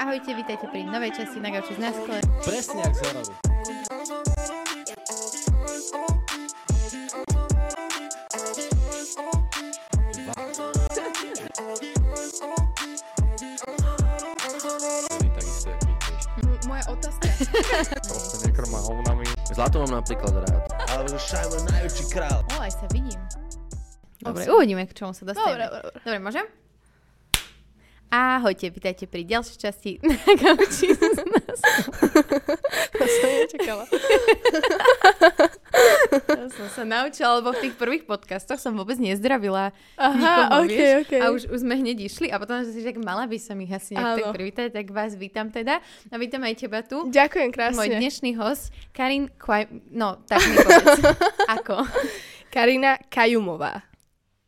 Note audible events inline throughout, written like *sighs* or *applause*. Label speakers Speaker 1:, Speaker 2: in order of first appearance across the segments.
Speaker 1: Ahojte, vítajte pri novej časti na Gauči z Náskole.
Speaker 2: Presne jak z hororu. Takisto jak my tiež.
Speaker 3: M- moja otázka.
Speaker 2: Proste nekrma hovnami. Zlato mám napríklad rád. Ale je najväčší král.
Speaker 1: O, aj sa vidím. Dobre, uvidíme, k čomu sa
Speaker 3: Dobre,
Speaker 1: dostaneme.
Speaker 3: dobre.
Speaker 1: Dobre, môžem? Ahojte, vítajte pri ďalšej časti na Gauči z Náskole.
Speaker 3: To som nečakala.
Speaker 1: To som sa naučila, lebo v tých prvých podcastoch som vôbec nezdravila
Speaker 3: Aha,
Speaker 1: nikoho,
Speaker 3: ok,
Speaker 1: vieš?
Speaker 3: ok.
Speaker 1: A už, už sme hneď išli a potom som si tak mala by som ich asi nejak tak privítať, tak vás vítam teda. A vítam aj teba tu.
Speaker 3: Ďakujem
Speaker 1: Môj
Speaker 3: krásne.
Speaker 1: dnešný host, Karin Kvaj... No, tak mi povedz. *laughs* Ako?
Speaker 3: Karina Kajumová.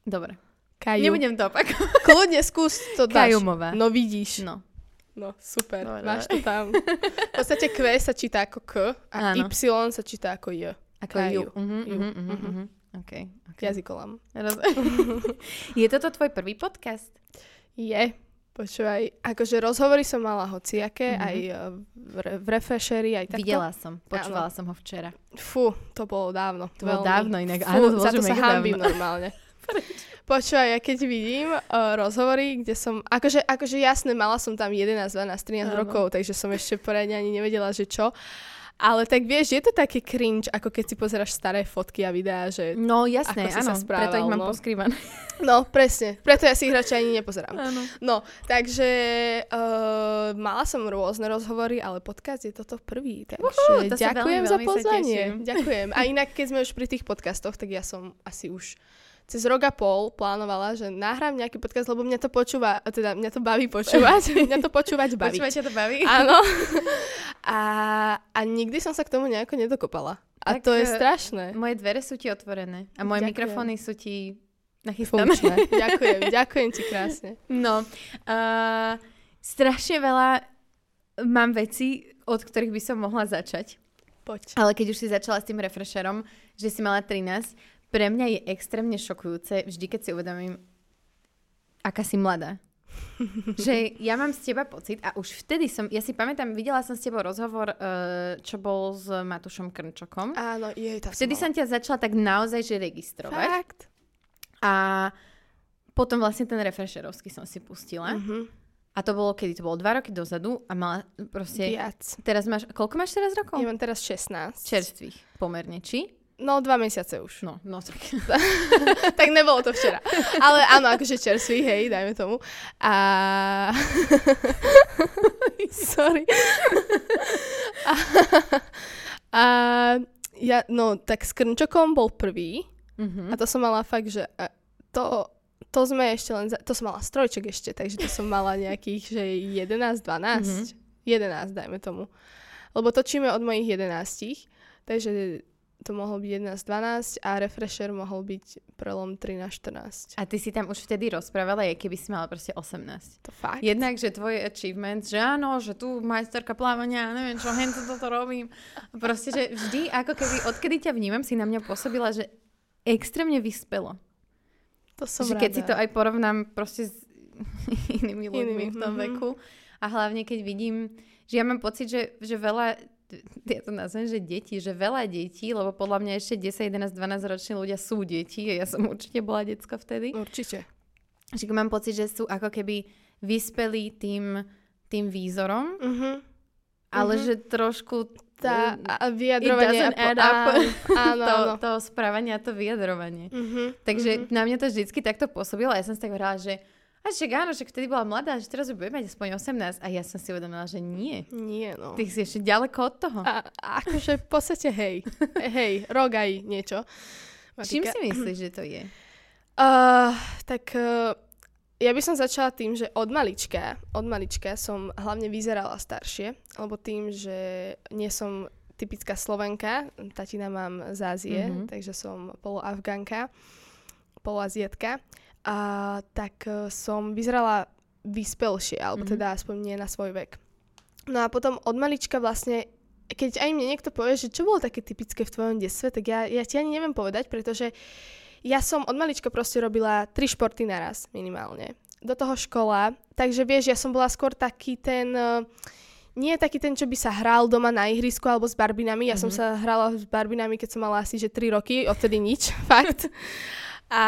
Speaker 1: Dobre.
Speaker 3: Kaju.
Speaker 1: Nebudem to opakovať. *laughs*
Speaker 3: Kľudne skús to dáš.
Speaker 1: Kajumová.
Speaker 3: No vidíš.
Speaker 1: No.
Speaker 3: No, super.
Speaker 1: Dobre,
Speaker 3: Máš
Speaker 1: dobre.
Speaker 3: to tam. *laughs* V podstate Q sa číta ako K a
Speaker 1: Áno.
Speaker 3: Y sa číta ako J.
Speaker 1: Ako
Speaker 3: Kaju.
Speaker 1: ju. Uh-huh,
Speaker 3: Ju.
Speaker 1: uh-huh, uh-huh,
Speaker 3: Mhm.
Speaker 1: Okay, okay.
Speaker 3: Jazykolám.
Speaker 1: Roz... *laughs* Je toto tvoj prvý podcast?
Speaker 3: Je. Počúvaj, akože rozhovory som mala hociaké,
Speaker 1: Mhm.
Speaker 3: aj eh, v, re- v refreshery, aj takto.
Speaker 1: Videla som, počúvala som ho včera.
Speaker 3: Fú, to bolo dávno.
Speaker 1: To bolo dávno inak,
Speaker 3: Fú,
Speaker 1: áno,
Speaker 3: za to sa hambím normálne. Počúvaj, ja keď vidím uh, rozhovory, kde som, akože, akože jasné, mala som tam 11, 12, 13
Speaker 1: Áno.
Speaker 3: rokov, takže som ešte poriadne ani nevedela, že čo. Ale tak vieš, je to taký cringe, ako keď si pozeráš staré fotky a videá, že...
Speaker 1: No jasné,
Speaker 3: Ako si
Speaker 1: áno,
Speaker 3: sa správal,
Speaker 1: preto ich mám
Speaker 3: no.
Speaker 1: poskrývané.
Speaker 3: No, presne. Preto ja si ich radšej ani nepozerám.
Speaker 1: Áno.
Speaker 3: No, takže uh, mala som rôzne rozhovory, ale podcast je toto prvý. Takže
Speaker 1: Uhú, to
Speaker 3: ďakujem
Speaker 1: veľmi,
Speaker 3: za
Speaker 1: veľmi sa
Speaker 3: pozvanie. Ďakujem. A inak, keď sme už pri tých podcastoch, tak ja som asi už cez rok a pol plánovala, že nahrám nejaký podcast, lebo mňa to počúva, teda mňa to baví počúvať. *laughs* mňa to počúvať baví.
Speaker 1: Počúvať to baví?
Speaker 3: Áno. *laughs* A, a nikdy som sa k tomu nejako nedokopala. A
Speaker 1: Tak,
Speaker 3: to je
Speaker 1: eh,
Speaker 3: strašné.
Speaker 1: Moje dvere sú ti otvorené a moje
Speaker 3: Ďakujem.
Speaker 1: mikrofóny sú ti nachystané.
Speaker 3: Funkčné. *laughs* ďakujem, ďakujem ti krásne.
Speaker 1: No, uh, strašne veľa mám veci, od ktorých by som mohla začať.
Speaker 3: Poď.
Speaker 1: Ale keď už si začala s tým refresherom, že si mala 13, pre mňa je extrémne šokujúce vždy, keď si uvedomím, aká si mladá. *laughs* že ja mám z teba pocit a už vtedy som, ja si pamätám, videla som s tebou rozhovor, uh, čo bol s Matušom Krnčokom.
Speaker 3: Áno, jej, tá
Speaker 1: Vtedy som ťa začala tak naozaj že registrovať.
Speaker 3: Fakt?
Speaker 1: A potom vlastne ten refresherovský som si pustila.
Speaker 3: Mhm.
Speaker 1: A to bolo kedy? To bolo dva roky dozadu a mala proste...
Speaker 3: Viac.
Speaker 1: Teraz máš... Koľko máš teraz rokov?
Speaker 3: Ja mám teraz 16.
Speaker 1: Čerstvých pomerne, či?
Speaker 3: No, dva mesiace už.
Speaker 1: No, no tak. *laughs*
Speaker 3: tak nebolo to včera. Ale áno, akože čerstvý, hej, dajme tomu. A... *laughs* Sorry. a... a ja, no, tak s Krnčokom bol prvý.
Speaker 1: Mhm.
Speaker 3: A to som mala fakt, že to, to sme ešte len, za, to som mala strojček ešte, takže to som mala nejakých, že 11, 12,
Speaker 1: Mhm.
Speaker 3: 11 dajme tomu. Lebo točíme od mojich 11, takže to mohol byť 11, 12 a refresher mohol byť prelom 13, 14.
Speaker 1: A ty si tam už vtedy rozprávala, aj keby si mala proste 18.
Speaker 3: To fakt?
Speaker 1: Jednak, že tvoje achievements, že áno, že tu majsterka plávania, neviem čo, hen to toto robím. Proste, že vždy, ako keby, odkedy ťa vnímam, si na mňa pôsobila, že extrémne vyspelo.
Speaker 3: To som
Speaker 1: že
Speaker 3: rada.
Speaker 1: keď si to aj porovnám proste s *laughs* inými ľuďmi
Speaker 3: Inými,
Speaker 1: v tom
Speaker 3: mhm.
Speaker 1: veku. A hlavne, keď vidím, že ja mám pocit, že, že veľa, ja to nazvem, že deti, že veľa detí, lebo podľa mňa ešte 10, 11, 12 roční ľudia sú deti, a ja som určite bola decko vtedy.
Speaker 3: Určite.
Speaker 1: Že mám pocit, že sú ako keby vyspelí tým, tým výzorom,
Speaker 3: Uh-huh.
Speaker 1: ale
Speaker 3: Mhm.
Speaker 1: že trošku
Speaker 3: Tá, a vyjadrovanie.
Speaker 1: add up. *laughs*
Speaker 3: Áno,
Speaker 1: to,
Speaker 3: áno.
Speaker 1: to správanie a to vyjadrovanie.
Speaker 3: Uh-huh.
Speaker 1: Takže na mňa to vždycky takto pôsobilo a ja som si tak hovorila, že a však áno, že vtedy bola mladá, že teraz už bude mať aspoň 18 a ja som si uvedomila, že nie.
Speaker 3: Nie, no.
Speaker 1: Ty si ešte ďaleko od toho.
Speaker 3: A, a akože v podstate hej. *laughs* hej, rok aj niečo.
Speaker 1: Čím
Speaker 3: Matika.
Speaker 1: si myslíš, že to je?
Speaker 3: Uh, tak uh, ja by som začala tým, že od malička, od malička som hlavne vyzerala staršie, lebo tým, že nie som typická Slovenka, tatina mám z Ázie,
Speaker 1: Mhm.
Speaker 3: mm-hmm. takže som poloafganka, poloaziatka, a tak uh, som vyzerala vyspelšie, alebo
Speaker 1: Mhm.
Speaker 3: teda aspoň nie na svoj vek. No a potom od malička vlastne keď aj mne niekto povie, že čo bolo také typické v tvojom detstve, tak ja, ja ti ani neviem povedať, pretože ja som od malička proste robila tri športy naraz minimálne. do toho škola, takže vieš, ja som bola skôr taký ten... Uh, nie taký ten, čo by sa hral doma na ihrisku alebo s barbinami. Ja mm-hmm. som sa hrala s barbinami, keď som mala asi že 3 roky, odtedy nič, *laughs* fakt. A,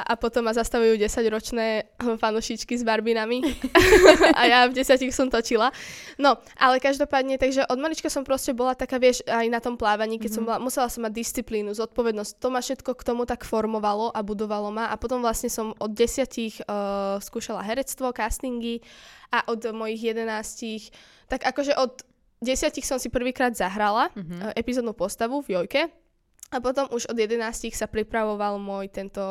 Speaker 3: a potom ma zastavujú 10-ročné *laughs* fanušičky s barbinami. *laughs* a ja v 10 som točila. No, ale každopádne, takže od malička som proste bola taká, vieš, aj na tom plávaní, keď mm-hmm. som mhm. bola, musela som mať disciplínu, zodpovednosť. To ma všetko k tomu tak formovalo a budovalo ma. A potom vlastne som od 10 uh, skúšala herectvo, castingy a od mojich 11 tak akože od 10 som si prvýkrát zahrala mm-hmm. epizódnu postavu v Jojke a potom už od 11 sa pripravoval môj tento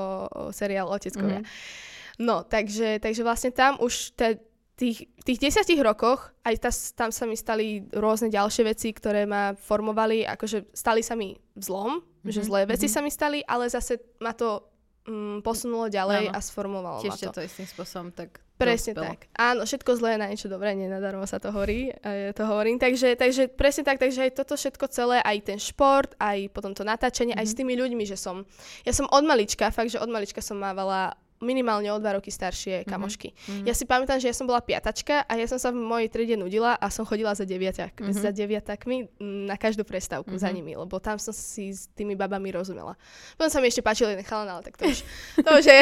Speaker 3: seriál Oteckovia. Mm-hmm. No, takže, takže vlastne tam už te, tých, v tých desiatich rokoch aj ta, tam sa mi stali rôzne ďalšie veci, ktoré ma formovali, akože stali sa mi zlom, mm-hmm. že zlé veci mm-hmm. sa mi stali, ale zase ma to mm, posunulo ďalej
Speaker 1: Áno.
Speaker 3: a sformovalo
Speaker 1: Tiež
Speaker 3: ma to.
Speaker 1: to istým spôsobom tak
Speaker 3: Presne dospelo. tak. Áno, všetko zlé na niečo dobré, nenadarmo sa to hovorí, to hovorím. Takže, takže presne tak, takže aj toto všetko celé, aj ten šport, aj potom to natáčanie, mm-hmm. aj s mhm. tými ľuďmi, že som, ja som od malička, fakt, že od malička som mávala minimálne o dva roky staršie mhm. kamošky. Mm-hmm. Ja si pamätám, že ja som bola piatačka a ja som sa v mojej triede nudila a som chodila za deviatak, mm-hmm. za deviatakmi na každú prestávku mm-hmm. za nimi, lebo tam som si s tými babami rozumela. Potom sa mi ešte páčil jeden chalan, ale tak to už, *laughs* to už je.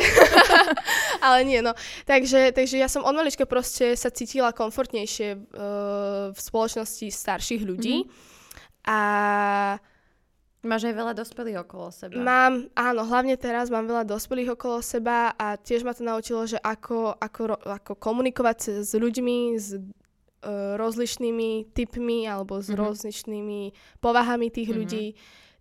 Speaker 3: *laughs* ale nie, no. Takže, takže ja som od malička proste sa cítila komfortnejšie uh, v spoločnosti starších ľudí. Mm-hmm. A
Speaker 1: Máš aj veľa dospelých okolo seba.
Speaker 3: Mám, áno, hlavne teraz mám veľa dospelých okolo seba a tiež ma to naučilo, že ako, ako, ako komunikovať s ľuďmi, s uh, rozlišnými typmi alebo s mm-hmm. rozlišnými povahami tých mm-hmm. ľudí.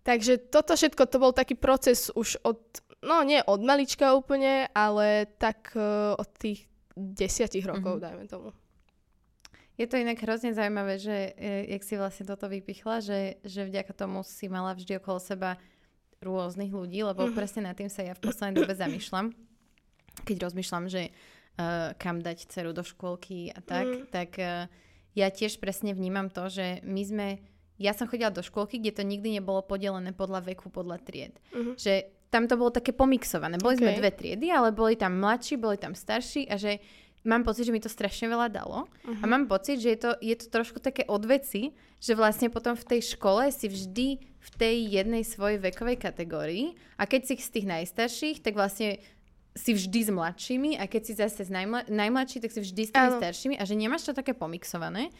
Speaker 3: Takže toto všetko, to bol taký proces už od, no nie od malička úplne, ale tak uh, od tých desiatich rokov, mm-hmm. dajme tomu.
Speaker 1: Je to inak hrozne zaujímavé, že e, jak si vlastne toto vypichla, že, že vďaka tomu si mala vždy okolo seba rôznych ľudí, lebo mm. presne nad tým sa ja v poslednej dobe zamýšľam. Keď rozmýšľam, že uh, kam dať dceru do škôlky a tak, mm. tak uh, ja tiež presne vnímam to, že my sme ja som chodila do škôlky, kde to nikdy nebolo podelené podľa veku, podľa tried. Uh-huh. Že tam to bolo také pomixované. Boli okay. sme dve triedy, ale boli tam mladší, boli tam starší a že mám pocit, že mi to strašne veľa dalo. Uh-huh. A mhm. mám pocit, že je to, je to trošku také odveci, že vlastne potom v tej škole si vždy v tej jednej svojej vekovej kategórii a keď si z tých najstarších, tak vlastne si vždy s mladšími a keď si zase z najmla- najmladší, tak si vždy s tými uh-huh. staršími a že nemáš to také pomixované.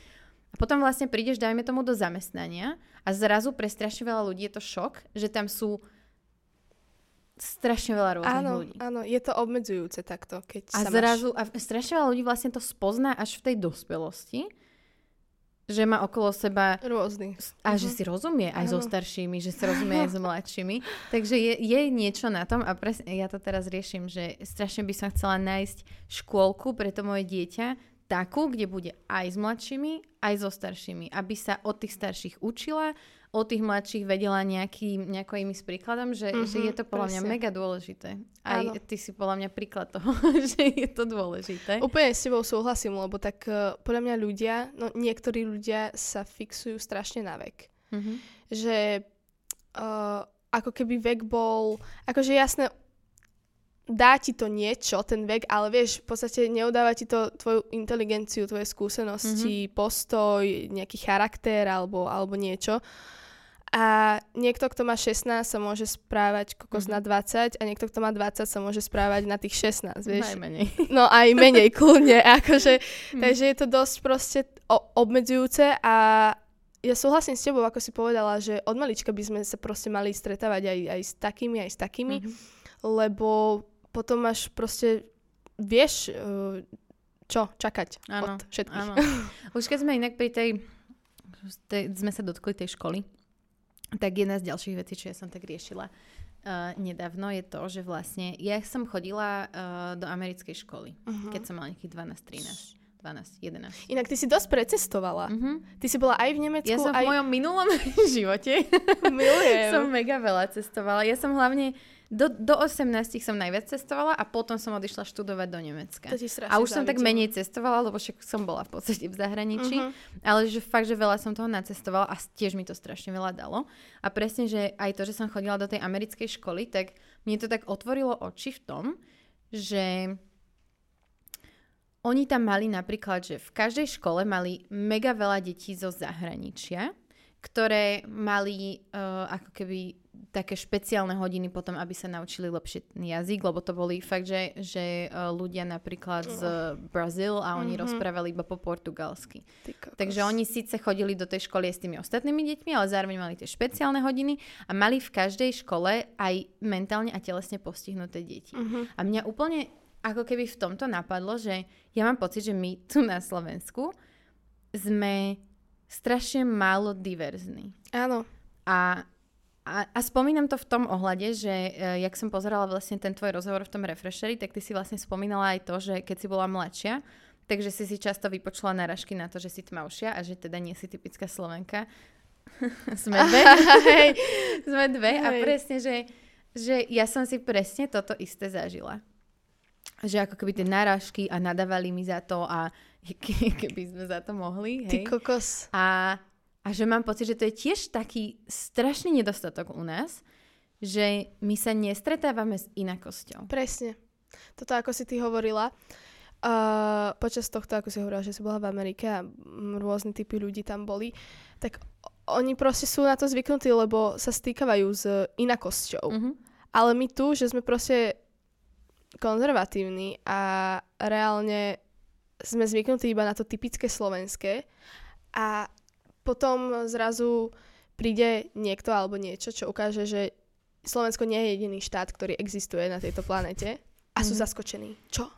Speaker 1: A potom vlastne prídeš, dajme tomu, do zamestnania a zrazu pre strašne veľa ľudí je to šok, že tam sú strašne veľa rôznych
Speaker 3: áno,
Speaker 1: ľudí.
Speaker 3: Áno, je to obmedzujúce takto, keď
Speaker 1: a
Speaker 3: sa
Speaker 1: zrazu,
Speaker 3: máš...
Speaker 1: a strašne veľa ľudí vlastne to spozná až v tej dospelosti, že má okolo seba...
Speaker 3: Rôzny.
Speaker 1: A uh-huh. že mhm. si rozumie aj áno. so staršími, že si rozumie aj s *laughs* mladšími. Takže je, je niečo na tom a presne ja to teraz riešim, že strašne by som chcela nájsť škôlku pre to moje dieťa, takú, kde bude aj s mladšími, aj so staršími. Aby sa od tých starších učila, od tých mladších vedela nejaký, nejako im s príkladom, že, mm-hmm, že je to podľa presne. mňa mega dôležité. Aj Áno. ty si podľa mňa príklad toho, *laughs* že je to dôležité.
Speaker 3: Úplne s tebou súhlasím, lebo tak uh, podľa mňa ľudia, no niektorí ľudia sa fixujú strašne na vek. Mm-hmm. Že uh, ako keby vek bol, akože jasné, dá ti to niečo, ten vek, ale vieš, v podstate neudáva ti to tvoju inteligenciu, tvoje skúsenosti, mm-hmm. postoj, nejaký charakter alebo, alebo niečo. A niekto, kto má 16, sa môže správať kokos mm-hmm. na 20 a niekto, kto má 20, sa môže správať na tých 16, vieš.
Speaker 1: Najmenej.
Speaker 3: No aj menej, kľudne. *laughs* Akože, mm. Takže je to dosť proste o- obmedzujúce a ja súhlasím s tebou, ako si povedala, že od malička by sme sa proste mali stretávať aj, aj s takými, aj s takými, mm-hmm. lebo potom máš proste, vieš, eh, čo čakať
Speaker 1: áno,
Speaker 3: od všetkých. Áno.
Speaker 1: Už keď sme inak pri tej, tej, sme sa dotkli tej školy, tak jedna z ďalších vecí, čo ja som tak riešila uh, nedávno, je to, že vlastne ja som chodila uh, do americkej školy, uh-huh. keď som mala nejakých 12, 13. 12, 11.
Speaker 3: Inak ty si dosť precestovala. Uh-huh. Ty si bola aj v Nemecku,
Speaker 1: Ja som
Speaker 3: aj...
Speaker 1: v mojom minulom *laughs* živote
Speaker 3: Milujem.
Speaker 1: som mega veľa cestovala. Ja som hlavne do, do 18 som najviac cestovala a potom som odišla študovať do Nemecka.
Speaker 3: To
Speaker 1: a už som tak menej cestovala, lebo však som bola v podstate v zahraničí, uh-huh. ale že fakt, že veľa som toho nacestovala a tiež mi to strašne veľa dalo. A presne, že aj to, že som chodila do tej americkej školy, tak mne to tak otvorilo oči v tom, že oni tam mali napríklad, že v každej škole mali mega veľa detí zo zahraničia, ktoré mali uh, ako keby také špeciálne hodiny potom, aby sa naučili lepšie ten jazyk, lebo to boli fakt, že, že uh, ľudia napríklad z Brazil a oni
Speaker 3: Mhm.
Speaker 1: rozprávali iba po portugalsky. Takže oni síce chodili do tej školy s tými ostatnými deťmi, ale zároveň mali tie špeciálne hodiny a mali v každej škole aj mentálne a telesne postihnuté deti.
Speaker 3: Mhm.
Speaker 1: A mňa úplne ako keby v tomto napadlo, že ja mám pocit, že my tu na Slovensku sme strašne málo diverzní.
Speaker 3: Áno.
Speaker 1: A, a, a spomínam to v tom ohľade, že uh, jak som pozerala vlastne ten tvoj rozhovor v tom Refresheri, tak ty si vlastne spomínala aj to, že keď si bola mladšia, takže si si často vypočula naražky na to, že si tmavšia a že teda nie si typická Slovenka. *laughs* Sme dve. *laughs*
Speaker 3: Hej.
Speaker 1: Sme dve a
Speaker 3: Hej.
Speaker 1: presne, že, že ja som si presne toto isté zažila. Že ako keby tie narážky a nadávali mi za to a keby sme za to mohli.
Speaker 3: Ty
Speaker 1: Hej.
Speaker 3: kokos.
Speaker 1: A, a že mám pocit, že to je tiež taký strašný nedostatok u nás, že my sa nestretávame s inakosťou.
Speaker 3: Presne. Toto, ako si ty hovorila, uh, počas tohto, ako si hovorila, že si bola v Amerike a rôzne typy ľudí tam boli, tak oni proste sú na to zvyknutí, lebo sa stýkavajú s inakosťou.
Speaker 1: Mhm.
Speaker 3: Ale my tu, že sme proste konzervatívni a reálne sme zvyknutí iba na to typické slovenské a potom zrazu príde niekto alebo niečo, čo ukáže, že Slovensko nie je jediný štát, ktorý existuje na tejto planete a sú
Speaker 1: Mhm.
Speaker 3: zaskočení. Čo?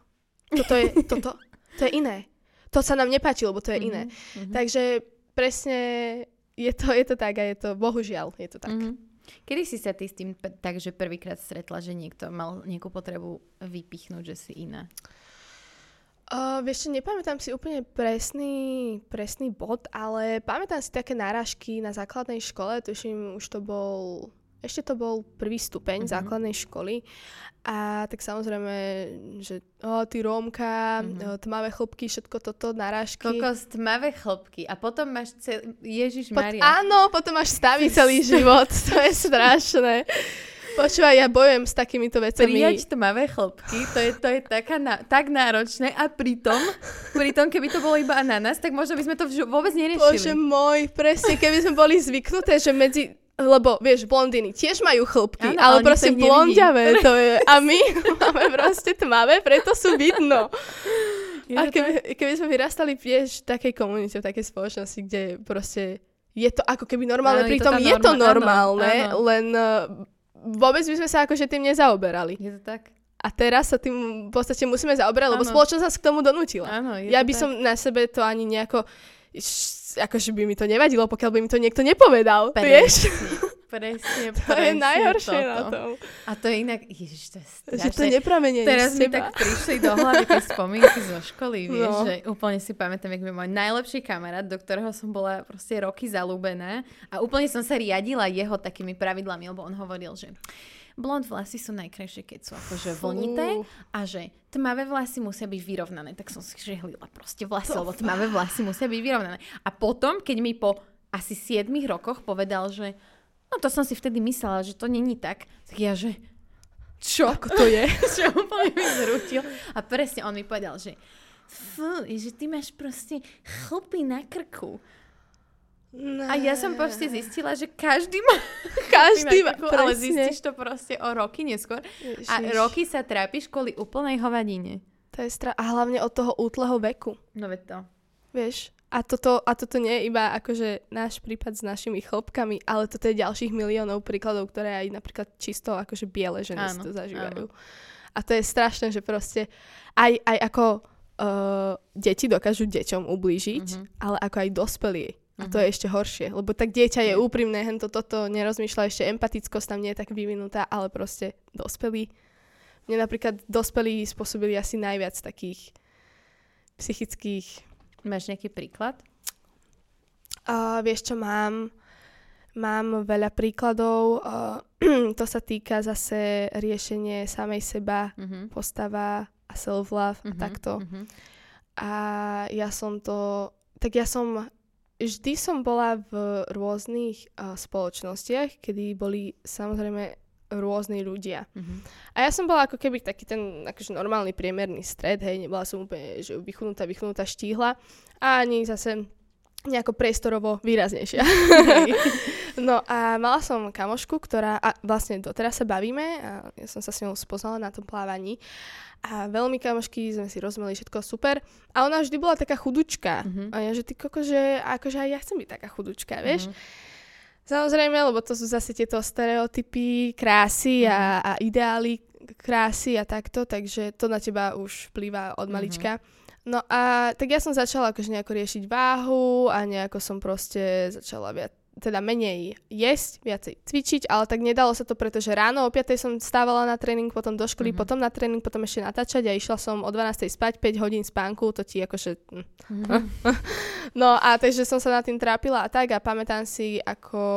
Speaker 3: Toto je, toto, to je iné. To sa nám nepáči, lebo to je iné.
Speaker 1: Mhm.
Speaker 3: Takže presne je to, je to tak a je to, bohužiaľ, je to tak.
Speaker 1: Mhm. Kedy si sa ty s tým p- takže prvýkrát stretla, že niekto mal nejakú potrebu vypichnúť, že si iná?
Speaker 3: Uh, vieš čo, nepamätám si úplne presný, presný bod, ale pamätám si také náražky na základnej škole, tuším, už to bol, ešte to bol prvý stupeň
Speaker 1: Mhm.
Speaker 3: základnej školy a tak samozrejme, že oh, ty Rómka,
Speaker 1: Mhm.
Speaker 3: uh, tmavé chlopky, všetko toto, náražky.
Speaker 1: Kokos, tmavé chlopky a potom máš celý... Ježiš
Speaker 3: Pot-
Speaker 1: Maria.
Speaker 3: áno, potom máš stavy *laughs* celý život, to je *laughs* strašné. Počúvaj, ja bojujem s takýmito vecami.
Speaker 1: Prijať tmavé chlopky, to je, to je taká na, tak náročné a pritom, pritom, keby to bolo iba ananás, tak možno by sme to vž- vôbec
Speaker 3: Bože
Speaker 1: neriešili.
Speaker 3: môj, presne, keby sme boli zvyknuté, že medzi lebo vieš, blondiny tiež majú chlpky,
Speaker 1: Áno,
Speaker 3: ale
Speaker 1: ale
Speaker 3: proste blondiavé to je. A my *laughs* máme proste tmavé, preto sú vidno.
Speaker 1: Je
Speaker 3: A keby, keby sme vyrastali, vieš, v takej komunite, v takej spoločnosti, kde proste je to ako keby normálne,
Speaker 1: Áno, je to
Speaker 3: pritom
Speaker 1: tá
Speaker 3: je to
Speaker 1: norma, áno,
Speaker 3: normálne,
Speaker 1: áno.
Speaker 3: len uh, vôbec by sme sa akože tým nezaoberali.
Speaker 1: Je to tak?
Speaker 3: A teraz sa tým v podstate musíme zaoberať, lebo spoločnosť nás k tomu donútila.
Speaker 1: Áno,
Speaker 3: Ja by
Speaker 1: tak.
Speaker 3: som na sebe to ani nejako akože by mi to nevadilo, pokiaľ by mi to niekto nepovedal, vieš? *laughs*
Speaker 1: Presne, presne, *laughs*
Speaker 3: To je najhoršie
Speaker 1: toto.
Speaker 3: na tom.
Speaker 1: A to je inak, ježiš, to je
Speaker 3: Že to
Speaker 1: strašné.
Speaker 3: nepramenie
Speaker 1: Teraz mi tak prišli do hlavy tie *laughs* spomienky zo školy, vieš,
Speaker 3: No.
Speaker 1: že úplne si pamätám, jak by môj najlepší kamarát, do ktorého som bola proste roky zalúbená a úplne som sa riadila jeho takými pravidlami, lebo on hovoril, že blond vlasy sú najkrajšie, keď sú akože vlnité a že tmavé vlasy musia byť vyrovnané. Tak som si žehlila proste vlasy, lebo tmavé vlasy musia byť vyrovnané. A potom, keď mi po asi 7 rokoch povedal, že no to som si vtedy myslela, že to není tak, tak ja, že čo?
Speaker 3: Ako to je? *laughs*
Speaker 1: že úplne mi zrútil. A presne on mi povedal, že fú, že ty máš proste chlpy na krku. A ja som proste zistila, že každý má *laughs*
Speaker 3: Každý má,
Speaker 1: ale zistíš to proste o roky neskôr. A
Speaker 3: Ježiš.
Speaker 1: roky sa trápiš kvôli úplnej hovadine.
Speaker 3: To je stra... A hlavne od toho útleho veku,
Speaker 1: No veď to.
Speaker 3: vieš? A toto, a toto nie je iba akože náš prípad s našimi chlopkami, ale toto je ďalších miliónov príkladov, ktoré aj napríklad čisto akože biele ženy si
Speaker 1: Áno,
Speaker 3: to zažívajú.
Speaker 1: áno.
Speaker 3: A to je strašné, že proste aj, aj ako uh, deti dokážu deťom ublížiť,
Speaker 1: Mhm.
Speaker 3: ale ako aj dospelí. A to je ešte horšie, lebo tak dieťa je úprimné, hen to, toto nerozmýšľa, ešte empatickosť tam nie je tak vyvinutá, ale proste dospelí. Mne napríklad dospelí spôsobili asi najviac takých psychických...
Speaker 1: Máš nejaký príklad?
Speaker 3: Uh, vieš čo, mám, mám veľa príkladov. Uh, *clears throat* to sa týka zase riešenie samej seba,
Speaker 1: Mhm.
Speaker 3: postava a self-love a
Speaker 1: Mhm,
Speaker 3: takto.
Speaker 1: mhm.
Speaker 3: A ja som to... Tak ja som... Vždy som bola v rôznych uh, spoločnostiach, kedy boli samozrejme rôzni ľudia.
Speaker 1: Mhm.
Speaker 3: A ja som bola ako keby taký ten akože normálny priemerný stred, hej, nebola som úplne že vychunutá, vychunutá štíhla a ani zase nejako priestorovo výraznejšia. *laughs* no a mala som kamošku, ktorá, a vlastne doteraz sa bavíme, a ja som sa s ňou spoznala na tom plávaní a veľmi kamošky, sme si rozumeli všetko super a ona vždy bola taká chudučka.
Speaker 1: Mhm.
Speaker 3: A ja, že ty koko, že akože aj ja chcem byť taká chudučka, vieš?
Speaker 1: Mhm.
Speaker 3: Samozrejme, lebo to sú zase tieto stereotypy krásy a, a ideály krásy a takto, takže to na teba už vplýva od
Speaker 1: Mhm.
Speaker 3: malička. No a tak ja som začala akože nejako riešiť váhu a nejako som proste začala viac, teda menej jesť, viacej cvičiť, ale tak nedalo sa to, pretože ráno o 5 som stávala na tréning, potom do školy,
Speaker 1: Mhm.
Speaker 3: potom na tréning, potom ešte natáčať a išla som o 12 spať, 5 hodín spánku, to ti akože... hm.
Speaker 1: Mhm. *laughs*
Speaker 3: No a takže som sa nad tým trápila a tak a pamätám si, ako o,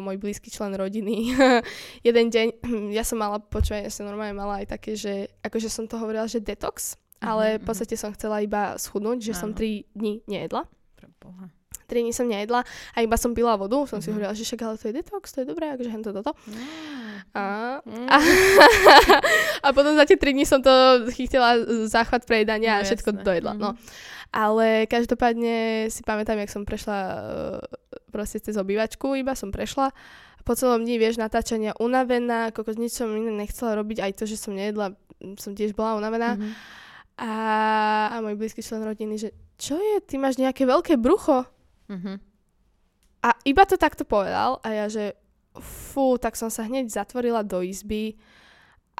Speaker 3: môj blízky člen rodiny *laughs* jeden deň, *clears throat* ja som mala, počúvaj, ja som normálne mala aj také, že akože som to hovorila, že detox, ale
Speaker 1: Mhm,
Speaker 3: v podstate som chcela iba schudnúť, že som
Speaker 1: Áno.
Speaker 3: 3 dní nejedla.
Speaker 1: Pre Boha.
Speaker 3: 3 dní som nejedla a iba som pila vodu, som si
Speaker 1: Mhm.
Speaker 3: hovorila, že však ale to je detox, to je dobré, akože hento toto. A,
Speaker 1: Mm.
Speaker 3: a, *laughs* a potom za tie 3 dní som to chytila záchvat prejedania
Speaker 1: No,
Speaker 3: a všetko
Speaker 1: jasné.
Speaker 3: dojedla. No.
Speaker 1: Mhm.
Speaker 3: Ale každopádne si pamätám, jak som prešla uh, proste cez obývačku, iba som prešla. Po celom dni, vieš, natáčania unavená, kokos nič som iné nechcela robiť, aj to, že som nejedla, som tiež bola unavená.
Speaker 1: Mhm.
Speaker 3: A, a môj blízky člen rodiny, že čo je, ty máš nejaké veľké brucho?
Speaker 1: Mhm.
Speaker 3: A iba to takto povedal a ja, že fú, tak som sa hneď zatvorila do izby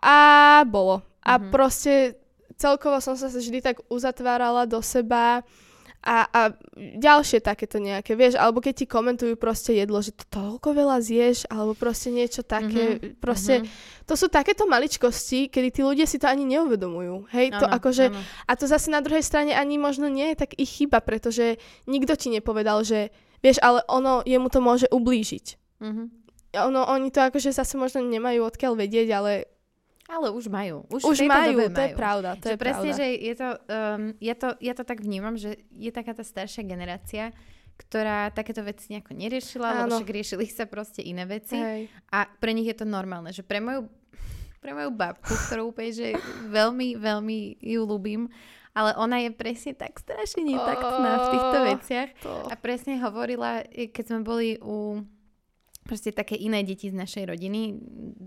Speaker 3: a bolo. A
Speaker 1: Mhm.
Speaker 3: proste celkovo som sa vždy tak uzatvárala do seba a, a ďalšie takéto nejaké, vieš, alebo keď ti komentujú proste jedlo, že to toľko veľa zješ, alebo proste niečo také,
Speaker 1: Mhm,
Speaker 3: proste,
Speaker 1: mhm.
Speaker 3: to sú takéto maličkosti, kedy tí ľudia si to ani neuvedomujú, hej, to
Speaker 1: Áno,
Speaker 3: akože,
Speaker 1: áno.
Speaker 3: a to zase na druhej strane ani možno nie je tak ich chyba, pretože nikto ti nepovedal, že vieš, ale ono, jemu to môže ublížiť.
Speaker 1: Mhm.
Speaker 3: Ono, oni to akože zase možno nemajú odkiaľ vedieť, ale
Speaker 1: Ale už majú. Už,
Speaker 3: už majú,
Speaker 1: dobe
Speaker 3: to je
Speaker 1: majú.
Speaker 3: pravda, to
Speaker 1: že
Speaker 3: je
Speaker 1: presne,
Speaker 3: pravda.
Speaker 1: že je to, um, ja to, ja to tak vnímam, že je taká tá staršia generácia, ktorá takéto veci nejako neriešila, lebo
Speaker 3: Áno.
Speaker 1: však riešili sa proste iné veci
Speaker 3: Hej.
Speaker 1: a pre nich je to normálne, že pre moju, pre moju babku, ktorú úplne, že veľmi, veľmi ju ľúbim, ale ona je presne tak strašne netaktná v týchto
Speaker 3: Oh,
Speaker 1: veciach
Speaker 3: To.
Speaker 1: a presne hovorila, keď sme boli u proste také iné deti z našej rodiny,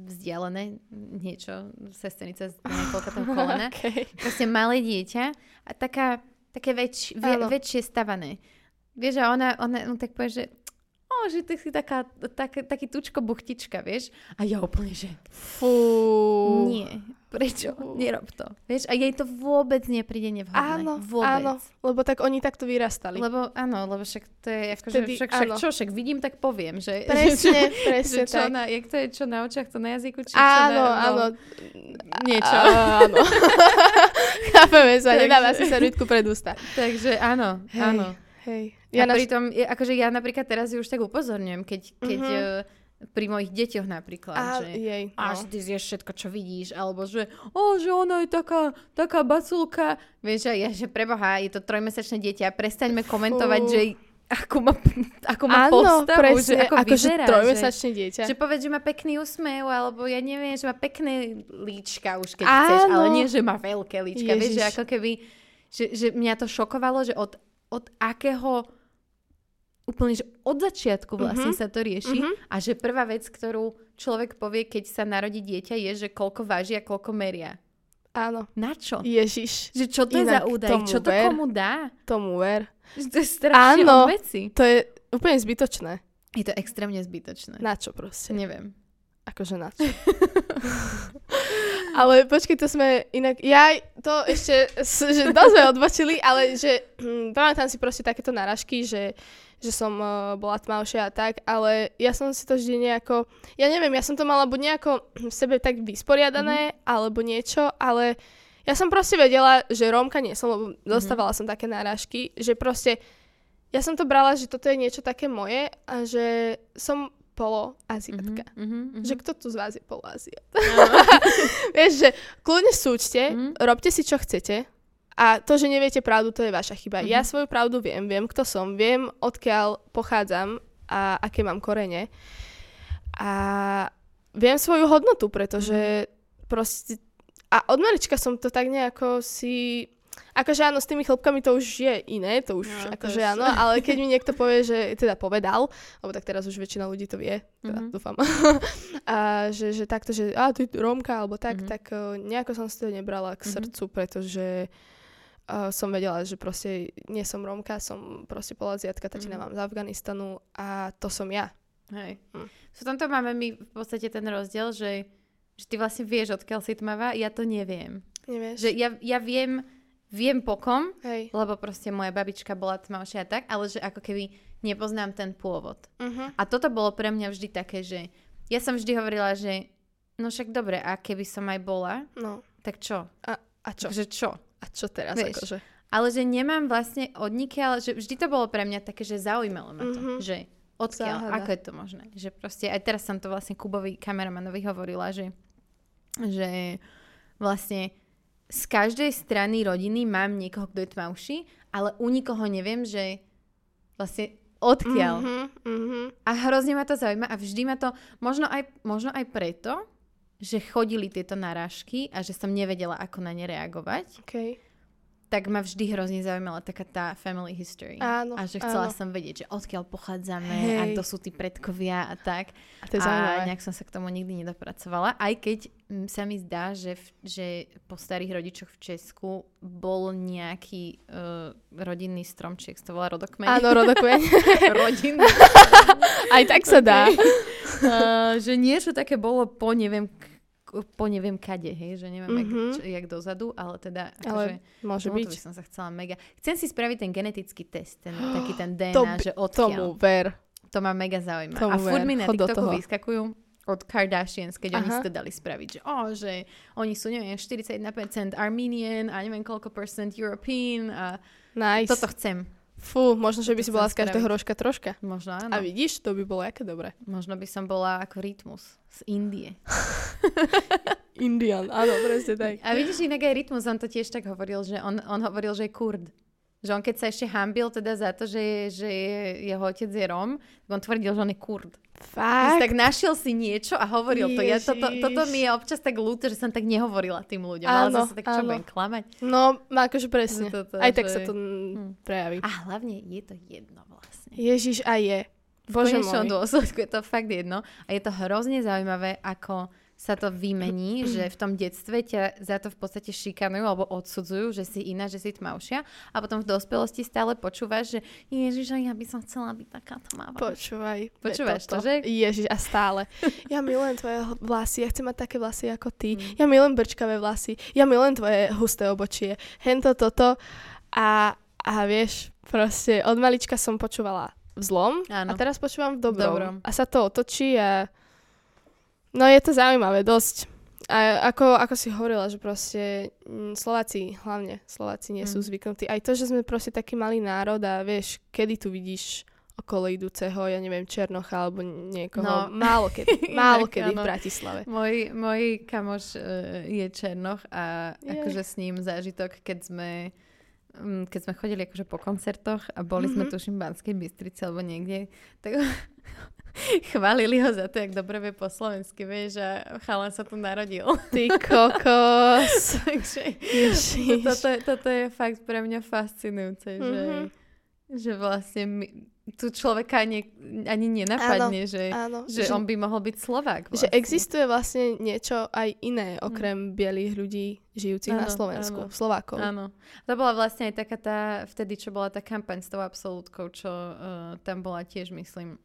Speaker 1: vzdialené, niečo, sesternica z niekoľko toho *laughs* kolena,
Speaker 3: Okay.
Speaker 1: proste malé dieťa a taká, také väč, vie, väčšie stavané. Vieš, a ona, ona no, tak povie, že o, že ty si taká, tak, taký tučko buchtička, vieš? A ja úplne, že
Speaker 3: Fú.
Speaker 1: nie, prečo? Nerob to. Vieš, a jej to vôbec nepríde nevhodné.
Speaker 3: Áno,
Speaker 1: vôbec.
Speaker 3: áno, lebo tak oni takto vyrastali.
Speaker 1: Lebo áno, lebo však to je, akože,
Speaker 3: Vtedy,
Speaker 1: však, však čo, však vidím, tak poviem, že, *laughs*
Speaker 3: Presne,
Speaker 1: že,
Speaker 3: presne
Speaker 1: že čo
Speaker 3: tak.
Speaker 1: na, jak to je, čo na očiach, to na jazyku, či čo
Speaker 3: Áno,
Speaker 1: na,
Speaker 3: áno.
Speaker 1: no, niečo.
Speaker 3: Áno. *laughs* Chápeme sa,
Speaker 1: Takže-
Speaker 3: nedáva si servítku pred ústa.
Speaker 1: Takže áno,
Speaker 3: Hej,
Speaker 1: áno.
Speaker 3: Hej.
Speaker 1: Ja a
Speaker 3: naš...
Speaker 1: pritom, akože ja napríklad teraz ju už tak upozorňujem, keď, keď
Speaker 3: Mhm.
Speaker 1: Pri mojich deťoch napríklad,
Speaker 3: Á,
Speaker 1: že
Speaker 3: jej,
Speaker 1: a
Speaker 3: no.
Speaker 1: že ty zješ všetko, čo vidíš, alebo že, o, že ona je taká, taká baculka. Vieš, a ja, že preboha, je to trojmesačné dieťa, prestaňme komentovať,
Speaker 3: Fú.
Speaker 1: že ako má, ako má
Speaker 3: Áno,
Speaker 1: postavu,
Speaker 3: presne,
Speaker 1: že ako
Speaker 3: akože
Speaker 1: vyzerá.
Speaker 3: trojmesačné dieťa.
Speaker 1: Že, že povedz, že má pekný úsmev, alebo ja neviem, že má pekné líčka už keď chceš, ale
Speaker 3: Áno.
Speaker 1: nie, že má veľké líčka. Vieš, že
Speaker 3: Ježiš.
Speaker 1: ako keby, že, že mňa to šokovalo, že od, od akého úplne, že od začiatku vlastne
Speaker 3: Mhm.
Speaker 1: sa to rieši
Speaker 3: Mhm.
Speaker 1: a že prvá vec, ktorú človek povie, keď sa narodí dieťa, je, že koľko váži a koľko meria.
Speaker 3: Áno.
Speaker 1: Na čo?
Speaker 3: Ježiš,
Speaker 1: Že čo to je za údaj? Čo to
Speaker 3: ver.
Speaker 1: komu dá?
Speaker 3: tomu ver.
Speaker 1: Že to je strašne
Speaker 3: Áno.
Speaker 1: veci.
Speaker 3: To je úplne zbytočné.
Speaker 1: Je to extrémne zbytočné.
Speaker 3: Na čo proste?
Speaker 1: Neviem.
Speaker 3: Akože na čo? *laughs* ale počkej, to sme inak... Ja to ešte, že dosť sme odbočili, ale že hm, pamätám si proste takéto náražky, že, že som uh, bola tmavšia a tak, ale ja som si to vždy nejako... Ja neviem, ja som to mala buď nejako v sebe tak vysporiadané, mm-hmm. alebo niečo, ale ja som proste vedela, že Rómka nie som, lebo dostávala som také náražky, že proste ja som to brala, že toto je niečo také moje a že som poloaziatka.
Speaker 1: Mhm, mhm, mhm.
Speaker 3: Že kto tu z vás je poloaziat? *laughs* Vieš, že kľudne súčte,
Speaker 1: Mhm.
Speaker 3: robte si, čo chcete. A to, že neviete pravdu, to je vaša chyba. Ja
Speaker 1: Mhm.
Speaker 3: svoju pravdu viem, viem, kto som, viem, odkiaľ pochádzam a aké mám korene. A viem svoju hodnotu, pretože proste... A od malička som to tak nejako si... Akože áno, s tými chlopkami to už je iné, to už
Speaker 1: No,
Speaker 3: akože áno, ale keď mi niekto povie, že teda povedal, lebo tak teraz už väčšina ľudí to vie, teda
Speaker 1: Mhm.
Speaker 3: dúfam, *laughs* a že, že takto, že a ty Rómka, alebo tak,
Speaker 1: Mhm.
Speaker 3: tak uh, nejako som si to nebrala k
Speaker 1: Mhm.
Speaker 3: srdcu, pretože uh, som vedela, že proste nie som Rómka, som proste polaziatka, tatina
Speaker 1: Mhm.
Speaker 3: mám z Afganistanu a to som ja.
Speaker 1: Hej.
Speaker 3: Hm.
Speaker 1: V tomto máme my v podstate ten rozdiel, že, že ty vlastne vieš, odkiaľ si tmavá, ja to neviem.
Speaker 3: Nevieš?
Speaker 1: Že ja, ja viem, viem pokom,
Speaker 3: Hej.
Speaker 1: lebo proste moja babička bola tmavšia a tak, ale že ako keby nepoznám ten pôvod.
Speaker 3: Uh-huh.
Speaker 1: A toto bolo pre mňa vždy také, že ja som vždy hovorila, že no však dobre, a keby som aj bola,
Speaker 3: No.
Speaker 1: tak čo?
Speaker 3: A, a čo?
Speaker 1: Že čo?
Speaker 3: A čo teraz
Speaker 1: Vieš.
Speaker 3: akože?
Speaker 1: Ale že nemám vlastne od nikiaľ, že vždy to bolo pre mňa také, že zaujímalo ma to,
Speaker 3: Mhm.
Speaker 1: že odkiaľ,
Speaker 3: Záhada.
Speaker 1: ako je to možné. Že proste, aj teraz som to vlastne Kubovi kameramanovi hovorila, že, že vlastne z každej strany rodiny mám niekoho, kto je tmavší, ale u nikoho neviem, že vlastne odkiaľ.
Speaker 3: Mhm, mhm.
Speaker 1: A hrozne ma to zaujíma a vždy ma to, možno aj, možno aj preto, že chodili tieto narážky a že som nevedela, ako na ne reagovať,
Speaker 3: Okay.
Speaker 1: tak ma vždy hrozne zaujímala taká tá family history.
Speaker 3: Áno,
Speaker 1: a že chcela
Speaker 3: áno.
Speaker 1: som vedieť, že odkiaľ pochádzame
Speaker 3: Hej.
Speaker 1: a kto sú tí predkovia a tak.
Speaker 3: A to je
Speaker 1: a nejak som sa k tomu nikdy nedopracovala. Aj keď mm, sa mi zdá, že, v, že po starých rodičoch v Česku bol nejaký uh, rodinný stromček, to volá rodokmeň.
Speaker 3: Áno, rodokmeň. *laughs*
Speaker 1: rodinný.
Speaker 3: Aj tak sa dá.
Speaker 1: uh, že niečo také bolo po neviem, po neviem kade, hej, že neviem,
Speaker 3: Mhm.
Speaker 1: jak, čo, jak dozadu, ale teda
Speaker 3: Ale
Speaker 1: akože,
Speaker 3: môže byť.
Speaker 1: by som sa chcela mega. Chcem si spraviť ten genetický test, ten, *gasps* taký ten
Speaker 3: To
Speaker 1: DNA,
Speaker 3: by-
Speaker 1: že odkiaľ.
Speaker 3: Tomu ver.
Speaker 1: To ma mega zaujíma.
Speaker 3: Tomu
Speaker 1: a furt mi na TikToku vyskakujú od Kardashians, keď oni
Speaker 3: Aha.
Speaker 1: si to dali spraviť, že, oh, že oni sú, neviem, 41% Armenian a neviem koľko percent European a
Speaker 3: Nice.
Speaker 1: toto chcem.
Speaker 3: Fú, možno, že by si bola z každého rožka troška.
Speaker 1: Možno áno.
Speaker 3: A vidíš, to by bolo aké dobré.
Speaker 1: Možno by som bola ako Rytmus z Indie. *laughs*
Speaker 3: Indian, áno, presne tak.
Speaker 1: A vidíš, inak aj Rytmus, on to tiež tak hovoril, že on, on hovoril, že je Kurd. Že on keď sa ešte hambil teda za to, že, je, že je, jeho otec je Rom, tak on tvrdil, že on je Kurd.
Speaker 3: Fakt?
Speaker 1: Tak našiel si niečo a hovoril to. Ja, toto,
Speaker 3: Ježiš.
Speaker 1: toto mi je občas tak ľúto, že som tak nehovorila tým ľuďom. ale
Speaker 3: Áno,
Speaker 1: zase tak čo budem klamať.
Speaker 3: No, akože presne.
Speaker 1: Toto,
Speaker 3: Aj tak
Speaker 1: že-
Speaker 3: sa to mm, prejaví.
Speaker 1: A hlavne je to jedno vlastne.
Speaker 3: Ježiš, aj je.
Speaker 1: V
Speaker 3: Bože
Speaker 1: konečnom
Speaker 3: môj.
Speaker 1: dôsledku je to fakt jedno. A je to hrozne zaujímavé, ako sa to vymení, že v tom detstve ťa za to v podstate šikanujú alebo odsudzujú, že si iná, že si tmavšia a potom v dospelosti stále počúvaš, že Ježiš, ja by som chcela byť taká tmavá.
Speaker 3: Počúvaj.
Speaker 1: Počúvaš to, že?
Speaker 3: Ježiš, a stále. *laughs* Ja milujem tvoje vlasy, ja chcem mať také vlasy ako ty.
Speaker 1: Mm.
Speaker 3: Ja milujem brčkavé vlasy, ja milujem tvoje husté obočie. Hento, toto. A, a vieš, proste od malička som počúvala v zlom
Speaker 1: Áno.
Speaker 3: a teraz počúvam v dobrom.
Speaker 1: Dobrom.
Speaker 3: A sa to otočí a no je to zaujímavé dosť. A ako, ako si hovorila, že proste mm, Slováci, hlavne Slováci nie sú
Speaker 1: Mm.
Speaker 3: zvyknutí. Aj to, že sme proste taký malý národ a vieš, kedy tu vidíš okolo idúceho, ja neviem, Černocha alebo niekoho.
Speaker 1: No. *laughs*
Speaker 3: Málo kedy, *laughs* málo kedy v. Bratislave.
Speaker 1: Môj, môj kamoš uh, je Černoch a
Speaker 3: Jej.
Speaker 1: akože s ním zážitok, keď sme mm, keď sme chodili akože po koncertoch a boli sme
Speaker 3: Mhm.
Speaker 1: tuším v Banskej Bystrici alebo niekde, tak *laughs* chválili ho za to, jak dobre vie po slovensky, vieš, a chalan sa tu narodil.
Speaker 3: Ty kokos. *laughs*
Speaker 1: Takže
Speaker 3: Ježiš.
Speaker 1: toto, je- toto je fakt pre mňa fascinujúce, že,
Speaker 3: Mhm.
Speaker 1: že vlastne my, tu človeka ani, ani nenapadne, že,
Speaker 3: Áno,
Speaker 1: že on by mohol byť Slovák.
Speaker 3: že
Speaker 1: Vlastne.
Speaker 3: existuje vlastne niečo aj iné, okrem bielých ľudí žijúcich na
Speaker 1: Áno,
Speaker 3: Slovensku,
Speaker 1: áno.
Speaker 3: Slovákov.
Speaker 1: Áno. To bola vlastne aj taká tá, vtedy, čo bola tá kampaň s tou absolútkou, čo uh, tam bola tiež, myslím,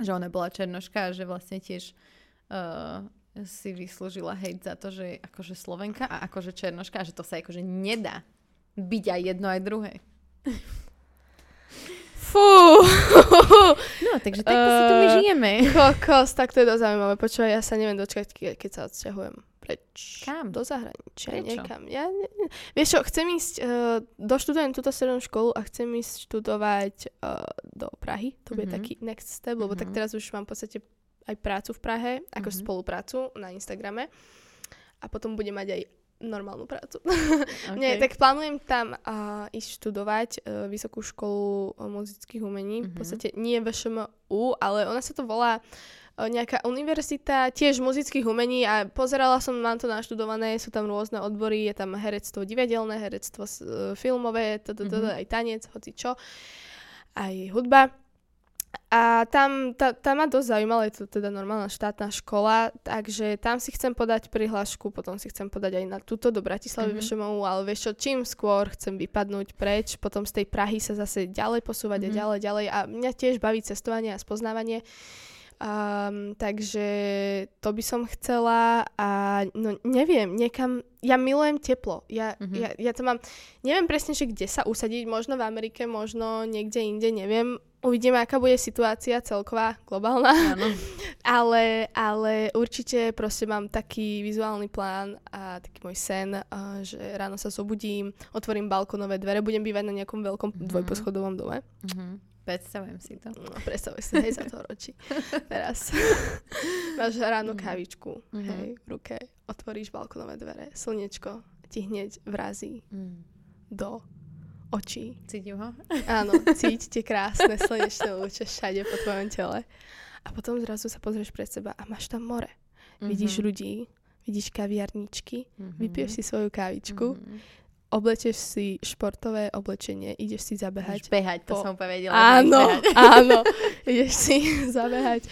Speaker 1: že ona bola černoška a že vlastne tiež uh, si vyslúžila hejt za to, že akože Slovenka a akože černoška a že to sa akože nedá byť aj jedno, aj druhé.
Speaker 3: Fú! *laughs*
Speaker 1: No, takže takto si tu my
Speaker 3: Eh,
Speaker 1: žijeme.
Speaker 3: Kokos, tak to je dosť zaujímavé. Počúvaj, ja sa neviem dočkať, ke- keď sa odsťahujem preč.
Speaker 1: Kam?
Speaker 3: Do zahraničia,
Speaker 1: Prečo?
Speaker 3: niekam. Ja, ne, ne. Vieš čo, chcem ísť, uh, doštudujem túto strednú školu a chcem ísť študovať uh, do Prahy. To bude
Speaker 1: Mhm.
Speaker 3: taký next step, lebo tak
Speaker 1: Mhm.
Speaker 3: teraz už mám v podstate aj prácu v Prahe, ako
Speaker 1: Mhm.
Speaker 3: spoluprácu na Instagrame. A potom budem mať aj normálnu prácu. *laughs*
Speaker 1: Okay.
Speaker 3: Nie, tak plánujem tam uh, ísť študovať uh, Vysokú školu uh, muzických umení. V
Speaker 1: Mhm.
Speaker 3: podstate nie VŠMU, ale ona sa to volá o, nejaká univerzita, tiež muzických umení a pozerala som, mám to naštudované, sú tam rôzne odbory, je tam herectvo divadelné, herectvo e, filmové,
Speaker 1: Mhm.
Speaker 3: aj tanec, hoci čo, aj hudba. A tam, ta, tam ma dosť zaujímalo, je to teda normálna štátna škola, takže tam si chcem podať prihlášku, potom si chcem podať aj na túto do Bratislavy
Speaker 1: Mhm.
Speaker 3: mm-hmm. ale vieš čo, čím skôr chcem vypadnúť preč, potom z tej Prahy sa zase ďalej posúvať
Speaker 1: Mhm.
Speaker 3: a ďalej, ďalej a mňa tiež baví cestovanie a spoznávanie. Um, takže to by som chcela a no neviem, niekam, ja milujem teplo, ja,
Speaker 1: Mhm.
Speaker 3: ja, ja to mám, neviem presne, že kde sa usadiť, možno v Amerike, možno niekde inde, neviem, uvidíme, aká bude situácia celková, globálna,
Speaker 1: Áno. *laughs*
Speaker 3: ale, ale určite proste mám taký vizuálny plán a taký môj sen, a že ráno sa zobudím, otvorím balkonové dvere, budem bývať na nejakom veľkom
Speaker 1: Mhm.
Speaker 3: dvojposchodovom dome.
Speaker 1: Mhm. Predstavujem si to.
Speaker 3: No, predstavuj si, hej, za to ročí. *laughs* Teraz *laughs* máš ráno kávičku,
Speaker 1: Mhm.
Speaker 3: hej, v ruke, otvoríš balkonové dvere, slnečko ti hneď vrazí
Speaker 1: Mm.
Speaker 3: do očí.
Speaker 1: Cítim ho?
Speaker 3: Áno, *laughs* cíť tie krásne slnečné lúče všade po tvojom tele. A potom zrazu sa pozrieš pred seba a máš tam more. Vidíš ľudí, vidíš kaviarničky,
Speaker 1: Mhm.
Speaker 3: vypiješ si svoju kávičku,
Speaker 1: Mhm.
Speaker 3: Oblečeš si športové oblečenie, ideš si zabehať
Speaker 1: Ideš behať, to
Speaker 3: po-
Speaker 1: som že
Speaker 3: Áno, *laughs* áno. Ideš si *laughs* zabehať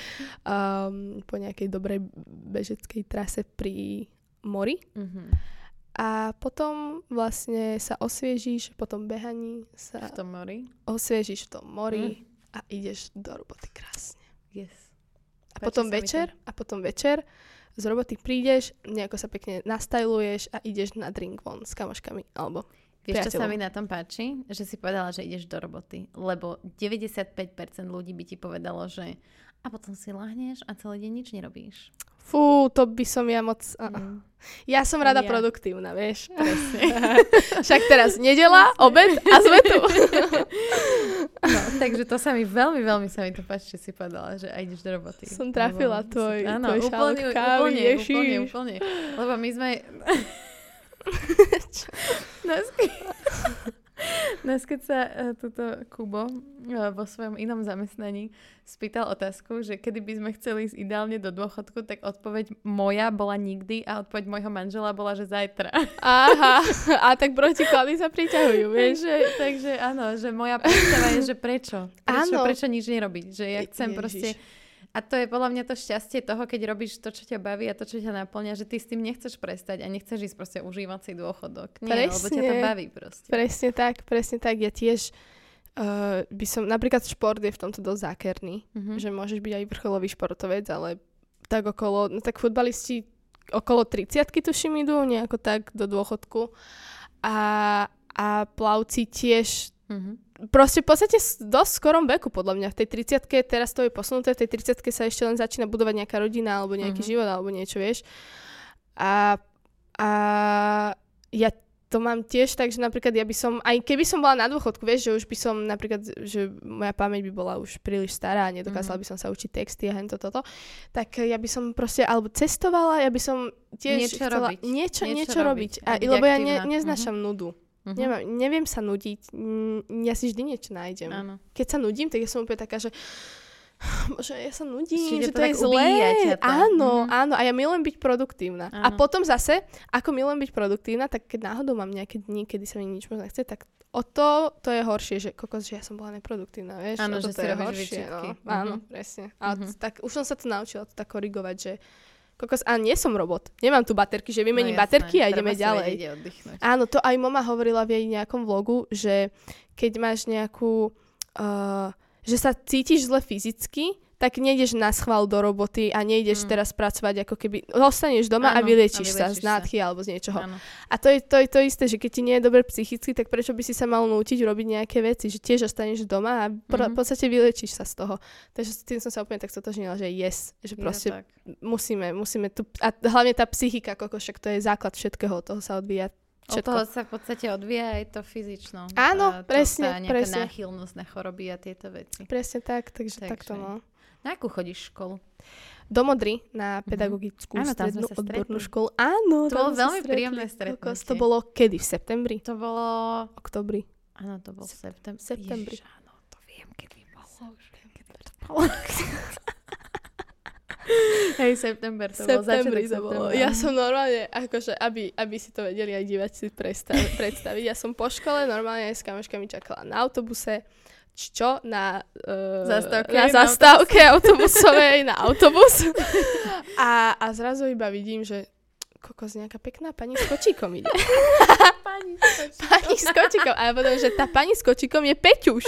Speaker 3: um, po nejakej dobrej bežeckej trase pri mori
Speaker 1: Mhm.
Speaker 3: a potom vlastne sa osviežíš, po tom behaní sa
Speaker 1: V tom mori.
Speaker 3: osviežíš v tom mori a ideš do roboty krásne.
Speaker 1: Yes.
Speaker 3: A potom
Speaker 1: mi to.
Speaker 3: večer, a potom večer z roboty prídeš, nejako sa pekne nastajluješ a ideš na drink von s kamoškami, alebo
Speaker 1: Vieš, čo sa mi na tom páči? Že si povedala, že ideš do roboty. Lebo 95% ľudí by ti povedalo, že a potom si lahneš a celý deň nič nerobíš.
Speaker 3: Fú, to by som ja moc...
Speaker 1: Mm.
Speaker 3: ja som rada
Speaker 1: Ja.
Speaker 3: produktívna, vieš.
Speaker 1: Presne. *laughs*
Speaker 3: Však teraz nedela, obed a sme tu. *laughs* *laughs*
Speaker 1: No, takže to sa mi veľmi, veľmi sa mi to páči, že si povedala, že aj ideš do roboty.
Speaker 3: Som trafila
Speaker 1: Lebo
Speaker 3: tvoj-
Speaker 1: áno,
Speaker 3: tvoj
Speaker 1: úplne,
Speaker 3: kávy,
Speaker 1: úplne,
Speaker 3: ježiš.
Speaker 1: úplne, úplne. Lebo my sme... Nás, nás keď sa uh, tuto Kubo uh, vo svojom inom zamestnaní spýtal otázku, že kedy by sme chceli ísť ideálne do dôchodku, tak odpoveď moja bola nikdy a odpoveď môjho manžela bola, že zajtra.
Speaker 3: Aha, a tak protiklady sa priťahujú, vieš.
Speaker 1: takže, takže áno, že moja predstava je, že prečo? Prečo,
Speaker 3: Áno.
Speaker 1: prečo nič nerobiť? Že ja chcem
Speaker 3: Ježiš.
Speaker 1: proste... A to je podľa mňa to šťastie toho, keď robíš to, čo ťa baví a to, čo ťa naplňa, že ty s tým nechceš prestať a nechceš ísť proste užívať si dôchodok. Nie, lebo ťa to
Speaker 3: Presne.
Speaker 1: baví proste.
Speaker 3: Presne tak, presne tak. Ja tiež uh, by som, napríklad šport je v tomto dosť zákerný,
Speaker 1: Mhm.
Speaker 3: že môžeš byť aj vrcholový športovec, ale tak okolo, no tak futbalisti okolo 30 tuším idú, nejako tak do dôchodku. A, a plavci tiež
Speaker 1: Mhm.
Speaker 3: Proste v podstate dosť skorom veku, podľa mňa. V tej 30 teraz to je posunuté, v tej 30 sa ešte len začína budovať nejaká rodina, alebo nejaký
Speaker 1: Mhm.
Speaker 3: život, alebo niečo, vieš. A, a ja to mám tiež tak, že napríklad ja by som, aj keby som bola na dôchodku, vieš, že už by som napríklad, že moja pamäť by bola už príliš stará nedokázala
Speaker 1: Mhm.
Speaker 3: by som sa učiť texty a hento toto, tak ja by som proste, alebo cestovala, ja by som tiež
Speaker 1: Niečo
Speaker 3: chcela
Speaker 1: robiť.
Speaker 3: niečo,
Speaker 1: Niečo
Speaker 3: niečo, robiť.
Speaker 1: robiť a
Speaker 3: lebo ja ne, neznášam nudu.
Speaker 1: Mhm.
Speaker 3: Nemám, neviem sa nudiť. Ja si vždy niečo nájdem.
Speaker 1: Áno.
Speaker 3: Keď sa nudím, tak ja som úplne taká, že *sighs* Bože, ja sa nudím,
Speaker 1: Čiže
Speaker 3: že
Speaker 1: to
Speaker 3: to, je zlé.
Speaker 1: ťa to.
Speaker 3: Áno,
Speaker 1: Mhm.
Speaker 3: áno. A ja milujem byť produktívna. A
Speaker 1: Áno.
Speaker 3: potom zase, ako milujem byť produktívna, tak keď náhodou mám nejaké dni, kedy sa mi nič moc nechce, tak o to, to je horšie, že kokos, že ja som bola neproduktívna, vieš.
Speaker 1: Áno, že
Speaker 3: to
Speaker 1: si
Speaker 3: je horšie,
Speaker 1: výčitky.
Speaker 3: No. Áno,
Speaker 1: Mhm.
Speaker 3: presne. A
Speaker 1: Mhm.
Speaker 3: tak už som sa to naučila to tak korigovať, že kokos, a nie som robot. Nemám tu baterky, že vymením
Speaker 1: No jasné,
Speaker 3: baterky a ideme ďalej.
Speaker 1: vedieť oddychnúť.
Speaker 3: Áno, to aj mama hovorila v jej nejakom vlogu, že keď máš nejakú, uh, že sa cítiš zle fyzicky, tak nejdeš na schvál do roboty a nejdeš
Speaker 1: Mm.
Speaker 3: teraz pracovať ako keby, ostaneš doma a
Speaker 1: Áno,
Speaker 3: vyliečíš
Speaker 1: a
Speaker 3: sa z nádchy alebo z niečoho.
Speaker 1: Áno.
Speaker 3: A to je, to je to isté, že keď ti nie je dobre psychicky, tak prečo by si sa mal nútiť robiť nejaké veci, že tiež ostaneš doma a pr-
Speaker 1: Mhm.
Speaker 3: v podstate vyliečíš sa z toho. Takže s tým som sa úplne tak stotožnila, že yes, že proste
Speaker 1: tak.
Speaker 3: musíme, musíme tu, a hlavne tá psychika, koko, však to je základ všetkého, od toho sa odvíja
Speaker 1: Od
Speaker 3: všetko.
Speaker 1: toho sa v podstate odvíja aj to fyzično.
Speaker 3: Áno,
Speaker 1: Tá- to-
Speaker 3: presne,
Speaker 1: nejaká
Speaker 3: presne.
Speaker 1: náchylnosť na choroby a tieto veci.
Speaker 3: Presne tak, takže,
Speaker 1: Takže.
Speaker 3: takto no.
Speaker 1: Na akú chodíš školu?
Speaker 3: Do Modry na pedagogickú
Speaker 1: Áno, tam sme
Speaker 3: strednú odbornú školu. Áno,
Speaker 1: To bolo veľmi
Speaker 3: stretli.
Speaker 1: príjemné stretnutie.
Speaker 3: To bolo kedy? V septembri?
Speaker 1: To bolo...
Speaker 3: Oktobri.
Speaker 1: Áno, to bol septem...
Speaker 3: septembri.
Speaker 1: Ježiš, áno, to viem, kedy bolo. Kedy to bolo. *laughs* Hej, september to bol, začiatok
Speaker 3: to bolo. Ja som normálne, akože, aby, aby si to vedeli aj diváci predstav- *laughs* predstaviť, ja som po škole normálne s kamoškami čakala na autobuse, čo? Na, uh,
Speaker 1: Zastávke,
Speaker 3: na
Speaker 1: na
Speaker 3: zastávke autobusovej, na autobus. *laughs* A, a zrazu iba vidím, že kokos, nejaká pekná pani s kočíkom ide. *laughs*
Speaker 1: Pani,
Speaker 3: pani s kočíkom. A ja potom, že tá pani s kočíkom je Peťuš.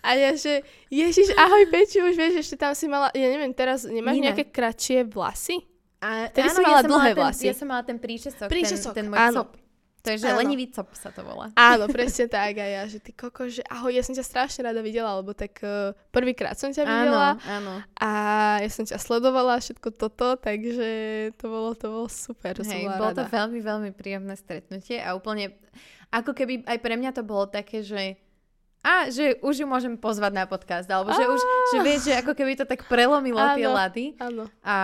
Speaker 3: A ja, že Ježiš, ahoj Peťuš, vieš, ešte tam si mala, ja neviem, teraz nemáš
Speaker 1: Nina.
Speaker 3: nejaké kratšie vlasy?
Speaker 1: A,
Speaker 3: Vtedy si
Speaker 1: áno,
Speaker 3: mala
Speaker 1: ja
Speaker 3: dlhé
Speaker 1: ten,
Speaker 3: vlasy.
Speaker 1: Ja som mala ten príčesok,
Speaker 3: Príčesok,
Speaker 1: ten, ten môj
Speaker 3: áno.
Speaker 1: cop. To je, že
Speaker 3: Áno.
Speaker 1: lenivý cop sa to volá.
Speaker 3: Áno, *laughs* presne tak. A ja, že ty koko, že ahoj, ja som ťa strašne rada videla, lebo tak uh, prvýkrát som ťa videla
Speaker 1: Áno, áno.
Speaker 3: a ja som ťa sledovala, všetko toto, takže to bolo, to bolo super,
Speaker 1: Hej, bolo
Speaker 3: rada.
Speaker 1: to veľmi, veľmi príjemné stretnutie a úplne, ako keby aj pre mňa to bolo také, že a že už ju môžem pozvať na podcast, alebo že už, že vieš, že ako keby to tak prelomilo tie lady.
Speaker 3: Áno.
Speaker 1: A,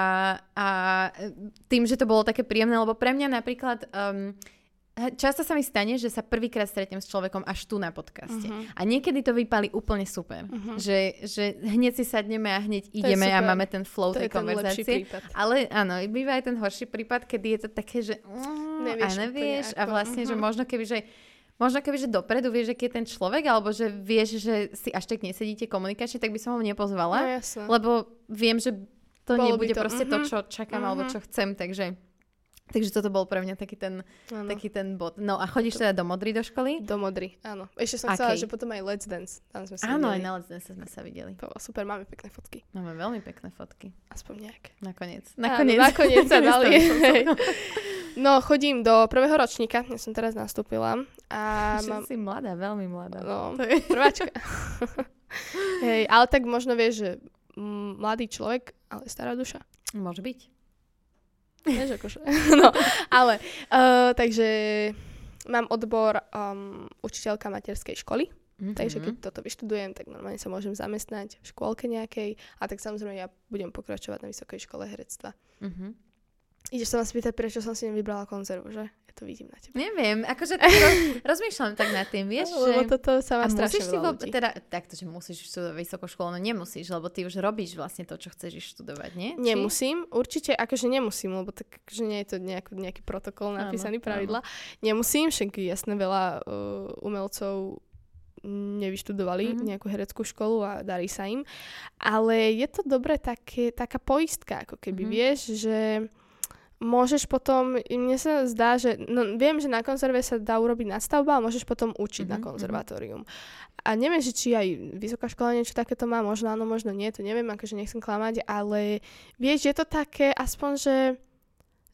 Speaker 1: a tým, že to bolo také príjemné, lebo pre mňa napríklad um, často sa mi stane, že sa prvýkrát stretnem s človekom až tu na podcaste.
Speaker 3: Mhm.
Speaker 1: A niekedy to vypali úplne super.
Speaker 3: Mhm.
Speaker 1: Že, že hneď si sadneme a hneď ideme a máme ten flow
Speaker 3: To je
Speaker 1: tej
Speaker 3: ten lepší
Speaker 1: konverzácie. Ale áno, býva aj ten horší prípad, kedy je to také, že mm,
Speaker 3: Nevieš
Speaker 1: a nevieš a vlastne, že
Speaker 3: mhm.
Speaker 1: možno keby, že Možno keby, že dopredu vieš, aký je ten človek, alebo že vieš, že si až tak nesedíte komunikačne, tak by som ho
Speaker 3: No
Speaker 1: nepozvala,
Speaker 3: jasné.
Speaker 1: lebo viem, že to
Speaker 3: Bolo
Speaker 1: nebude
Speaker 3: to,
Speaker 1: proste to,
Speaker 3: mhm.
Speaker 1: čo čakám, alebo
Speaker 3: Mhm.
Speaker 1: čo chcem, takže... Takže toto bol pre mňa taký ten, taký ten bod. No a chodíš teda do Modry do školy?
Speaker 3: Do modry, áno. Ešte som chcela,
Speaker 1: Akej?
Speaker 3: že potom aj Let's Dance. Tam sme sa
Speaker 1: Áno, aj
Speaker 3: videli.
Speaker 1: na Let's Dance sme sa videli.
Speaker 3: To bolo super, máme pekné fotky.
Speaker 1: Máme veľmi pekné fotky.
Speaker 3: Aspoň nejaké.
Speaker 1: Nakoniec.
Speaker 3: Áno,
Speaker 1: Nakoniec.
Speaker 3: nakoniec sa *laughs* dali. No, chodím do prvého ročníka, ja som teraz nastúpila. A *laughs* mám...
Speaker 1: si mladá, veľmi mladá.
Speaker 3: No, prváčka. *laughs* Hej, ale tak možno vieš, že mladý človek, ale stará duša.
Speaker 1: Môže byť.
Speaker 3: Vieš, akože. *laughs* No, ale, uh, takže mám odbor um, učiteľka materskej školy,
Speaker 1: Mhm.
Speaker 3: takže keď toto vyštudujem, tak normálne sa môžem zamestnať v škôlke nejakej a tak samozrejme ja budem pokračovať na vysokej škole herectva.
Speaker 1: Mhm.
Speaker 3: Ideš sa ma spýtať, prečo som si nevybrala konzervu, že? To vidím na tebe.
Speaker 1: Neviem, akože *laughs* roz, rozmýšľam tak nad tým, vieš, že...
Speaker 3: Lebo toto sa má strašne veľa ľudí.
Speaker 1: teda takto, že musíš študovať vysokú školu, no nemusíš, lebo ty už robíš vlastne to, čo chceš študovať, nie? Či?
Speaker 3: Nemusím, určite akože nemusím, lebo tak akože nie je to nejak, nejaký protokol
Speaker 1: Áno,
Speaker 3: napísaný
Speaker 1: áno.
Speaker 3: pravidla. Nemusím, však jasne veľa uh, umelcov nevyštudovali
Speaker 1: Mhm.
Speaker 3: mm-hmm. nejakú hereckú školu a darí sa im. Ale je to dobre také, taká poistka, ako keby
Speaker 1: Mhm.
Speaker 3: mm-hmm. vieš, že môžeš potom, mne sa zdá, že no, viem, že na konzerve sa dá urobiť nadstavba a môžeš potom učiť mm-hmm. na
Speaker 1: Mhm, mhm.
Speaker 3: konzervatórium. A neviem, že či aj vysoká škola niečo takéto má, možno áno, možno nie, to neviem, akože nechcem klamať, ale vieš, je to také aspoň, že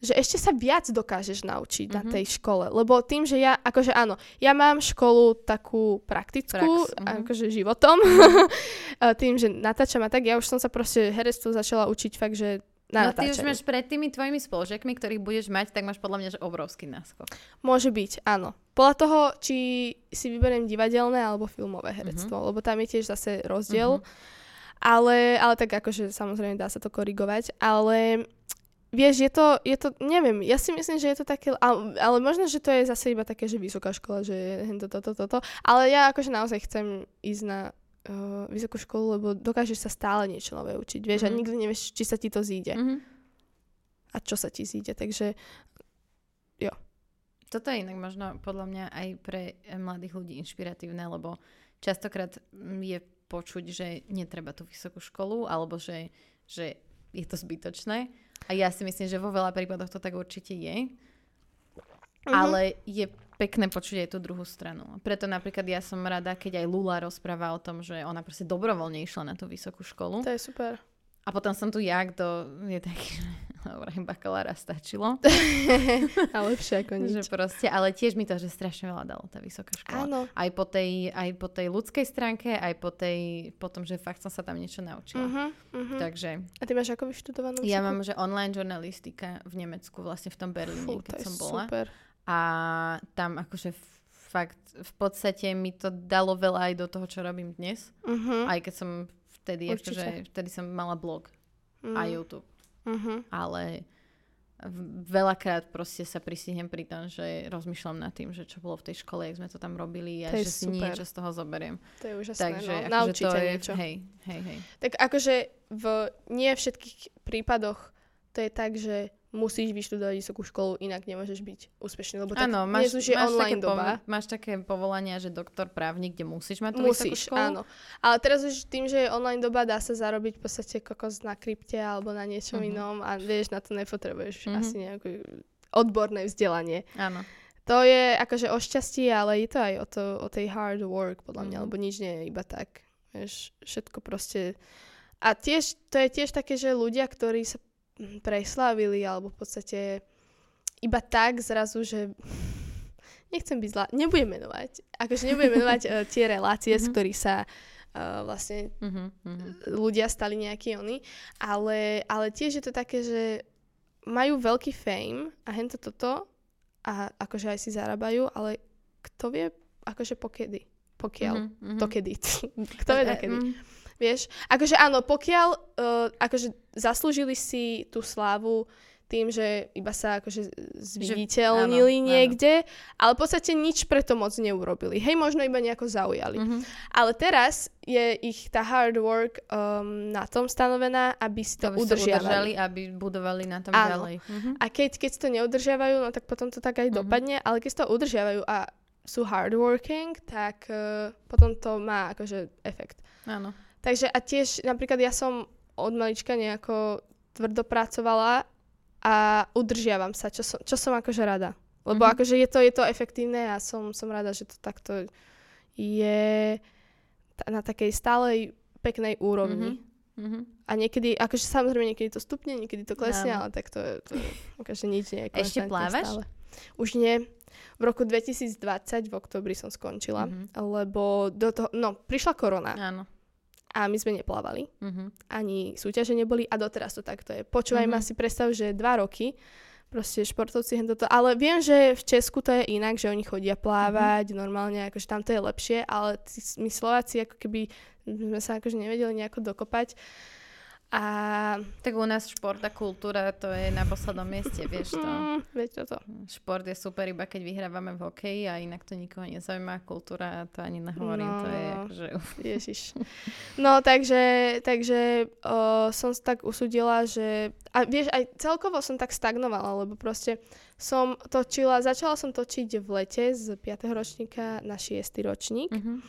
Speaker 3: že ešte sa viac dokážeš naučiť mm-hmm. na
Speaker 1: Mhm.
Speaker 3: tej škole. Lebo tým, že ja, akože áno, ja mám školu takú praktickú,
Speaker 1: Prax, mhm.
Speaker 3: akože životom, *laughs* tým, že natáčam a tak, ja už som sa proste herectvo začala učiť fakt, že na
Speaker 1: No ty už máš pred tými tvojimi spolužiakmi, ktorých budeš mať, tak máš podľa mňa že obrovský náskok.
Speaker 3: Môže byť, áno. Podľa toho, či si vyberiem divadelné alebo filmové herectvo,
Speaker 1: Mhm.
Speaker 3: lebo tam je tiež zase rozdiel. Ale, ale tak akože samozrejme dá sa to korigovať, ale vieš, je to, je to, neviem, ja si myslím, že je to také, ale, ale možno, že to je zase iba také, že vysoká škola, že toto, toto, toto, ale ja akože naozaj chcem ísť na uh, vysokú školu, lebo dokážeš sa stále niečo nové učiť, vieš, a
Speaker 1: Mhm.
Speaker 3: nikdy nevieš, či sa ti to zíde
Speaker 1: Mhm.
Speaker 3: a čo sa ti zíde, takže
Speaker 1: Toto je inak možno podľa mňa aj pre mladých ľudí inšpiratívne, lebo častokrát mm, je počuť, že netreba tú vysokú školu, alebo že, že je to zbytočné. A ja si myslím, že vo veľa prípadoch to tak určite je.
Speaker 3: Mhm.
Speaker 1: Ale je pekné počuť aj tú druhú stranu. Preto napríklad ja som rada, keď aj Lula rozpráva o tom, že ona proste dobrovoľne išla na tú vysokú školu.
Speaker 3: to je super.
Speaker 1: A potom som tu ja, kto je taký, hovorím, *laughs* bakalára stačilo. *laughs*
Speaker 3: a lepšie ako *laughs* nič.
Speaker 1: že proste, ale tiež mi to, že strašne veľa dalo tá vysoká škola.
Speaker 3: Áno.
Speaker 1: Aj po tej, aj po tej ľudskej stránke, aj po tej, po tom, že fakt som sa tam niečo naučila.
Speaker 3: Uh-huh, uh-huh.
Speaker 1: Takže
Speaker 3: A ty máš ako vyštudovanú
Speaker 1: ja mám, že online žurnalistika v Nemecku, vlastne v tom Berlíne,
Speaker 3: Fú,
Speaker 1: keď som bola.
Speaker 3: super.
Speaker 1: A tam akože fakt, v podstate mi to dalo veľa aj do toho, čo robím dnes.
Speaker 3: Uh-huh.
Speaker 1: Aj keď som vtedy,
Speaker 3: Určite.
Speaker 1: akože, vtedy som mala blog
Speaker 3: mm.
Speaker 1: a YouTube.
Speaker 3: Uh-huh.
Speaker 1: Ale veľakrát proste sa prisihnem pri tom, že rozmýšľam nad tým, že čo bolo v tej škole, jak sme to tam robili a
Speaker 3: To
Speaker 1: že si
Speaker 3: super.
Speaker 1: niečo z toho zoberiem.
Speaker 3: To je úžasné,
Speaker 1: Takže
Speaker 3: no.
Speaker 1: akože to je,
Speaker 3: niečo.
Speaker 1: hej, hej, hej.
Speaker 3: Tak akože v nie všetkých prípadoch to je tak, že musíš vyštudovať vysokú školu, inak nemôžeš byť úspešný, lebo tak
Speaker 1: Áno,
Speaker 3: máš, dnes už je
Speaker 1: máš,
Speaker 3: online
Speaker 1: také
Speaker 3: doba.
Speaker 1: pov- máš také povolania, že doktor právnik, kde musíš mať tú
Speaker 3: Musíš,
Speaker 1: vysokú školu.
Speaker 3: áno. Ale teraz už tým, že je online doba, dá sa zarobiť v podstate kokos na krypte alebo na niečom
Speaker 1: Mhm.
Speaker 3: inom a vieš, na to nepotrebuješ
Speaker 1: Mhm.
Speaker 3: asi nejaké odborné vzdelanie.
Speaker 1: Áno.
Speaker 3: To je akože o šťastí, ale je to aj o, to, o tej hard work, podľa mňa,
Speaker 1: Mhm.
Speaker 3: lebo nič nie je iba tak. Vieš, všetko proste... A tiež, to je tiež také, že ľudia, ktorí sa preslávili, alebo v podstate iba tak zrazu, že nechcem byť zlá, nebudem menovať. Akože nebudem menovať uh, tie relácie, z
Speaker 1: Mhm.
Speaker 3: ktorých sa uh, vlastne
Speaker 1: Uh-huh, uh-huh.
Speaker 3: ľudia stali nejakí oni, ale, ale tiež je to také, že majú veľký fame a hento toto a akože aj si zarábajú, ale kto vie, akože pokedy, pokiaľ, to kedy, *laughs* kto vie
Speaker 1: E,
Speaker 3: kedy,
Speaker 1: mm,
Speaker 3: vieš, akože áno, pokiaľ uh, akože zaslúžili si tú slávu tým, že iba sa akože zviditeľnili
Speaker 1: áno, áno.
Speaker 3: niekde, ale v podstate nič preto moc neurobili. Hej, možno iba nejako zaujali.
Speaker 1: mhm.
Speaker 3: Ale teraz je ich tá hard work um, na tom stanovená, aby si to,
Speaker 1: To by sa
Speaker 3: udržiavali.
Speaker 1: udržali, aby budovali na tom
Speaker 3: Áno.
Speaker 1: ďalej. Mhm.
Speaker 3: A keď, keď to neudržiavajú, no tak potom to tak aj
Speaker 1: Mhm.
Speaker 3: dopadne, ale keď to udržiavajú a sú hardworking, tak uh, potom to má akože efekt.
Speaker 1: Áno.
Speaker 3: Takže a tiež napríklad ja som od malička nejako tvrdo pracovala a udržiavam sa, čo som, čo som akože rada. Lebo
Speaker 1: Mhm.
Speaker 3: akože je to, je to efektívne a som, som rada, že to takto je na takej stálej peknej úrovni.
Speaker 1: Mhm.
Speaker 3: A niekedy, akože samozrejme niekedy to stupne, niekedy to klesne,
Speaker 1: Áno.
Speaker 3: ale tak to, to akože nič nie je
Speaker 1: Ešte plávaš?
Speaker 3: stále. Už nie. V roku 2020 v oktobri som skončila,
Speaker 1: Mhm.
Speaker 3: lebo do toho, no, prišla korona
Speaker 1: Áno.
Speaker 3: A my sme neplávali
Speaker 1: Mhm.
Speaker 3: ani súťaže neboli a doteraz to takto je. Počúvaj
Speaker 1: Mhm.
Speaker 3: ma si predstav, že dva roky proste športovci toto, ale viem, že v Česku to je inak, že oni chodia plávať normálne, akože tam to je lepšie, ale my Slováci ako keby sme sa akože nevedeli nejako dokopať a
Speaker 1: Tak u nás šport a kultúra to je na poslednom mieste, vieš to.
Speaker 3: mm, vieš toto.
Speaker 1: Šport je super iba keď vyhrávame v hokeji a inak to nikoho nezaujíma. Kultúra to ani nehovorím, to je
Speaker 3: No.
Speaker 1: akože...
Speaker 3: Ježiš. No takže, takže o, som si tak usudila, že a vieš, aj celkovo som tak stagnovala, lebo proste som točila, začala som točiť v lete z 5. ročníka na 6. ročník
Speaker 1: Mhm.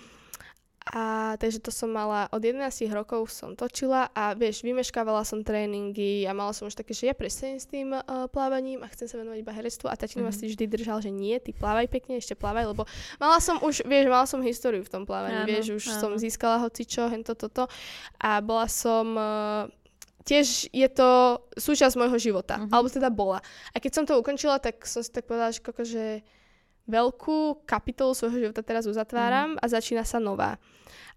Speaker 3: A takže to som mala, od 11 rokov som točila a vieš, vymeškávala som tréningy a mala som už také, že ja prestanem s tým uh, plávaním a chcem sa venovať iba herectvu a tatino ma
Speaker 1: Mhm.
Speaker 3: si vždy držal, že nie, ty plávaj pekne, ešte plávaj, lebo mala som už, vieš, mala som históriu v tom plávaní,
Speaker 1: Áno,
Speaker 3: vieš, už
Speaker 1: áno.
Speaker 3: som získala hocičo, hento toto a bola som... Uh, tiež je to súčasť môjho života,
Speaker 1: Mhm.
Speaker 3: alebo teda bola. A keď som to ukončila, tak som si tak povedala, že, koko, že veľkú kapitolu svojho života teraz uzatváram a začína sa nová.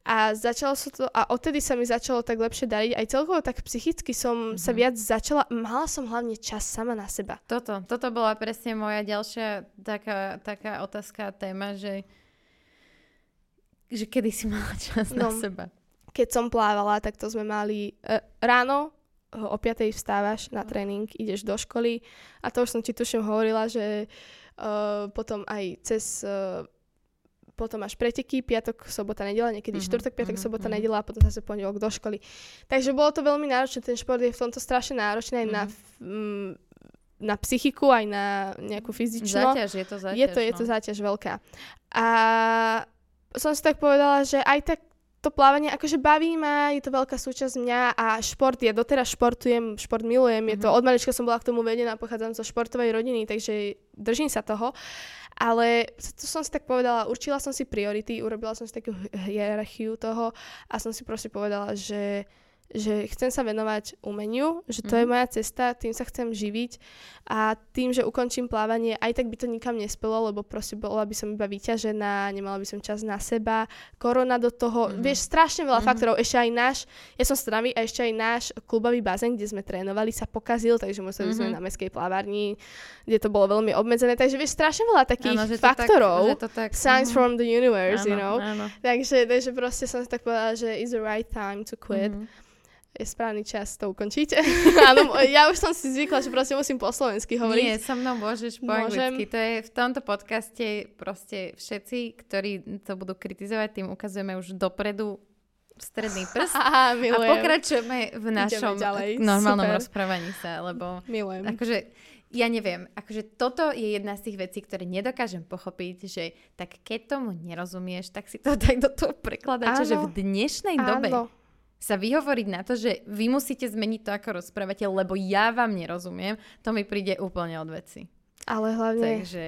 Speaker 3: A začalo sa to, a odtedy sa mi začalo tak lepšie dariť, aj celkovo tak psychicky som sa
Speaker 1: Mhm.
Speaker 3: viac začala, mala som hlavne čas sama na seba.
Speaker 1: Toto, toto bola presne moja ďalšia taká, taká otázka a téma, že, že kedy si mala *laughs* čas na
Speaker 3: No.
Speaker 1: seba.
Speaker 3: Keď som plávala, tak to sme mali e, ráno, e, o 5 vstávaš na tréning, ideš do školy a to už som ti tuším hovorila, že potom aj cez potom máš preteky, piatok, sobota, nedela, niekedy
Speaker 1: Mhm,
Speaker 3: štvrtok, piatok,
Speaker 1: mhm,
Speaker 3: sobota,
Speaker 1: mhm.
Speaker 3: nedela a potom zase pondelok do školy. Takže bolo to veľmi náročné, ten šport je v tomto strašne náročný aj na,
Speaker 1: Mhm.
Speaker 3: f- mm, na psychiku, aj na nejakú fyzičnú.
Speaker 1: Záťaž, je to záťaž.
Speaker 3: je to, je to
Speaker 1: no.
Speaker 3: záťaž veľká. A som si tak povedala, že aj tak to plávanie akože baví ma, je to veľká súčasť mňa a šport, ja doteraz športujem, šport milujem, je to, od malička som bola k tomu vedená, pochádzam zo športovej rodiny, takže držím sa toho. Ale to som si tak povedala, určila som si priority, urobila som si takú hi- hierarchiu toho a som si proste povedala, že že chcem sa venovať umeniu, že to je
Speaker 1: Mhm.
Speaker 3: moja cesta, tým sa chcem živiť a tým, že ukončím plávanie, aj tak by to nikam nespelo, lebo proste bola by som iba vyťažená, nemala by som čas na seba, korona do toho,
Speaker 1: Mhm.
Speaker 3: vieš, strašne veľa
Speaker 1: Mhm.
Speaker 3: faktorov, ešte aj náš, ja som stravý a ešte aj náš klubový bazén, kde sme trénovali, sa pokazil, takže museli sme
Speaker 1: Mhm.
Speaker 3: na mestskej plávárni, kde to bolo veľmi obmedzené, takže vieš, strašne veľa takých
Speaker 1: to
Speaker 3: faktorov,
Speaker 1: Tak, tak,
Speaker 3: signs
Speaker 1: mhm.
Speaker 3: from the universe, you
Speaker 1: Áno,
Speaker 3: know.
Speaker 1: Áno.
Speaker 3: Takže, takže proste som si tak povedala, že it's the right time to quit.
Speaker 1: Mhm.
Speaker 3: Je správny čas to ukončiť. *laughs* Áno, ja už som si zvykla, že proste musím po slovensky hovoriť.
Speaker 1: Nie, so mnou môžeš po
Speaker 3: Môžem.
Speaker 1: anglicky. To je v tomto podcaste proste všetci, ktorí to budú kritizovať, tým ukazujeme už dopredu stredný *laughs* prst
Speaker 3: Aha,
Speaker 1: a
Speaker 3: milujem.
Speaker 1: pokračujeme v našom *laughs* normálnom
Speaker 3: Super.
Speaker 1: rozprávaní sa, lebo
Speaker 3: Milujem.
Speaker 1: akože ja neviem, akože toto je jedna z tých vecí, ktoré nedokážem pochopiť, že tak keď tomu nerozumieš, tak si to daj do toho prekladača, že v
Speaker 3: Áno.
Speaker 1: dnešnej dobe
Speaker 3: Áno.
Speaker 1: Sa vyhovoriť na to, že vy musíte zmeniť to, ako rozprávate, lebo ja vám nerozumiem, to mi príde úplne od veci.
Speaker 3: Ale hlavne,
Speaker 1: Takže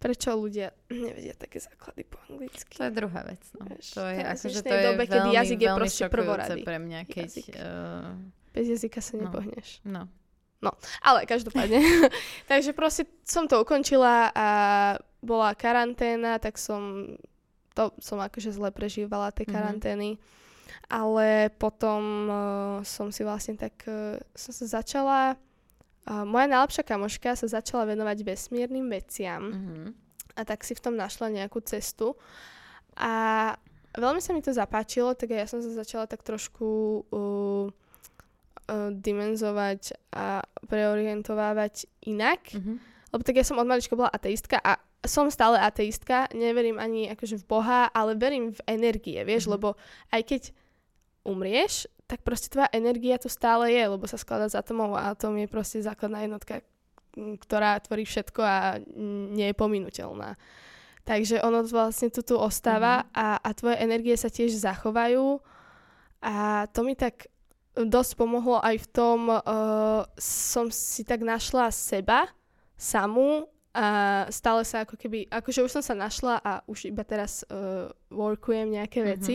Speaker 3: prečo ľudia nevedia také základy po anglicky?
Speaker 1: to je druhá vec. No.
Speaker 3: Vieš,
Speaker 1: To je, akože to je
Speaker 3: dobe, kedy
Speaker 1: veľmi,
Speaker 3: jazyk je proste prvorady.
Speaker 1: pre mňa, keď...
Speaker 3: Jazyk.
Speaker 1: Uh,
Speaker 3: Bez jazyka sa
Speaker 1: No.
Speaker 3: nepohneš.
Speaker 1: no.
Speaker 3: Ale každopádne. *laughs* Takže proste som to ukončila a bola karanténa, tak som to som akože zle prežívala tie
Speaker 1: Mhm.
Speaker 3: karantény. Ale potom uh, som si vlastne tak, uh, som sa začala, uh, moja najlepšia kamoška sa začala venovať vesmírnym veciam
Speaker 1: Uh-huh.
Speaker 3: a tak si v tom našla nejakú cestu. A veľmi sa mi to zapáčilo, tak ja som sa začala tak trošku uh, uh, dimenzovať a preorientovávať inak.
Speaker 1: Uh-huh.
Speaker 3: Lebo tak ja som od malička bola ateistka a som stále ateistka, neverím ani akože v Boha, ale verím v energie, vieš,
Speaker 1: Mhm.
Speaker 3: lebo aj keď umrieš, tak proste tvoja energia tu stále je, lebo sa skladá z atomov a atom je proste základná jednotka, ktorá tvorí všetko a nie je pominuteľná. Takže ono vlastne tu tu ostáva a, a tvoje energie sa tiež zachovajú a to mi tak dosť pomohlo aj v tom, uh, som si tak našla seba samú a stále sa ako keby, akože už som sa našla a už iba teraz uh, workujem nejaké
Speaker 1: Mhm.
Speaker 3: veci,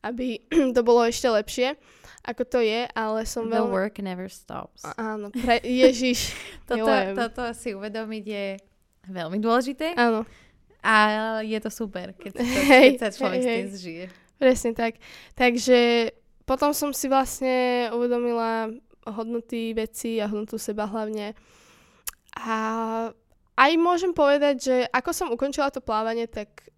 Speaker 3: aby *clears throat* to bolo ešte lepšie, ako to je, ale som
Speaker 1: The
Speaker 3: veľmi...
Speaker 1: work never stops.
Speaker 3: Áno, pre, Ježiš, *laughs*
Speaker 1: Toto,
Speaker 3: milujem.
Speaker 1: toto si uvedomiť je veľmi dôležité
Speaker 3: áno,
Speaker 1: a je to super, keď, to, *laughs*
Speaker 3: Hej,
Speaker 1: keď sa človek
Speaker 3: hej,
Speaker 1: s tým zžije.
Speaker 3: presne tak. Takže potom som si vlastne uvedomila hodnoty veci a hodnotu seba hlavne. A aj môžem povedať, že ako som ukončila to plávanie, tak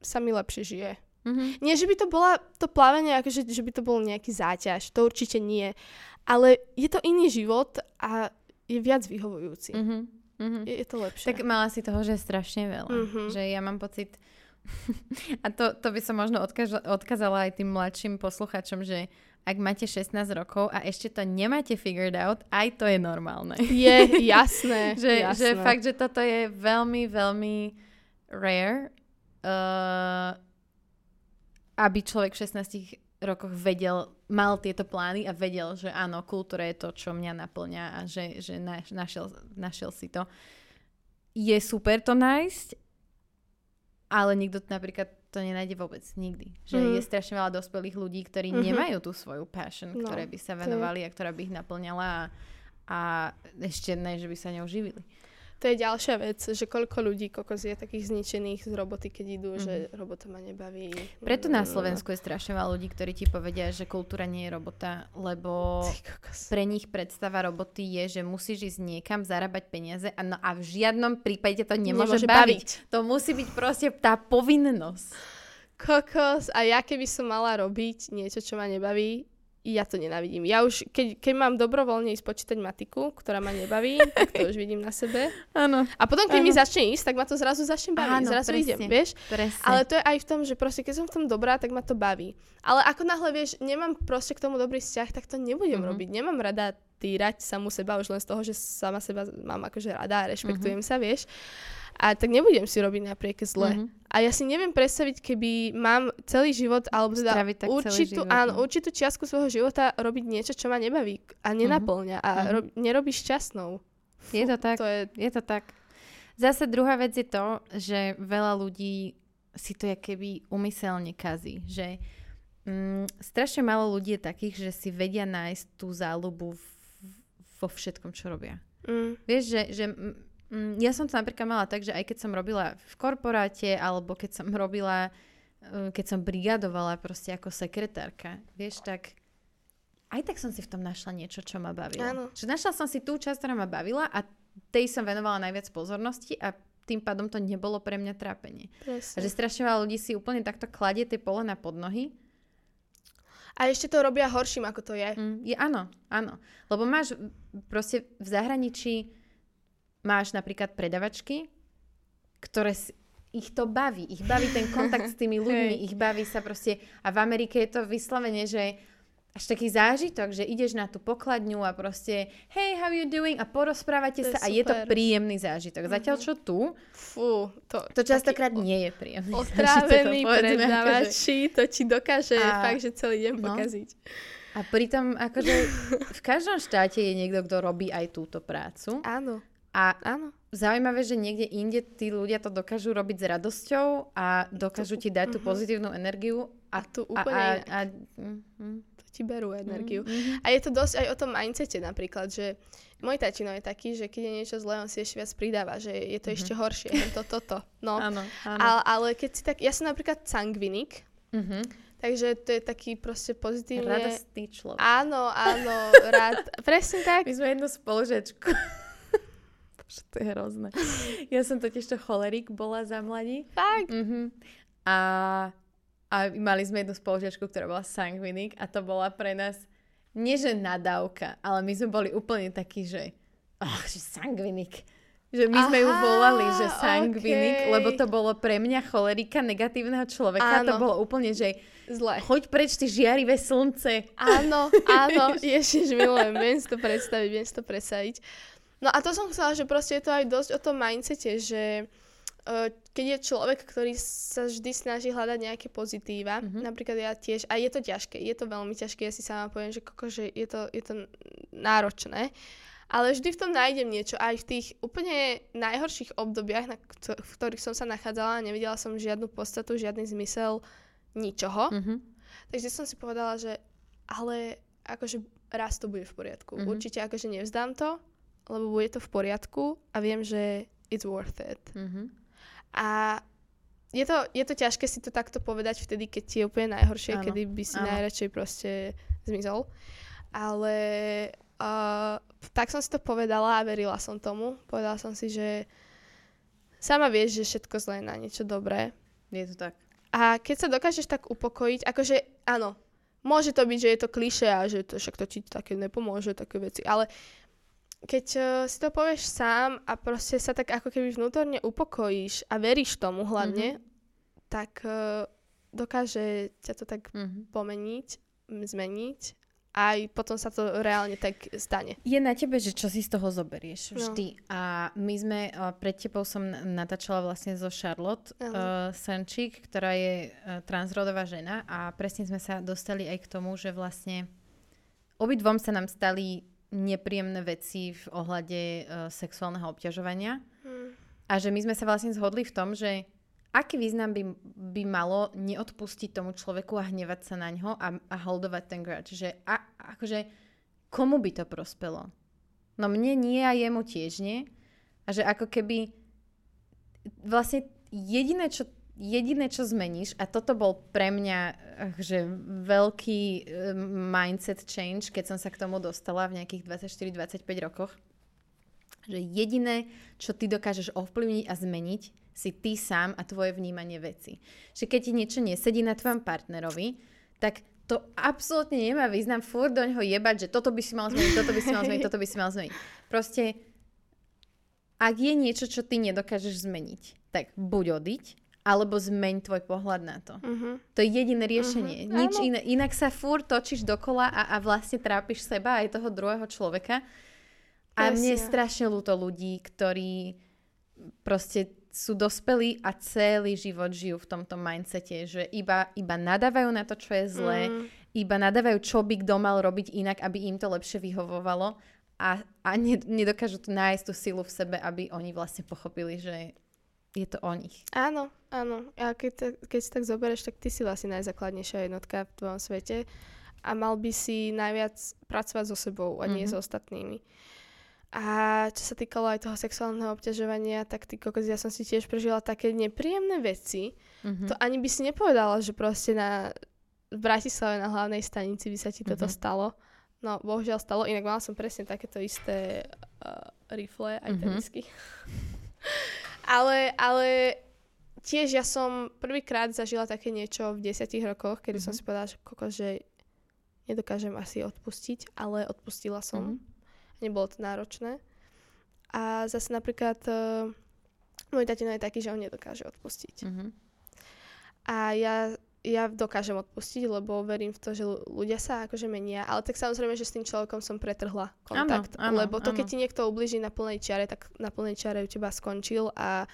Speaker 3: sa mi lepšie žije.
Speaker 1: Mhm.
Speaker 3: Nie, že by to bola to plávanie, akože, že by to bol nejaký záťaž, to určite nie. Ale je to iný život a je viac vyhovujúci.
Speaker 1: Mhm. Mhm.
Speaker 3: Je, je to lepšie.
Speaker 1: Tak mala si toho, že strašne veľa.
Speaker 3: Mhm.
Speaker 1: Že ja mám pocit, *laughs* a to, to by som možno odkaž- odkazala aj tým mladším posluchačom, že ak máte 16 rokov a ešte to nemáte figured out, aj to je normálne.
Speaker 3: Je jasné. *laughs*
Speaker 1: že,
Speaker 3: jasné.
Speaker 1: že fakt, že toto je veľmi, veľmi rare, uh, aby človek v 16 rokoch vedel, mal tieto plány a vedel, že áno, kultúra je to, čo mňa naplňa a že, že na, našiel, našiel si to. Je super to nájsť, ale nikto t- napríklad to nenájde vôbec nikdy. Že
Speaker 3: Mhm.
Speaker 1: je strašne veľa dospelých ľudí, ktorí
Speaker 3: Mhm.
Speaker 1: nemajú tú svoju passion,
Speaker 3: No,
Speaker 1: ktoré by sa venovali a ktorá by ich naplňala a, a ešte ne, že by sa ňou živili.
Speaker 3: To je ďalšia vec, že koľko ľudí kokos je takých zničených z roboty, keď idú,
Speaker 1: Mhm.
Speaker 3: že robota ma nebaví.
Speaker 1: Preto na
Speaker 3: Mm,
Speaker 1: Slovensku je strašne veľa ľudí, ktorí ti povedia, že kultúra nie je robota, lebo pre nich predstava roboty je, že musíš ísť niekam, zarábať peniaze a, no a v žiadnom prípade to nemôže,
Speaker 3: Nemôže
Speaker 1: baviť. To musí byť proste tá povinnosť.
Speaker 3: Kokos a ja keby som mala robiť niečo, čo ma nebaví, ja to nenávidím. Ja už, keď, keď mám dobrovoľne ísť počítať matiku, ktorá ma nebaví, *laughs* tak to už vidím na sebe.
Speaker 1: Áno,
Speaker 3: A potom, keď
Speaker 1: Áno.
Speaker 3: mi začne ísť, tak ma to zrazu začne baviť.
Speaker 1: Áno,
Speaker 3: zrazu
Speaker 1: presne.
Speaker 3: idem, vieš?
Speaker 1: presne.
Speaker 3: Ale to je aj v tom, že proste keď som v tom dobrá, tak ma to baví. Ale ako náhle vieš, nemám proste k tomu dobrý vzťah, tak to nebudem
Speaker 1: Mhm.
Speaker 3: robiť. Nemám rada týrať samú seba už len z toho, že sama seba mám akože rada a rešpektujem sa, vieš. A tak nebudem si robiť napriek zle.
Speaker 1: Mhm.
Speaker 3: A ja si neviem predstaviť, keby mám celý život, alebo teda určitú,
Speaker 1: život,
Speaker 3: áno,
Speaker 1: no.
Speaker 3: určitú čiastku svojho života robiť niečo, čo ma nebaví a nenaplňa a
Speaker 1: Mhm.
Speaker 3: ro- nerobí šťastnou.
Speaker 1: Je to tak.
Speaker 3: To je,
Speaker 1: Je to tak. Zase druhá vec je to, že veľa ľudí si to keby umyselne kazí. Že mm, strašne málo ľudí je takých, že si vedia nájsť tú záľubu v, vo všetkom, čo robia.
Speaker 3: mm,
Speaker 1: Vieš, že, že ja som to napríklad mala tak, že aj keď som robila v korporáte, alebo keď som robila, eh, keď som brigadovala proste ako sekretárka, vieš, tak aj tak som si v tom našla niečo, čo ma bavilo.
Speaker 3: Áno.
Speaker 1: Že našla som si tú časť, ktorá ma bavila a tej som venovala najviac pozornosti a tým pádom to nebolo pre mňa trápenie. A
Speaker 3: presne.
Speaker 1: že strašne veľa ľudí si úplne takto kladie tie pole na podnohy
Speaker 3: A ešte to robia horším, ako to je.
Speaker 1: Mm, je áno, áno. Lebo máš proste v zahraničí máš napríklad predavačky, ktoré s- ich to baví. Ich baví ten kontakt s tými *laughs* ľuďmi, ich baví sa proste... A v Amerike je to vyslovene, že až taký zážitok, že ideš na tú pokladňu a proste hey, how you doing? A porozprávate
Speaker 3: To
Speaker 1: sa a je to
Speaker 3: super.
Speaker 1: Príjemný zážitok. Zatiaľ čo tu,
Speaker 3: Fú, to,
Speaker 1: to častokrát nie je príjemný *laughs*
Speaker 3: Otrávený
Speaker 1: akože-
Speaker 3: predávači, to ti dokáže
Speaker 1: A-
Speaker 3: fakt, že celý deň
Speaker 1: no.
Speaker 3: pokaziť.
Speaker 1: A pritom akože *laughs* v každom štáte je niekto, kto robí aj túto prácu.
Speaker 3: Áno,
Speaker 1: A
Speaker 3: áno.
Speaker 1: zaujímavé, že niekde inde tí ľudia to dokážu robiť s radosťou a dokážu ti dať tú
Speaker 3: Mhm.
Speaker 1: pozitívnu energiu.
Speaker 3: A tu
Speaker 1: A,
Speaker 3: úplne
Speaker 1: a,
Speaker 3: inak.
Speaker 1: a, mm, mm,
Speaker 3: To ti berú energiu.
Speaker 1: mm,
Speaker 3: A je to dosť aj o tom mindsete napríklad, že môj tatino je taký, že keď je niečo zlé, on si ešte viac pridáva, že je to ešte horšie, to, toto. No.
Speaker 1: Áno, áno.
Speaker 3: Ale, ale keď si tak, ja som napríklad sangvinik,
Speaker 1: Mhm.
Speaker 3: takže to je taký proste pozitívne.
Speaker 1: Radostný človek.
Speaker 3: Áno, áno, rád. *laughs* Presne tak.
Speaker 1: My sme jednu spolužečku. *laughs* Bože, to je hrozné. Ja som totiž to cholerik bola za mladí.
Speaker 3: Fakt.
Speaker 1: Mhm. A, a mali sme jednu spolužiačku, ktorá bola sangvinik a to bola pre nás nie že nadávka, ale my sme boli úplne takí, že ach, že sangvinik. Že my sme ju
Speaker 3: Aha,
Speaker 1: volali, že sangvinik,
Speaker 3: okej.
Speaker 1: lebo to bolo pre mňa cholerika negatívneho človeka. To
Speaker 3: Áno.
Speaker 1: bolo úplne, že
Speaker 3: Zle.
Speaker 1: choď preč, ty žiarivé slnce.
Speaker 3: Áno, áno, *laughs* ježiš, milujem, viem si to predstaviť, viem si to predstaviť. No a to som chcela, že proste je to aj dosť o tom mindsete, že uh, keď je človek, ktorý sa vždy snaží hľadať nejaké pozitíva, mm-hmm. napríklad ja tiež, a je to ťažké, je to veľmi ťažké, ja si sama poviem, že, koko, že je, to, je to náročné, ale vždy v tom nájdem niečo, aj v tých úplne najhorších obdobiach, na, kto- v ktorých som sa nachádzala, nevidela som žiadnu podstatu, žiadny zmysel ničoho,
Speaker 1: Mhm.
Speaker 3: Takže som si povedala, že ale akože raz to bude v poriadku.
Speaker 1: Mhm.
Speaker 3: Mm-hmm. Určite akože nevzdám to, lebo bude to v poriadku a viem, že it's worth it.
Speaker 1: Mhm.
Speaker 3: A je to, je to ťažké si to takto povedať vtedy, keď ti je úplne najhoršie,
Speaker 1: Áno,
Speaker 3: kedy by si
Speaker 1: áno.
Speaker 3: najradšej proste zmizol. Ale uh, tak som si to povedala a verila som tomu. Povedala som si, že sama vieš, že všetko zlé je na niečo dobré.
Speaker 1: Je to tak.
Speaker 3: A keď sa dokážeš tak upokojiť, akože áno, môže to byť, že je to klišé a že to, však to ti také nepomôže, také veci, ale keď uh, si to povieš sám a proste sa tak ako keby vnútorne upokojíš a veríš tomu hlavne, mm-hmm. tak uh, dokáže ťa to tak
Speaker 1: Mhm.
Speaker 3: pomeniť, zmeniť a aj potom sa to reálne tak stane.
Speaker 1: Je na tebe, že čo si z toho zoberieš
Speaker 3: No.
Speaker 1: vždy. A my sme, uh, pred tebou som natáčala vlastne zo Charlotte
Speaker 3: Áno.
Speaker 1: uh, Sančík, ktorá je uh, transrodová žena a presne sme sa dostali aj k tomu, že vlastne obidvom sa nám stali nepríjemné veci v ohľade uh, sexuálneho obťažovania
Speaker 3: Hm.
Speaker 1: a že my sme sa vlastne zhodli v tom, že aký význam by, by malo neodpustiť tomu človeku a hnevať sa na ňo a, a holdovať ten grudge. Že a, akože komu by to prospelo? No mne nie a jemu tiež nie. A že ako keby vlastne jediné, čo jediné, čo zmeníš, a toto bol pre mňa eh, že veľký eh, mindset change, keď som sa k tomu dostala v nejakých 24-25 rokoch, že jediné, čo ty dokážeš ovplyvniť a zmeniť, si ty sám a tvoje vnímanie veci. Že keď ti niečo nesedí na tvojom partnerovi, tak to absolútne nemá význam furt do ňoho jebať, že toto by si mal zmeniť, toto by si mal zmeniť, toto by si mal zmeniť. Proste, ak je niečo, čo ty nedokážeš zmeniť, tak buď odiť, alebo zmeň tvoj pohľad na to.
Speaker 3: Uh-huh.
Speaker 1: To je jediné riešenie.
Speaker 3: Mhm,
Speaker 1: Nič iné. Inak sa furt točíš dokola a, a vlastne trápiš seba aj toho druhého človeka. A mne je strašne ľúto ľudí, ktorí proste sú dospelí a celý život žijú v tomto mindsete, že iba, iba nadávajú na to, čo je zlé,
Speaker 3: Mm.
Speaker 1: iba nadávajú, čo by kto mal robiť inak, aby im to lepšie vyhovovalo a, a ne, nedokážu tu nájsť tú silu v sebe, aby oni vlastne pochopili, že je to o nich.
Speaker 3: Áno, áno. A keď, keď si tak zoberieš, tak ty si vlastne najzákladnejšia jednotka v tvojom svete a mal by si najviac pracovať so sebou a nie
Speaker 1: Mhm.
Speaker 3: s ostatnými. A čo sa týkalo aj toho sexuálneho obťažovania, tak ty kokos, ja som si tiež prežila také nepríjemné veci.
Speaker 1: Mhm.
Speaker 3: To ani by si nepovedala, že proste na v Bratislave na hlavnej stanici by sa ti toto
Speaker 1: Mhm.
Speaker 3: stalo. No, bohužiaľ stalo. Inak mala som presne takéto isté uh, rifle, aj
Speaker 1: Mhm.
Speaker 3: tenisky. *laughs* ale, ale tiež ja som prvýkrát zažila také niečo v desiatich rokoch, kedy som
Speaker 1: Mhm.
Speaker 3: si povedala, že koko, že nedokážem asi odpustiť, ale odpustila som.
Speaker 1: Mhm.
Speaker 3: Nebolo to náročné. A zase napríklad uh, môj tatino je taký, že on nedokáže odpustiť.
Speaker 1: Mhm.
Speaker 3: A ja, ja dokážem odpustiť, lebo verím v to, že ľu- ľudia sa akože menia. Ale tak samozrejme, že s tým človekom som pretrhla kontakt.
Speaker 1: áno,
Speaker 3: lebo to, keď
Speaker 1: áno.
Speaker 3: ti niekto ubliží na plnej čiare, tak na plnej čiare u teba skončil a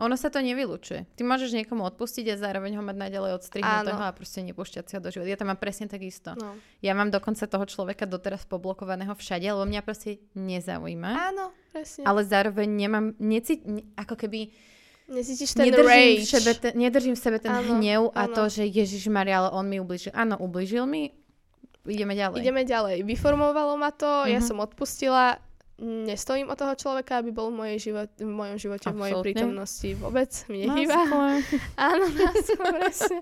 Speaker 1: Ono sa to nevylučuje. Ty môžeš niekomu odpustiť a zároveň ho mať naďalej odstrihnutého
Speaker 3: Áno.
Speaker 1: a proste nepúšťať si ho do života. Ja to mám presne tak isto.
Speaker 3: no.
Speaker 1: Ja mám dokonca toho človeka doteraz poblokovaného všade, lebo mňa proste nezaujíma.
Speaker 3: Áno, presne.
Speaker 1: Ale zároveň nemám, necít, ne, ako keby
Speaker 3: Necítiš ten
Speaker 1: nedržím v,
Speaker 3: rage.
Speaker 1: sebe ten, nedržím v sebe ten
Speaker 3: Áno,
Speaker 1: hnev a
Speaker 3: áno.
Speaker 1: to, že Ježiš Maria, ale on mi ubližil. Áno, ubližil mi, ideme ďalej.
Speaker 3: Ideme ďalej. Vyformovalo ma to, ja
Speaker 1: Mhm.
Speaker 3: som odpustila, nestojím o toho človeka, aby bol v, mojej život, v mojom živote, v mojej prítomnosti. Vôbec mi
Speaker 1: skôr. *laughs*
Speaker 3: Áno, presne.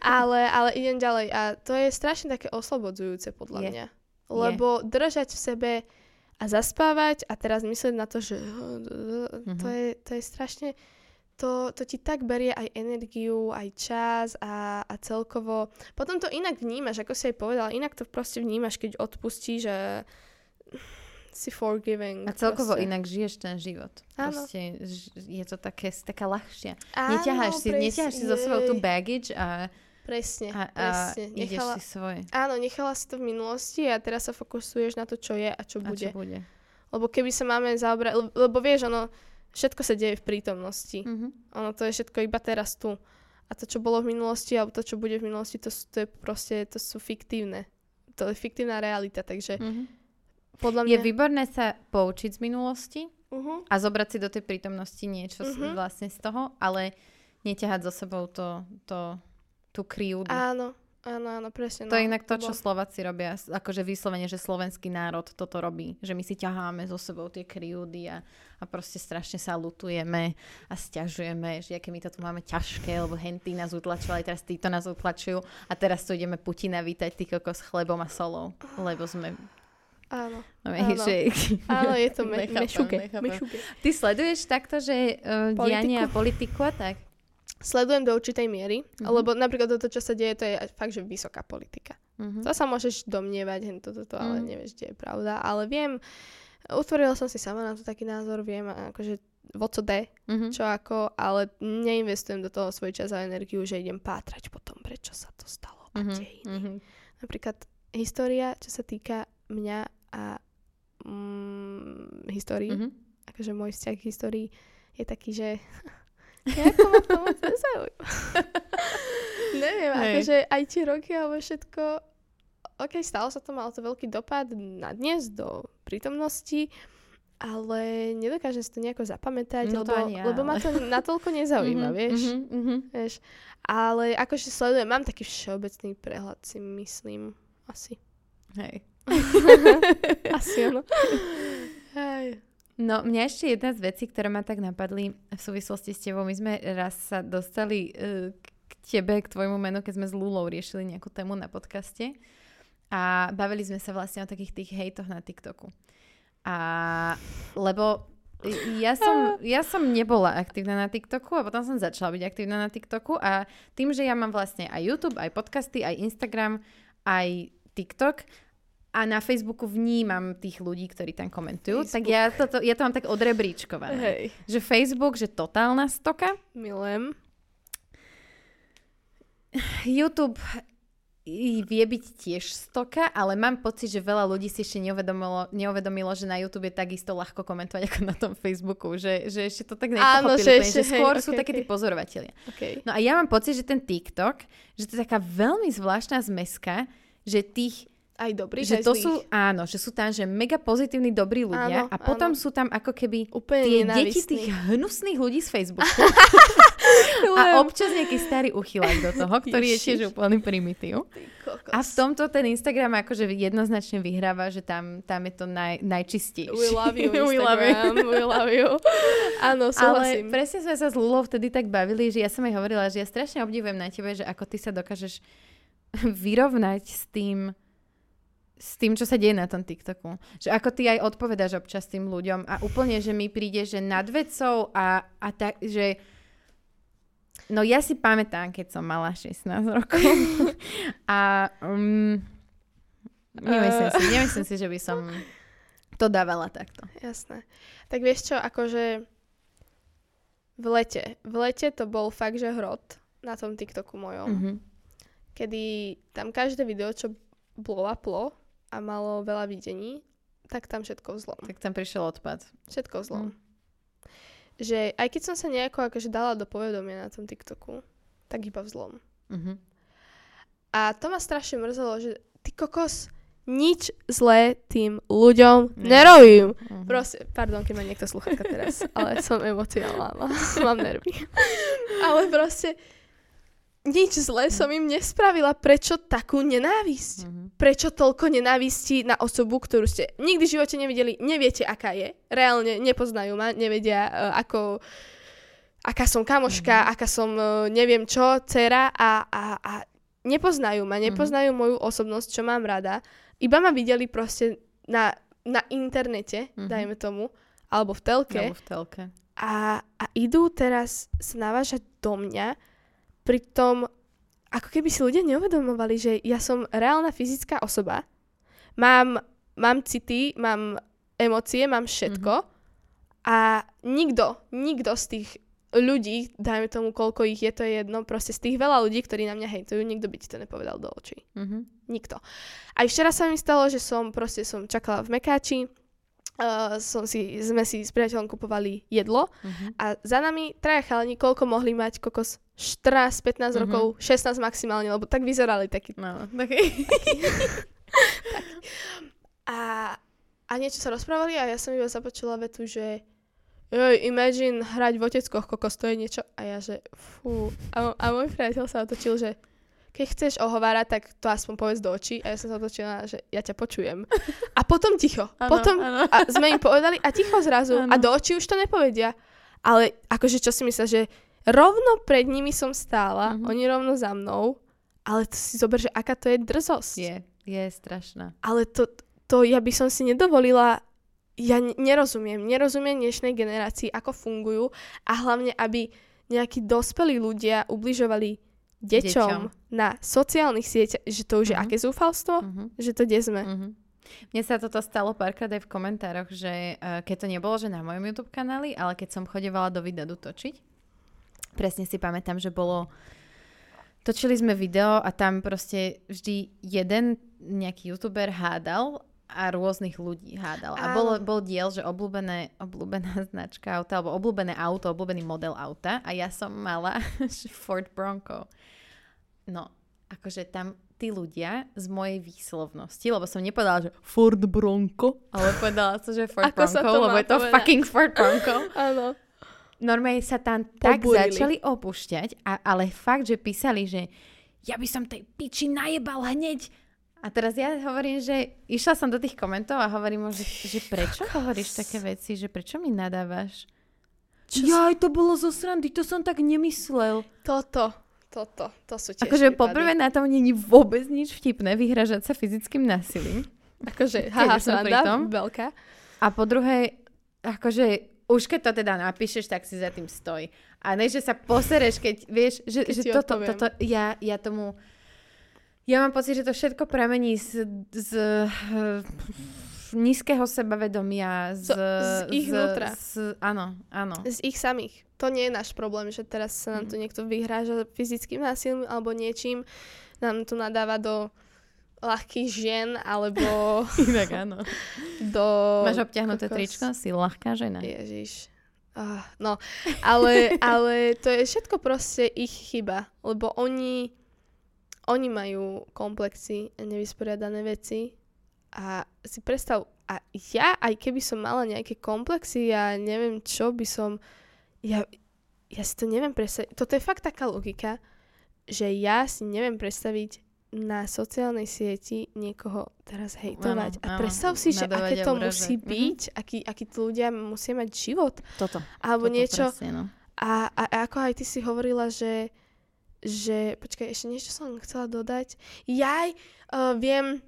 Speaker 3: Ale, ale idem ďalej a to je strašne také oslobodzujúce podľa
Speaker 1: Je.
Speaker 3: mňa. Lebo držať v sebe a zaspávať a teraz myslieť na to, že to,
Speaker 1: Mhm.
Speaker 3: je, to je strašne to, to ti tak berie aj energiu, aj čas a, a celkovo. Potom to inak vnímaš, ako si aj povedala, inak to proste vnímaš, keď odpustíš že si forgiving.
Speaker 1: A celkovo
Speaker 3: proste.
Speaker 1: inak žiješ ten život.
Speaker 3: Áno.
Speaker 1: Proste je to také, taká ľahšia.
Speaker 3: Áno,
Speaker 1: Neťaháš si,
Speaker 3: presne,
Speaker 1: neťaháš si zo sebou tú baggage a,
Speaker 3: Presne,
Speaker 1: a, a
Speaker 3: presne. Nechala,
Speaker 1: si svoje.
Speaker 3: áno, nechala si to v minulosti a teraz sa fokusuješ na to, čo je a čo
Speaker 1: A
Speaker 3: bude.
Speaker 1: čo bude.
Speaker 3: Lebo keby sa máme zaobrať, lebo, lebo vieš, ono, všetko sa deje v prítomnosti.
Speaker 1: Mhm.
Speaker 3: Ono to je všetko iba teraz tu. A to, čo bolo v minulosti, alebo to, čo bude v minulosti, to, sú- to je proste, to sú fiktívne. To je fiktívna realita, takže
Speaker 1: Mhm.
Speaker 3: podľa
Speaker 1: Je
Speaker 3: mňa...
Speaker 1: výborné sa poučiť z minulosti
Speaker 3: uh-huh.
Speaker 1: a zobrať si do tej prítomnosti niečo uh
Speaker 3: Mhm.
Speaker 1: vlastne z toho, ale neťahať zo sebou to, to, tú kryjúdu.
Speaker 3: Áno, áno, áno, presne.
Speaker 1: To
Speaker 3: no,
Speaker 1: je inak to, čo
Speaker 3: bolo-
Speaker 1: Slováci robia, akože vyslovene, že slovenský národ toto robí, že my si ťaháme so sebou tie kryjúdy a, a proste strašne sa lutujeme a stiažujeme, že aké my to tu máme ťažké, lebo henty nás utlačovali, teraz títo nás utlačujú a teraz tu ideme Putina vítať ty kokos s chlebom a solou, lebo sme...
Speaker 3: Áno,
Speaker 1: No,
Speaker 3: Áno. *laughs*
Speaker 1: že,
Speaker 3: áno, je to me- *laughs* mešuke.
Speaker 1: Ty sleduješ takto, že uh,
Speaker 3: Politiku?
Speaker 1: dianie a politiku a tak?
Speaker 3: Sledujem do určitej miery,
Speaker 1: Mhm.
Speaker 3: lebo napríklad toto, čo sa deje, to je fakt, že vysoká politika.
Speaker 1: Uh-huh.
Speaker 3: To sa môžeš domnievať, hen toto, to, ale
Speaker 1: Mhm.
Speaker 3: nevieš, kde je pravda. Ale viem, utvorila som si sama na to taký názor, viem, akože vo co de,
Speaker 1: Uh-huh.
Speaker 3: čo ako, ale neinvestujem do toho svoj čas a energiu, že idem pátrať po tom, prečo sa to stalo a
Speaker 1: Uh-huh.
Speaker 3: dejiny.
Speaker 1: Uh-huh.
Speaker 3: Napríklad história, čo sa týka mňa a mm, histórii,
Speaker 1: Uh-huh.
Speaker 3: akože môj vzťah k histórii je taký, že *laughs* nejako ma to moc nezaujíma. *laughs* Neviem,
Speaker 1: Hej.
Speaker 3: akože aj tie roky alebo všetko, ok, stalo sa to, malo to veľký dopad na dnes do prítomnosti, ale nedokážem si to nejako zapamätať,
Speaker 1: No
Speaker 3: lebo,
Speaker 1: ja,
Speaker 3: lebo ma to natoľko nezaujíma,
Speaker 1: Mhm,
Speaker 3: vieš.
Speaker 1: mhm, mhm.
Speaker 3: vieš. Ale akože sledujem, mám taký všeobecný prehľad, si myslím. Asi.
Speaker 1: Hej. *laughs*
Speaker 3: Asi ono. Hej.
Speaker 1: No, mňa ešte jedna z vecí, ktoré ma tak napadli v súvislosti s tebou. My sme raz sa dostali uh, k tebe, k tvojmu menu, keď sme s Lulou riešili nejakú tému na podcaste. A bavili sme sa vlastne o takých tých hejtoch na TikToku. A lebo ja som, ja som nebola aktívna na TikToku a potom som začala byť aktívna na TikToku a tým, že ja mám vlastne aj YouTube, aj podcasty, aj Instagram, aj TikTok a na Facebooku vnímam tých ľudí, ktorí tam komentujú, tak
Speaker 3: Facebook.
Speaker 1: ja, toto, ja to mám tak odrebríčkované.
Speaker 3: Hej.
Speaker 1: Že Facebook, že totálna stoka,
Speaker 3: Milujem.
Speaker 1: YouTube vie byť tiež stoka, ale mám pocit, že veľa ľudí si ešte neuvedomilo, neuvedomilo, že na YouTube je takisto ľahko komentovať ako na tom Facebooku, že, že ešte to tak
Speaker 3: Áno,
Speaker 1: nepochopili,
Speaker 3: že
Speaker 1: úplne,
Speaker 3: ešte,
Speaker 1: že skôr
Speaker 3: hej,
Speaker 1: sú
Speaker 3: ok,
Speaker 1: takí tí
Speaker 3: ok.
Speaker 1: pozorovatelia.
Speaker 3: Okay.
Speaker 1: No a ja mám pocit, že ten TikTok, že to je taká veľmi zvláštna zmeska, že tých
Speaker 3: Aj dobrý,
Speaker 1: že
Speaker 3: aj
Speaker 1: to
Speaker 3: zlých.
Speaker 1: sú, áno, že sú tam že mega pozitívni, dobrí ľudia
Speaker 3: Áno,
Speaker 1: a potom
Speaker 3: áno.
Speaker 1: sú tam ako keby
Speaker 3: Úplne
Speaker 1: tie deti
Speaker 3: nenávistní.
Speaker 1: tých hnusných ľudí z Facebooku *laughs* a občas nejaký starý uchylák do toho, ktorý je tiež
Speaker 3: Ježiš.
Speaker 1: úplný primitív. A v tomto ten Instagram akože jednoznačne vyhráva, že tam, tam je to naj, najčistejšie.
Speaker 3: We love you, *laughs*
Speaker 1: We love you.
Speaker 3: Instagram. We love you. Áno,
Speaker 1: Ale
Speaker 3: súhlasím.
Speaker 1: presne sme sa s Lulou vtedy tak bavili, že ja som jej hovorila, že ja strašne obdivujem na tebe, že ako ty sa dokážeš vyrovnať s tým, s tým, čo sa deje na tom TikToku. Že ako ty aj odpovedáš občas tým ľuďom a úplne, že mi príde, že nad vecou a, a tak, že No ja si pamätám, keď som mala 16 rokov *laughs* a um, Nemyslím
Speaker 3: Eh.
Speaker 1: si, nemyslím si, že by som to dávala takto.
Speaker 3: Jasné. Tak vieš čo, akože v lete. V lete to bol fakt, že hrot na tom TikToku mojom.
Speaker 1: Mhm.
Speaker 3: Kedy tam každé video, čo blow uplo a malo veľa videní, tak tam všetko vzlom.
Speaker 1: Tak tam prišiel odpad.
Speaker 3: Všetko vzlom.
Speaker 1: Mm.
Speaker 3: Že aj keď som sa nejako akože dala do povedomia na tom TikToku, tak iba vzlom.
Speaker 1: Mhm.
Speaker 3: A to ma strašne mrzelo, že ty kokos, nič zlé tým ľuďom
Speaker 1: Nie.
Speaker 3: nerobím.
Speaker 1: Mhm.
Speaker 3: Proste, pardon, keď ma niekto sluchatka teraz, ale som emocionálna, mám, *laughs* mám nervy. *laughs* ale proste, nič zlé som im nespravila. Prečo takú nenávisť?
Speaker 1: Mhm.
Speaker 3: Prečo toľko nenávisti na osobu, ktorú ste nikdy v živote nevideli, neviete, aká je. Reálne nepoznajú ma, nevedia, uh, ako, aká som kamoška, aká som uh, neviem čo, dcera a, a, a nepoznajú ma, nepoznajú moju osobnosť, čo mám rada. Iba ma videli proste na, na internete,
Speaker 1: Mhm.
Speaker 3: dajme tomu, alebo v telke
Speaker 1: Alebo v telke.
Speaker 3: a, a idú teraz sa navážať do mňa, pritom ako keby si ľudia neuvedomovali, že ja som reálna fyzická osoba, mám, mám city, mám emócie, mám všetko a nikto, nikto z tých ľudí, dajme tomu, koľko ich je, to je jedno, proste z tých veľa ľudí, ktorí na mňa hejtujú, nikto by ti to nepovedal do očí.
Speaker 1: Mhm.
Speaker 3: Nikto. Aj včera sa mi stalo, že som proste som čakala v Mekáči, uh, som si, sme si s priateľom kupovali jedlo
Speaker 1: Mhm.
Speaker 3: a za nami traja chalani, koľko mohli mať kokos 14-15
Speaker 1: Mhm.
Speaker 3: rokov, 16 maximálne, lebo tak vyzerali takí.
Speaker 1: No, *laughs* taký.
Speaker 3: A, a niečo sa rozprávali a ja som iba započula vetu, že Joj, imagine hrať v oteckoch, kokos, to je niečo. A ja, že fú. A, a môj priateľ sa otočil, že keď chceš ohovárať, tak to aspoň povedz do očí. A ja som sa otočila, že ja ťa počujem. A potom ticho.
Speaker 1: Áno,
Speaker 3: potom
Speaker 1: áno.
Speaker 3: a sme im povedali a ticho zrazu.
Speaker 1: Áno.
Speaker 3: A do očí už to nepovedia. Ale akože čo si myslia, že rovno pred nimi som stála,
Speaker 1: Mhm.
Speaker 3: oni rovno za mnou, ale to si zober, že aká to je drzosť.
Speaker 1: Je, je strašná.
Speaker 3: Ale to, to ja by som si nedovolila, ja nerozumiem, nerozumiem dnešnej generácii, ako fungujú a hlavne, aby nejakí dospelí ľudia ubližovali deťom,
Speaker 1: Deťom.
Speaker 3: na sociálnych sieťach, že to už je
Speaker 1: Mhm.
Speaker 3: aké zúfalstvo,
Speaker 1: Mhm.
Speaker 3: že to kde sme.
Speaker 1: Mhm. Mne sa toto stalo párkrát aj v komentároch, že uh, keď to nebolo, že na mojom YouTube kanáli, ale keď som chodevala do Vidadu točiť, presne si pamätám, že bolo... Točili sme video a tam proste vždy jeden nejaký youtuber hádal a rôznych ľudí hádal. A bol, bol diel, že obľúbené, obľúbená *laughs* značka auta, alebo obľúbené auto, obľúbený model auta a ja som mala *laughs* Ford Bronco. No, akože tam tí ľudia z mojej výslovnosti, lebo som nepovedala, že Ford Bronco, ale povedala som, že Ford *laughs*
Speaker 3: Ako
Speaker 1: Bronco,
Speaker 3: to
Speaker 1: lebo je to
Speaker 3: povedať?
Speaker 1: fucking Ford Bronco. *laughs*
Speaker 3: Áno.
Speaker 1: Normálne sa tam tak
Speaker 3: Pobúrili.
Speaker 1: začali opúšťať, a, ale fakt, že písali, že ja by som tej piči najebal hneď. A teraz ja hovorím, že išla som do tých komentov a hovorím že, že prečo hovoríš také veci, že prečo mi nadávaš?
Speaker 3: Čo
Speaker 1: Jaj, to bolo zo srandy, to som tak nemyslel.
Speaker 3: Toto, toto, to sú tiež
Speaker 1: Akože poprvé na tom není vôbec nič vtipné vyhražať sa fyzickým násilím.
Speaker 3: Akože, haha, sranda, veľká.
Speaker 1: A po druhé, akože už keď to teda napíšeš, tak si za tým stoj. A ne, že sa posereš, keď vieš, že,
Speaker 3: Keď
Speaker 1: že toto,
Speaker 3: odpoviem.
Speaker 1: toto, ja, ja tomu, ja mám pocit, že to všetko pramení z, z uh, nízkeho sebavedomia, z,
Speaker 3: Z- z ich vnútra.
Speaker 1: Z, áno, áno.
Speaker 3: Z ich samých. To nie je náš problém, že teraz sa
Speaker 1: Mhm.
Speaker 3: nám tu niekto vyhráža fyzickým násilím alebo niečím. Nám tu nadáva do ľahkých žien alebo *laughs*
Speaker 1: Inak áno.
Speaker 3: do...
Speaker 1: Máš obťahnuté
Speaker 3: kokos.
Speaker 1: tričko? Si ľahká žena.
Speaker 3: Ježiš. Ah, no, ale, *laughs* ale to je všetko proste ich chyba, lebo oni, oni majú komplexy a nevysporiadané veci a si predstav, a ja, aj keby som mala nejaké komplexy a neviem čo by som, ja, ja si to neviem predstaviť, toto je fakt taká logika, že ja si neviem predstaviť na sociálnej sieti niekoho teraz hejtovať.
Speaker 1: Áno,
Speaker 3: a predstav si, že aké to
Speaker 1: uražať.
Speaker 3: musí
Speaker 1: Mhm.
Speaker 3: byť, aký, aký tí ľudia musia mať život.
Speaker 1: Toto.
Speaker 3: Alebo
Speaker 1: toto
Speaker 3: niečo.
Speaker 1: Presne, no.
Speaker 3: A, a, a ako aj ty si hovorila, že, že počkaj, ešte niečo som chcela dodať. Jaj, uh, viem,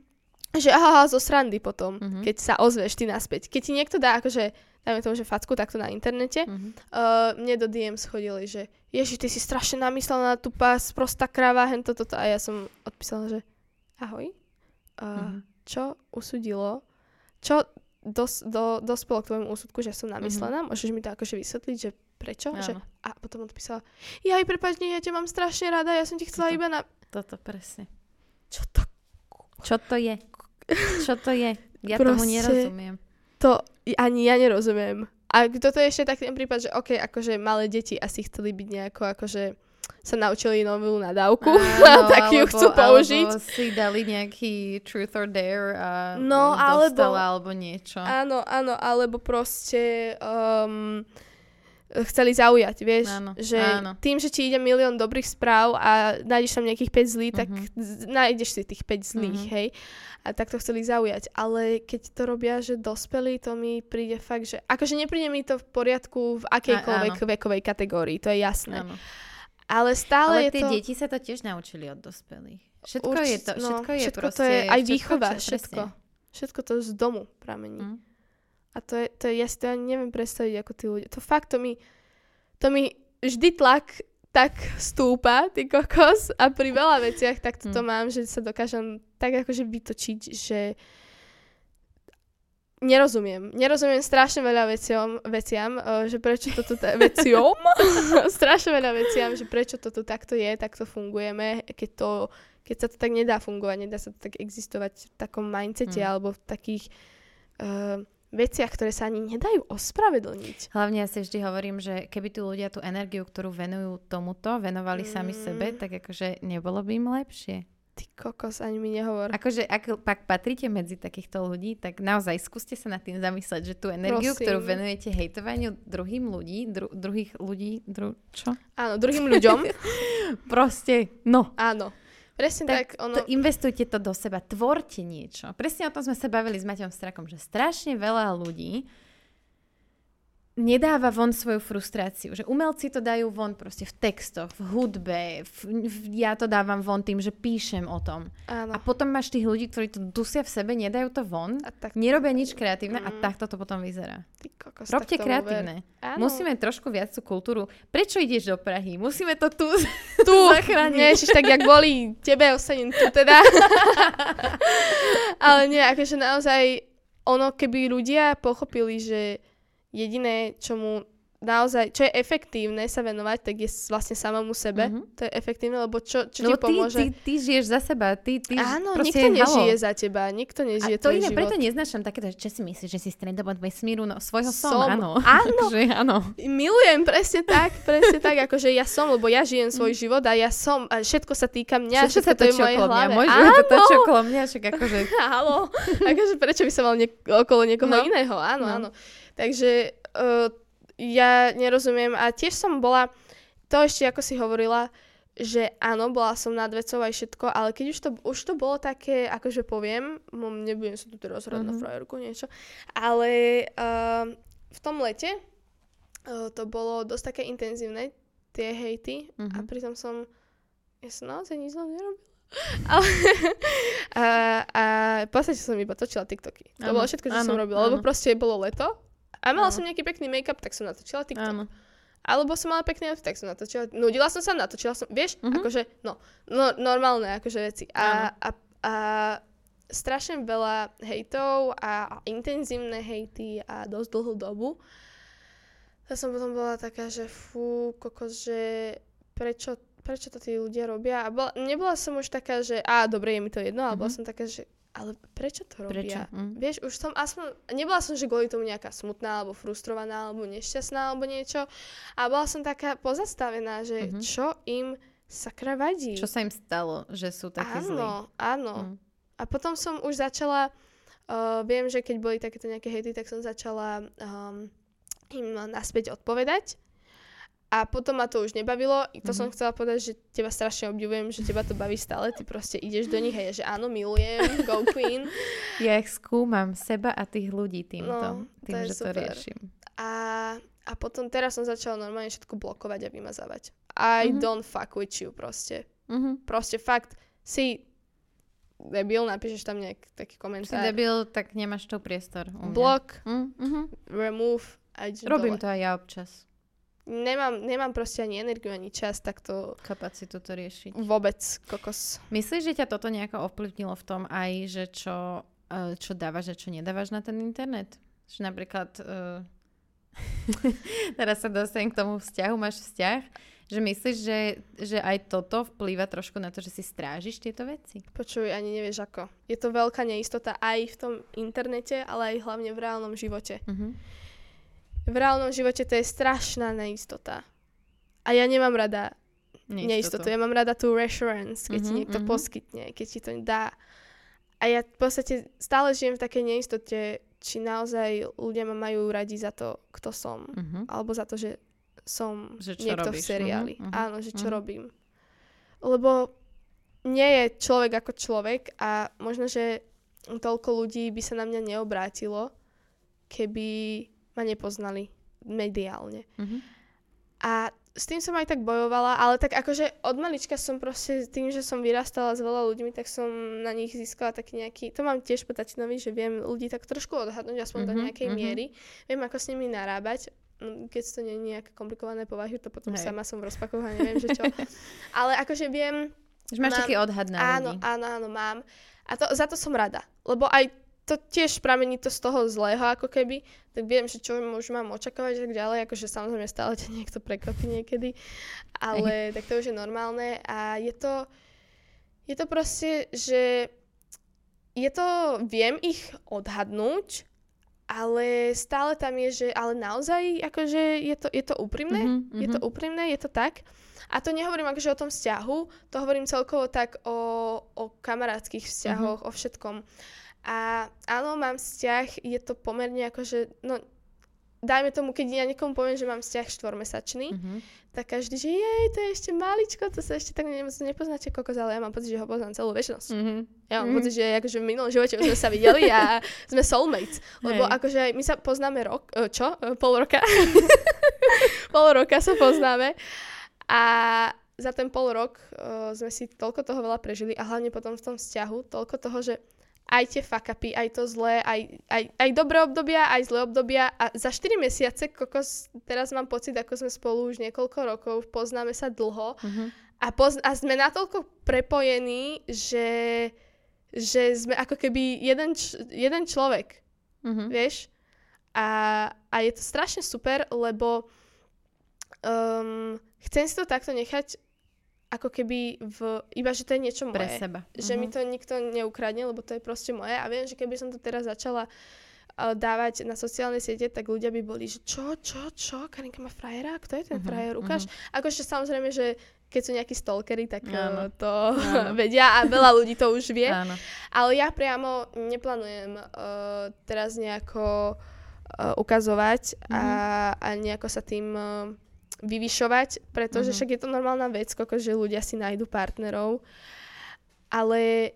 Speaker 3: že aha, zo srandy potom,
Speaker 1: Mhm.
Speaker 3: keď sa ozveš ty naspäť. Keď ti niekto dá akože, dajme tomu, že facku takto na internete,
Speaker 1: Mhm.
Speaker 3: uh, mne do DM schodili, že ježi, ty si strašne namyslená, tupá, sprostá kráva, hento toto. A ja som odpísala, že ahoj. Uh,
Speaker 1: Mhm.
Speaker 3: čo usudilo, čo dos, do, dospelo k tvojmu úsudku, že som namyslená, môžeš mi to akože vysvetliť, že prečo? Že, a potom odpísala, ja aj prepáč, nie, ja ťa mám strašne rada, ja som ti chcela
Speaker 1: Toto.
Speaker 3: iba na...
Speaker 1: Toto presne.
Speaker 3: Čo to?
Speaker 1: Čo to je? Čo to je? Ja tomu
Speaker 3: Proste-
Speaker 1: nerozumiem.
Speaker 3: To ani ja nerozumiem. A toto je ešte taký ten prípad, že OK, akože malé deti asi chceli byť nejako akože sa naučili novú nadávku *laughs* a tak ju chcú použiť.
Speaker 1: Alebo si dali nejaký truth or dare a
Speaker 3: No,
Speaker 1: dostala
Speaker 3: alebo-
Speaker 1: alebo niečo.
Speaker 3: Áno, áno, alebo proste um, chceli zaujať, vieš,
Speaker 1: Áno,
Speaker 3: že
Speaker 1: áno.
Speaker 3: tým, že ti ide milión dobrých správ a nájdeš tam nejakých 5 zlých, tak
Speaker 1: Mhm.
Speaker 3: nájdeš si tých 5 zlých,
Speaker 1: Mhm.
Speaker 3: hej. A tak to chceli zaujať. Ale keď to robia, že dospelí, to mi príde fakt, že akože nepríde mi to v poriadku v akejkoľvek
Speaker 1: áno.
Speaker 3: vekovej kategórii, to je jasné.
Speaker 1: Áno.
Speaker 3: Ale stále
Speaker 1: Ale
Speaker 3: je
Speaker 1: tie
Speaker 3: to...
Speaker 1: deti sa to tiež naučili od dospelých. Všetko je
Speaker 3: Určite-
Speaker 1: to,
Speaker 3: no,
Speaker 1: všetko je
Speaker 3: všetko
Speaker 1: proste...
Speaker 3: to je aj
Speaker 1: všetko-
Speaker 3: výchova,
Speaker 1: presne.
Speaker 3: všetko. Všetko to z domu pramení.
Speaker 1: Mm.
Speaker 3: A to je, to je, ja si to ani neviem predstaviť, ako tí ľudia. To fakt, to mi, to mi vždy tlak tak stúpa, ty kokos, a pri veľa veciach tak toto
Speaker 1: Hm.
Speaker 3: mám, že sa dokážem tak akože vytočiť, že nerozumiem. Nerozumiem strašne veľa veciam, veciam eh, že prečo to tu ta- *laughs* veciom, *laughs* strašne veľa veciam, že prečo to tu takto je, takto fungujeme, keď to keď sa to tak nedá fungovať, nedá sa to tak existovať v takom mindsete
Speaker 1: Mm.
Speaker 3: alebo v takých uh, veciach, ktoré sa ani nedajú ospravedlniť.
Speaker 1: Hlavne ja si vždy hovorím, že keby tu ľudia tú energiu, ktorú venujú tomuto, venovali sami
Speaker 3: Mm.
Speaker 1: sebe, tak akože nebolo by im lepšie.
Speaker 3: Ty kokos, ani mi nehovor.
Speaker 1: Akože ak pak patríte medzi takýchto ľudí, tak naozaj skúste sa nad tým zamyslieť, že tú energiu,
Speaker 3: Prosím.
Speaker 1: ktorú venujete hejtovaniu druhým ľudí, dru, druhých ľudí, dru, čo?
Speaker 3: Áno, druhým ľuďom. *laughs*
Speaker 1: Proste, no.
Speaker 3: Áno. Presne tak,
Speaker 1: Tak
Speaker 3: ono...
Speaker 1: to, investujte to do seba, tvorte niečo. Presne o tom sme sa bavili s Maťom Strakom, že strašne veľa ľudí nedáva von svoju frustráciu. Že umelci to dajú von proste v textoch, v hudbe, v, v, ja to dávam von tým, že píšem o tom.
Speaker 3: áno.
Speaker 1: A potom máš tých ľudí, ktorí to dusia v sebe, nedajú to von,
Speaker 3: A tak,
Speaker 1: nerobia nič kreatívne a
Speaker 3: Mm.
Speaker 1: takto to potom vyzerá.
Speaker 3: ty kokos,
Speaker 1: Robte kreatívne.
Speaker 3: Áno.
Speaker 1: Musíme trošku viac tú kultúru. Prečo ideš do Prahy? Musíme to tu
Speaker 3: tu, *laughs*
Speaker 1: zachrániť.
Speaker 3: nie, Ježiš, tak jak boli, tebe ostanem tu teda. *laughs* Ale nie, akože naozaj, ono, keby ľudia pochopili, že jediné, čomu naozaj, čo je efektívne sa venovať, tak je vlastne samému sebe.
Speaker 1: Mhm.
Speaker 3: To je efektívne, lebo čo, čo
Speaker 1: Lebo
Speaker 3: ti pomôže?
Speaker 1: ty, ty, ty žiješ za seba, ty, ty
Speaker 3: Áno, nikto
Speaker 1: halo.
Speaker 3: nežije za teba, nikto
Speaker 1: A
Speaker 3: nežije
Speaker 1: to
Speaker 3: tvoj
Speaker 1: iné,
Speaker 3: život.
Speaker 1: preto neznášam takéto, že čo si myslíš, že si stredobod vesmíru, no svojho som,
Speaker 3: Som.
Speaker 1: áno.
Speaker 3: Áno. *laughs*
Speaker 1: že áno.
Speaker 3: Milujem, presne tak, presne tak, akože ja som, lebo ja žijem svoj život a ja som, a všetko sa týka mňa,
Speaker 1: Mm. Všetko sa
Speaker 3: to je
Speaker 1: mňa,
Speaker 3: hlave.
Speaker 1: môj život to točí okolo mňa, však akože... *laughs*
Speaker 3: Halo, akože prečo by sa mal niek- okolo niekoho
Speaker 1: No.
Speaker 3: iného, áno,
Speaker 1: No.
Speaker 3: áno. Takže uh, ja nerozumiem a tiež som bola, to ešte ako si hovorila, že áno, bola som nad vecou aj všetko, ale keď už to, už to bolo také, akože poviem, mom, nebudem sa tu teraz hrať na
Speaker 1: Mhm.
Speaker 3: frajerku niečo, ale uh, v tom lete uh, to bolo dosť také intenzívne, tie hejty a
Speaker 1: Mhm.
Speaker 3: pritom som, ja som naozaj nič zle nerobila. *laughs* Ale, a, a v podstate som iba točila TikToky. To
Speaker 1: Áno,
Speaker 3: bolo všetko, čo som
Speaker 1: áno,
Speaker 3: robila, lebo
Speaker 1: áno.
Speaker 3: proste bolo leto a mala
Speaker 1: Áno.
Speaker 3: som nejaký pekný make-up, tak som natočila TikTok.
Speaker 1: Áno.
Speaker 3: Alebo som mala pekný outfit, tak som natočila. Nudila som sa, natočila som, vieš,
Speaker 1: Mhm.
Speaker 3: akože, no, no, normálne akože veci. A, a, a strašne veľa hejtov a intenzívne hejty a dosť dlhú dobu. Ja som potom bola taká, že fú, kokos, že prečo, prečo to tí ľudia robia? A bola, nebola som už taká, že á, dobre, je mi to jedno, ale bola
Speaker 1: Mhm.
Speaker 3: som taká, že ale prečo to
Speaker 1: Prečo?
Speaker 3: robia?
Speaker 1: Mm.
Speaker 3: Vieš, už som aspoň, nebola som, že kvôli tomu nejaká smutná, alebo frustrovaná, alebo nešťastná, alebo niečo. A bola som taká pozastavená, že
Speaker 1: Mhm.
Speaker 3: čo im sakra vadí.
Speaker 1: Čo sa im stalo, že sú takí zlí?
Speaker 3: áno, áno.
Speaker 1: Mm.
Speaker 3: A potom som už začala, uh, viem, že keď boli takéto nejaké hejty, tak som začala um, im naspäť odpovedať. A potom ma to už nebavilo. To som
Speaker 1: Mhm.
Speaker 3: chcela povedať, že teba strašne obdivujem, že teba to baví stále. Ty proste ideš do nich a je, že áno, milujem, go queen.
Speaker 1: Ja ich skúmam seba a tých ľudí týmto,
Speaker 3: No, to
Speaker 1: tým,
Speaker 3: je
Speaker 1: že to
Speaker 3: super.
Speaker 1: riešim.
Speaker 3: A, a potom teraz som začala normálne všetko blokovať a vymazávať. I
Speaker 1: Mhm.
Speaker 3: don't fuck with you proste.
Speaker 1: Mhm.
Speaker 3: Proste fakt, si debil, napíšeš tam nejak taký
Speaker 1: Si
Speaker 3: komentár.
Speaker 1: debil, tak nemáš tu priestor u mňa.
Speaker 3: Blok,
Speaker 1: Mm, mhm.
Speaker 3: remove
Speaker 1: Robím
Speaker 3: dole.
Speaker 1: to aj ja občas.
Speaker 3: Nemám, nemám proste ani energiu, ani čas, tak to
Speaker 1: Kapacitu to riešiť.
Speaker 3: vôbec kokos.
Speaker 1: Myslíš, že ťa toto nejako ovplyvnilo v tom aj, že čo uh, čo dávaš a čo nedávaš na ten internet. Že napríklad, uh, *laughs* teraz sa dostanem k tomu vzťahu, máš vzťah, že myslíš, že, že aj toto vplýva trošku na to, že si strážiš tieto veci?
Speaker 3: Počuj, ani nevieš ako. Je to veľká neistota aj v tom internete, ale aj hlavne v reálnom živote.
Speaker 1: Uh-huh.
Speaker 3: V reálnom živote to je strašná neistota. A ja nemám rada
Speaker 1: Neistotu.
Speaker 3: neistotu. Ja mám rada tú reassurance, keď ti
Speaker 1: Mhm,
Speaker 3: niekto
Speaker 1: mhm.
Speaker 3: poskytne, keď ti to dá. A ja v podstate stále žijem v takej neistote, či naozaj ľudia ma majú radi za to, kto som.
Speaker 1: Uh-huh.
Speaker 3: Alebo za to, že som
Speaker 1: Že čo
Speaker 3: niekto
Speaker 1: robíš.
Speaker 3: v seriáli.
Speaker 1: Mhm, mhm,
Speaker 3: Áno, že čo
Speaker 1: mhm.
Speaker 3: robím. Lebo nie je človek ako človek a možno, že toľko ľudí by sa na mňa neobrátilo, keby ma nepoznali mediálne.
Speaker 1: Uh-huh.
Speaker 3: A s tým som aj tak bojovala, ale tak akože od malička som proste, tým, že som vyrastala s veľa ľuďmi, tak som na nich získala taký nejaký, to mám tiež po tatinovi, že viem ľudí tak trošku odhadnúť, aspoň do
Speaker 1: Mhm,
Speaker 3: nejakej
Speaker 1: mhm.
Speaker 3: miery. Viem, ako s nimi narábať, Mm, keď to nie je nejaké komplikované povahy, to potom
Speaker 1: Hej.
Speaker 3: sama som v rozpakoch a neviem, že čo. *laughs* ale akože viem,
Speaker 1: Že máš
Speaker 3: Mám-
Speaker 1: taký odhad na
Speaker 3: áno,
Speaker 1: ľudí.
Speaker 3: áno, áno, mám. A to, za to som rada, lebo aj to tiež pramení to z toho zlého, ako keby, tak viem, že čo už mám očakávať, že tak ďalej, akože samozrejme stále ťa niekto prekvapí niekedy, ale tak to už je normálne a je to, je to proste, že je to, viem ich odhadnúť, ale stále tam je, že ale naozaj, akože je to, je to úprimné,
Speaker 1: Mhm,
Speaker 3: je to
Speaker 1: mhm.
Speaker 3: úprimné, je to tak. A to nehovorím akože o tom vzťahu, to hovorím celkovo tak o, o kamarátskych vzťahoch,
Speaker 1: Mhm.
Speaker 3: o všetkom. A áno, mám vzťah, je to pomerne akože, no, dajme tomu, keď ja niekomu poviem, že mám vzťah štvormesačný,
Speaker 1: Uh-huh.
Speaker 3: tak každý, že jej, to je ešte maličko, to sa ešte tak ne, nepoznáte kokos, ale ja mám pocit, že ho poznám celú väčšnosť.
Speaker 1: Uh-huh.
Speaker 3: Ja mám
Speaker 1: Mhm.
Speaker 3: pocit, že akože v minulom živote už sme sa videli a *laughs* sme soulmates. Lebo
Speaker 1: Hej.
Speaker 3: akože my sa poznáme rok, e, čo? E, Pol roka. *laughs* pol roka sa poznáme. A za ten pol rok uh, sme si toľko toho veľa prežili a hlavne potom v tom vzťahu toľko toho, že aj tie fuck upy, aj to zlé, aj, aj, aj dobré obdobia, aj zlé obdobia a za 4 mesiace, kokos, teraz mám pocit, ako sme spolu už niekoľko rokov, poznáme sa dlho
Speaker 1: Uh-huh.
Speaker 3: a, poz- a sme natoľko prepojení, že, že sme ako keby jeden, č- jeden človek,
Speaker 1: Uh-huh.
Speaker 3: vieš? A, a je to strašne super, lebo um, chcem si to takto nechať ako keby v, iba, že to je niečo
Speaker 1: Pre
Speaker 3: moje.
Speaker 1: seba.
Speaker 3: Že mi
Speaker 1: Mhm.
Speaker 3: to nikto neukradne, lebo to je proste moje. A viem, že keby som to teraz začala uh, dávať na sociálne siete, tak ľudia by boli, že čo, čo, čo, Karinka má frajera? Kto je ten
Speaker 1: Mhm,
Speaker 3: frajer? Ukáž. Akože samozrejme, že keď sú nejakí stalkery, tak
Speaker 1: Áno.
Speaker 3: uh, to
Speaker 1: Áno. *laughs*
Speaker 3: vedia a veľa ľudí to už vie.
Speaker 1: Áno.
Speaker 3: Ale ja priamo neplánujem uh, teraz nejako uh, ukazovať a, a nejako sa tým uh, vyvyšovať, pretože
Speaker 1: Mhm.
Speaker 3: však je to normálna vec, koko, že ľudia si nájdu partnerov. Ale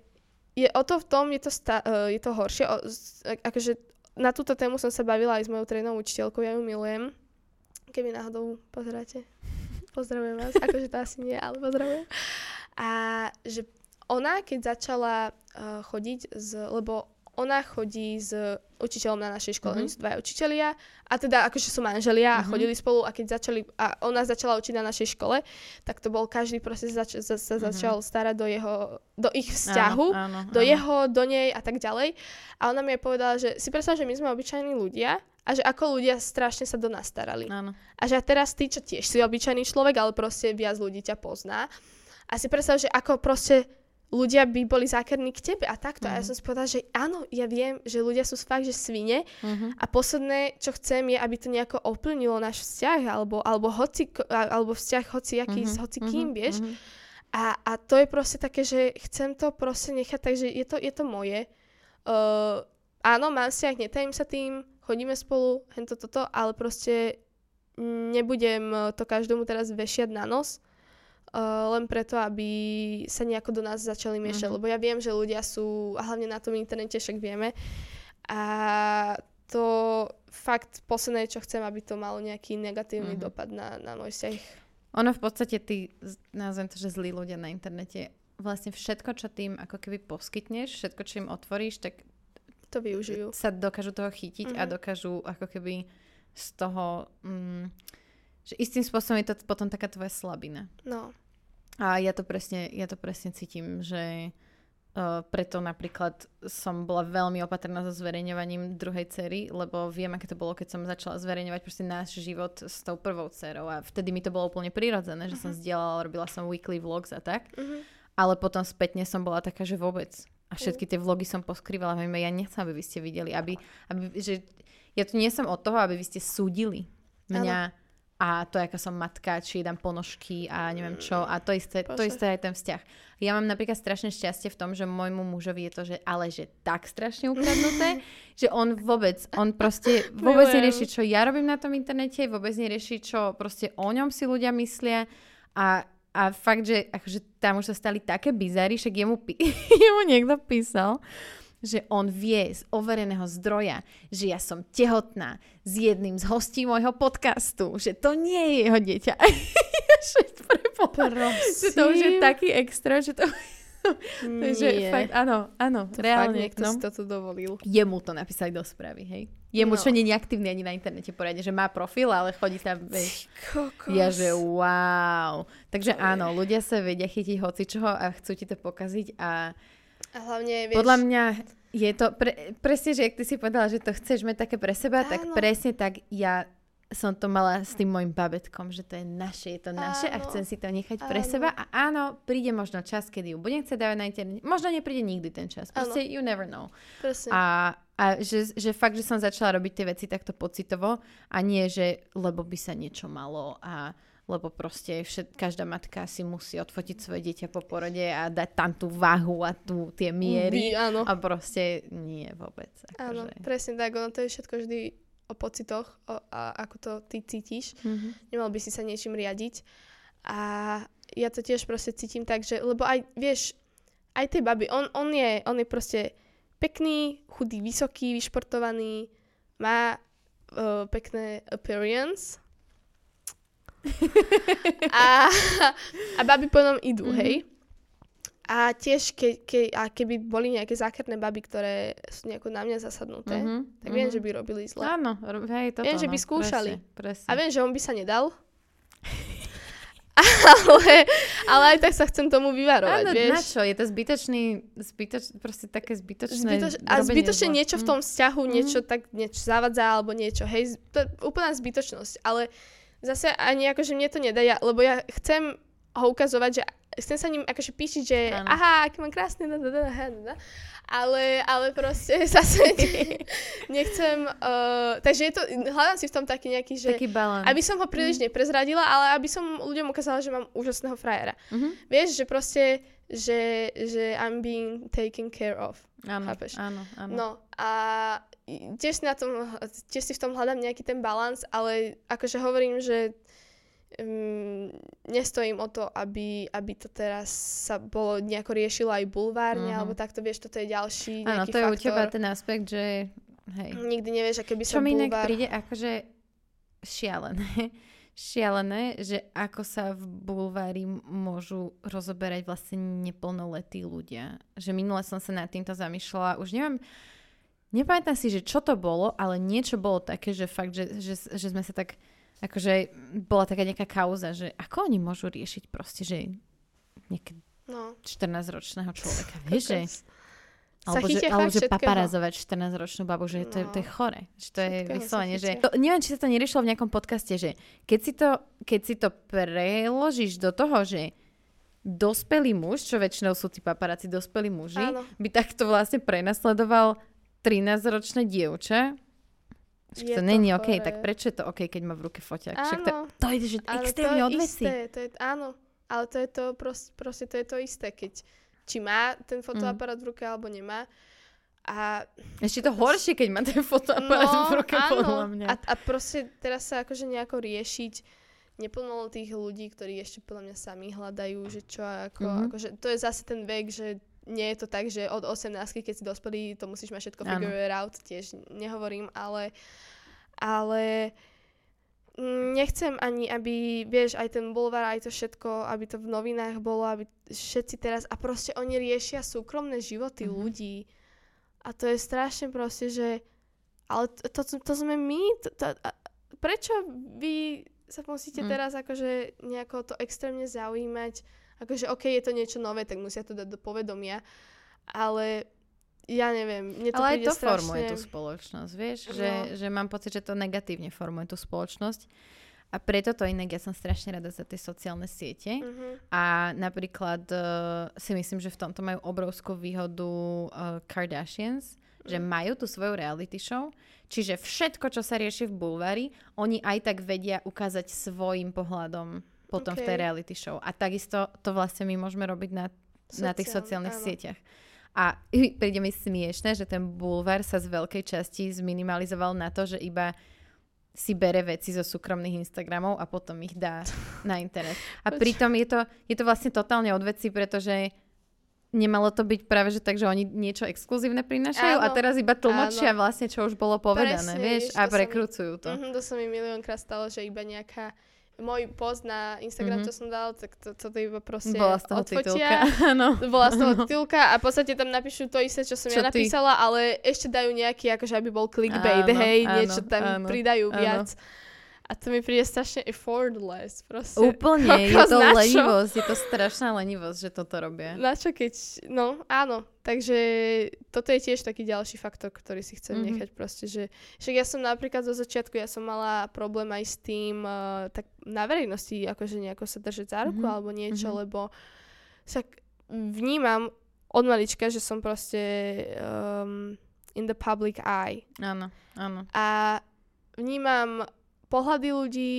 Speaker 3: je o to v tom, je to, sta- uh, je to horšie. O, z, akože na túto tému som sa bavila aj s mojou trénou učiteľkou, ja ju milujem. Keby náhodou pozeráte. Pozdravujem vás. *laughs* Akože to asi nie, ale pozdravujem. A že ona, keď začala uh, chodiť, z, lebo ona chodí s učiteľom na našej škole,
Speaker 1: Mhm.
Speaker 3: oni sú dvaja učitelia, a teda akože sú manželia a
Speaker 1: Mhm.
Speaker 3: chodili spolu a keď začali, a ona začala učiť na našej škole, tak to bol každý proste zač- za- sa
Speaker 1: Mhm.
Speaker 3: začal starať do jeho, do ich vzťahu,
Speaker 1: Áno, áno,
Speaker 3: do
Speaker 1: áno.
Speaker 3: jeho, do nej a tak ďalej. A ona mi aj povedala, že si predstav, že my sme obyčajní ľudia a že ako ľudia strašne sa do nás starali.
Speaker 1: Áno.
Speaker 3: A že a teraz ty, čo tiež si obyčajný človek, ale proste viac ľudí ťa pozná. A si predstav, že ako proste ľudia by boli zákerní k tebe a takto. A ja
Speaker 1: Mhm.
Speaker 3: som si povedala, že áno, ja viem, že ľudia sú fakt, že svine
Speaker 1: Uh-huh.
Speaker 3: a posledné, čo chcem, je, aby to nejako ovplyvnilo náš vzťah, alebo, alebo, hoci, alebo vzťah hociaký
Speaker 1: Mhm,
Speaker 3: s hocikým,
Speaker 1: mhm,
Speaker 3: vieš.
Speaker 1: mhm.
Speaker 3: A, a to je proste také, že chcem to proste nechať, takže je to, je to moje. Uh, áno, mám vzťah, netajím sa tým, chodíme spolu, hento toto, ale proste nebudem to každomu teraz vešiať na nos, uh, len preto, aby sa nejako do nás začali miešať,
Speaker 1: Mhm.
Speaker 3: lebo ja viem, že ľudia sú, a hlavne na tom internete však vieme, a to fakt posledné, čo chcem, aby to malo nejaký negatívny
Speaker 1: Mhm.
Speaker 3: dopad na, na môj vzťah.
Speaker 1: Ono v podstate, tí, z- nazvem to, že zlí ľudia na internete, vlastne všetko, čo tým ako keby poskytneš, všetko, čo im otvoríš, tak
Speaker 3: To využijú.
Speaker 1: sa dokážu toho chytiť a
Speaker 3: Mhm.
Speaker 1: dokážu ako keby z toho, mm, že istým spôsobom je to potom taká tvoja slabina.
Speaker 3: No.
Speaker 1: A ja to presne, ja to presne cítim, že Uh, preto napríklad som bola veľmi opatrná so zverejňovaním druhej cery, lebo viem, aké to bolo, keď som začala zverejňovať proste náš život s tou prvou cerou a vtedy mi to bolo úplne prirodzené, že uh-huh. som zdieľala, robila som weekly vlogs a tak. Uh-huh. Ale potom spätne som bola taká, že vôbec. A všetky tie vlogy som poskrývala, hovorím, ja nechcem, aby vy ste videli, aby, aby že ja tu nie som od toho, aby vy ste súdili mňa. Ano a to, aká som matka, či dám ponožky a neviem čo. A to isté, to isté aj ten vzťah. Ja mám napríklad strašné šťastie v tom, že môjmu mužovi je to, že ale že tak strašne ukradnuté, *laughs* že on vôbec, on proste *laughs* vôbec nerieši, čo ja robím na tom internete, vôbec nerieši, čo proste o ňom si ľudia myslia a a fakt, že akože tam už sa stali také bizary, však jemu, pí- *laughs* jemu niekto písal, že on vie z overeného zdroja, že ja som tehotná s jedným z hostí môjho podcastu, že to nie je jeho dieťa. *laughs* že to už je taký extra, že to... *laughs* Takže fakt, áno, áno,
Speaker 3: to
Speaker 1: reálne.
Speaker 3: Fakt niekto no, si toto dovolil.
Speaker 1: Jemu to napísali do správy, hej. Jemu, no. čo nie je aktívny ani na internete poriadne, že má profil, ale chodí tam, vieš. Ja, že wow. Takže áno, ľudia sa vedia chytiť hocičoho a chcú ti to pokaziť a
Speaker 3: a hlavne, vieš...
Speaker 1: Podľa mňa je to pre, presne, že ak ty si povedala, že to chceš mať také pre seba, Áno. tak presne tak ja som to mala s tým môjim babetkom, že to je naše, je to naše áno, a chcem si to nechať áno. pre seba a áno, príde možno čas, kedy ju budem chcieť dávať na internet. Možno nepríde nikdy ten čas. Proste áno. you never know.
Speaker 3: Presne.
Speaker 1: A, a že, že fakt, že som začala robiť tie veci takto pocitovo a nie, že lebo by sa niečo malo a lebo proste všet, každá matka si musí odfotiť svoje dieťa po porode a dať tam tú váhu a tú, tie miery.
Speaker 3: By, áno.
Speaker 1: A proste nie vôbec.
Speaker 3: Akože. Áno, presne tak. Ono to je všetko vždy o pocitoch o, a ako to ty cítiš. Mm-hmm. Nemal by si sa niečím riadiť. A ja to tiež proste cítim tak, že, lebo aj, vieš, aj tej baby, on, on, je, on je proste pekný, chudý, vysoký, vyšportovaný, má uh, pekné appearance, *laughs* a, a baby potom idú, mm-hmm. hej. A tiež, ke, ke, a keby boli nejaké zákerné baby, ktoré sú nejako na mňa zasadnuté, mm-hmm. tak viem, mm-hmm. že by robili zle.
Speaker 1: Áno, hej, toto,
Speaker 3: Viem, že by
Speaker 1: no,
Speaker 3: skúšali.
Speaker 1: Presne, presne.
Speaker 3: A viem, že on by sa nedal. *laughs* ale, ale aj tak sa chcem tomu vyvarovať,
Speaker 1: Áno,
Speaker 3: vieš.
Speaker 1: na čo? Je to zbytočný, zbytoč, proste také zbytočné
Speaker 3: Zbytoč, A zbytočne niečo v tom vzťahu, mm. niečo tak niečo zavadza alebo niečo, hej, to je úplná zbytočnosť, ale zase ani akože mne to nedá, ja, lebo ja chcem ho ukazovať, že chcem sa ním akože píšiť, že ano. aha, aký mám krásny, da, da, da, da, da. Ale, ale proste *laughs* zase *laughs* nechcem, uh, takže je to, hľadám si v tom taký nejaký, že
Speaker 1: taký
Speaker 3: aby som ho príliš mm. neprezradila, ale aby som ľuďom ukázala, že mám úžasného frajera. Mm-hmm. Vieš, že proste, že, že I'm being taken care of.
Speaker 1: Áno, áno, áno.
Speaker 3: No a tiež, na tom, tiež si v tom hľadám nejaký ten balans, ale akože hovorím, že um, nestojím o to, aby, aby to teraz sa bolo nejako riešilo aj bulvárne, mm-hmm. alebo takto, vieš, toto je ďalší
Speaker 1: Áno,
Speaker 3: to
Speaker 1: je
Speaker 3: faktor.
Speaker 1: u teba ten aspekt, že hej.
Speaker 3: Nikdy nevieš, aké by
Speaker 1: sa
Speaker 3: Čo mi
Speaker 1: inak príde akože šialené, *laughs* šialené, že ako sa v bulvári môžu rozoberať vlastne neplnoletí ľudia. Že minule som sa nad týmto zamýšľala, už neviem, Nepamätám si, že čo to bolo, ale niečo bolo také, že fakt, že, že, že sme sa tak, akože bola taká nejaká kauza, že ako oni môžu riešiť proste, že nejaké no. 14-ročného človeka, *laughs* vieš, že... Alebo že, alebo že paparazovať 14-ročnú babu, že no. to, je, to je no. chore. Že to je vyslovene, že... To, neviem, či sa to neriešilo v nejakom podcaste, že keď si to, keď si to preložíš do toho, že dospelý muž, čo väčšinou sú tí paparáci dospelí muži, Áno. by takto vlastne prenasledoval 13-ročné dievče, je to, to není OK, tak prečo je to OK, keď má v ruke foťák? Však to, to je že extrémne odveci.
Speaker 3: To je, áno, ale to je to proste, proste to je to isté, keď či má ten fotoaparát mm. v ruke alebo nemá. A
Speaker 1: ešte to horšie, keď má ten fotoaparát no, v ruke, áno. podľa mňa.
Speaker 3: A, a proste teraz sa akože nejako riešiť tých ľudí, ktorí ešte podľa mňa sami hľadajú, že čo ako, mm-hmm. akože to je zase ten vek, že nie je to tak, že od 18, keď si dospelý, to musíš mať všetko figure out, tiež nehovorím, ale, ale nechcem ani, aby, vieš, aj ten bulvar, aj to všetko, aby to v novinách bolo, aby všetci teraz, a proste oni riešia súkromné životy mm-hmm. ľudí. A to je strašne proste, že ale to, to, to sme my, to, to, a, prečo vy sa musíte mm. teraz akože nejako to extrémne zaujímať akože OK, je to niečo nové, tak musia to dať do povedomia, ale ja neviem, mne to
Speaker 1: Ale aj to
Speaker 3: strašne...
Speaker 1: formuje tú spoločnosť, vieš? Že,
Speaker 3: No.
Speaker 1: že mám pocit, že to negatívne formuje tú spoločnosť. A preto to inak, ja som strašne rada za tie sociálne siete.
Speaker 3: Mhm.
Speaker 1: A napríklad uh, si myslím, že v tomto majú obrovskú výhodu uh, Kardashians, že
Speaker 3: Mm.
Speaker 1: majú tú svoju reality show, čiže všetko, čo sa rieši v bulvári, oni aj tak vedia ukázať svojim pohľadom potom v tej reality show. A takisto to vlastne my môžeme robiť na, na tých sociálnych
Speaker 3: áno.
Speaker 1: sieťach. A príde mi smiešne, že ten bulvár sa z veľkej časti zminimalizoval na to, že iba si bere veci zo súkromných Instagramov a potom ich dá na internet. *laughs* A pritom je to, je to vlastne totálne od veci, pretože nemalo to byť práve, že tak, že oni niečo exkluzívne prinášajú a
Speaker 3: Áno,
Speaker 1: teraz iba tlmočia
Speaker 3: áno.
Speaker 1: vlastne, čo už bolo povedané,
Speaker 3: Presne,
Speaker 1: vieš, a
Speaker 3: to sa mi-
Speaker 1: to.
Speaker 3: Mhm, to sa mi miliónkrát stalo, že iba nejaká môj post na Instagram,
Speaker 1: Mhm.
Speaker 3: čo som dal, tak to, to, to iba proste
Speaker 1: Bola z toho
Speaker 3: odfotia.
Speaker 1: titulka. *laughs* Áno.
Speaker 3: Bola z toho *laughs* titulka a v podstate tam napíšu to isté, čo som
Speaker 1: Čo
Speaker 3: ja
Speaker 1: ty.
Speaker 3: napísala, ale ešte dajú nejaký, akože aby bol clickbait,
Speaker 1: Áno,
Speaker 3: hej,
Speaker 1: áno,
Speaker 3: niečo tam
Speaker 1: áno,
Speaker 3: pridajú
Speaker 1: áno.
Speaker 3: viac. A to mi príde strašne effortless, proste.
Speaker 1: Úplne, *laughs* je
Speaker 3: Kokos,
Speaker 1: to
Speaker 3: na čo?
Speaker 1: lenivosť, je to strašná lenivosť, že toto robia.
Speaker 3: Na čo keď, no áno, takže toto je tiež taký ďalší faktor, ktorý si chcem
Speaker 1: Mhm.
Speaker 3: mm-hmm. nechať proste, že však ja som napríklad zo začiatku, ja som mala problém aj s tým, uh, tak na verejnosti akože nejako sa držať za ruku
Speaker 1: Mhm.
Speaker 3: alebo niečo,
Speaker 1: Mhm.
Speaker 3: lebo však vnímam od malička, že som proste um, in the public eye
Speaker 1: Áno, áno.
Speaker 3: a vnímam pohľady ľudí,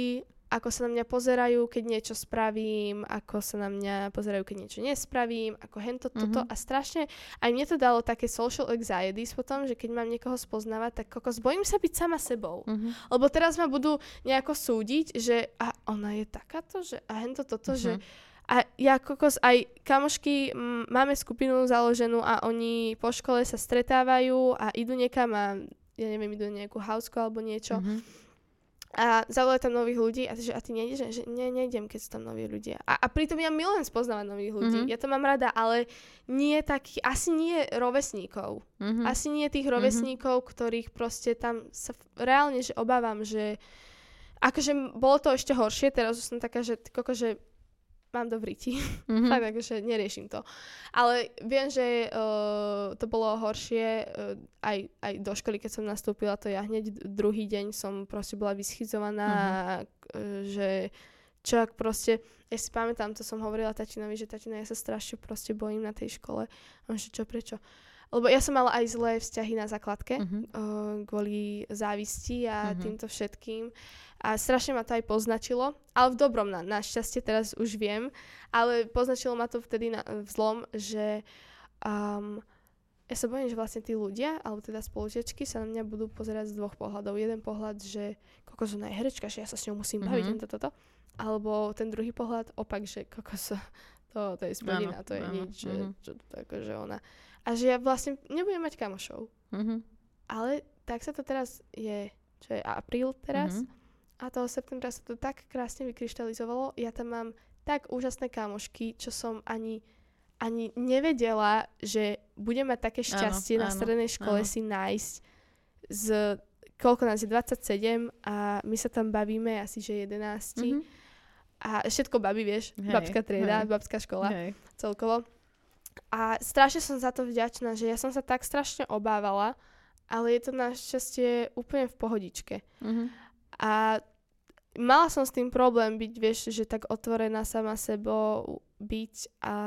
Speaker 3: ako sa na mňa pozerajú, keď niečo spravím, ako sa na mňa pozerajú, keď niečo nespravím, ako hento toto
Speaker 1: Mhm.
Speaker 3: a strašne, aj mne to dalo také social anxieties potom, že keď mám niekoho spoznávať, tak kokos, bojím sa byť sama sebou.
Speaker 1: Mhm.
Speaker 3: Lebo teraz ma budú nejako súdiť, že a ona je takáto, že a hento toto, že
Speaker 1: Mhm.
Speaker 3: a ja kokos, aj kamošky, m, máme skupinu založenú a oni po škole sa stretávajú a idú niekam a ja neviem, idú nejakú houseku alebo niečo
Speaker 1: Mhm.
Speaker 3: A zavolajú tam nových ľudí a, že, a ty nejdeš, že ne, nejdem, keď sú tam noví ľudia. A, a pritom ja milujem spoznávať nových ľudí,
Speaker 1: Mhm.
Speaker 3: ja to mám rada, ale nie taký, asi nie rovesníkov.
Speaker 1: Mhm.
Speaker 3: Asi nie tých rovesníkov, ktorých proste tam sa reálne že obávam, že akože bolo to ešte horšie, teraz už som taká, že koko, že mám do vriti.
Speaker 1: Mhm.
Speaker 3: Fakt, akože neriešim to. Ale viem, že uh, to bolo horšie uh, aj, aj do školy, keď som nastúpila, to ja hneď druhý deň som proste bola vyschizovaná, uh, že čo ak proste, ja si pamätám, to som hovorila tatinovi, že tatina, ja sa strašne proste bojím na tej škole. A on, že čo, prečo? Lebo ja som mala aj zlé vzťahy na základke
Speaker 1: Mhm.
Speaker 3: uh, kvôli závisti a
Speaker 1: Mhm.
Speaker 3: týmto všetkým. A strašne ma to aj poznačilo, ale v dobrom, na, našťastie teraz už viem, ale poznačilo ma to vtedy na, v zlom, že um, ja sa bojím, že vlastne tí ľudia, alebo teda spolužiačky sa na mňa budú pozerať z dvoch pohľadov. Jeden pohľad, že kokos ona je herečka, že ja sa s ňou musím baviť,
Speaker 1: Mhm.
Speaker 3: mm-hmm. toto, Alebo ten druhý pohľad, opak, že kokos, *laughs* to, to je spodina, to je
Speaker 1: áno,
Speaker 3: nič, že,
Speaker 1: mhm.
Speaker 3: čo to akože ona. A že ja vlastne nebudem mať kamošov.
Speaker 1: Mhm.
Speaker 3: Ale tak sa to teraz je, čo je apríl teraz,
Speaker 1: Mhm.
Speaker 3: a toho septembra sa to tak krásne vykryštalizovalo. Ja tam mám tak úžasné kamošky, čo som ani, ani nevedela, že budem mať také
Speaker 1: Áno,
Speaker 3: šťastie na
Speaker 1: áno,
Speaker 3: strednej škole
Speaker 1: áno.
Speaker 3: si nájsť z koľko nás je 27 a my sa tam bavíme asi že 11
Speaker 1: Mhm.
Speaker 3: a všetko baví, vieš,
Speaker 1: Hej,
Speaker 3: babská trieda,
Speaker 1: hej.
Speaker 3: babská škola
Speaker 1: Hej.
Speaker 3: celkovo. A strašne som za to vďačná, že ja som sa tak strašne obávala, ale je to našťastie úplne v pohodičke.
Speaker 1: Mhm.
Speaker 3: A mala som s tým problém byť, vieš, že tak otvorená sama sebou byť, a,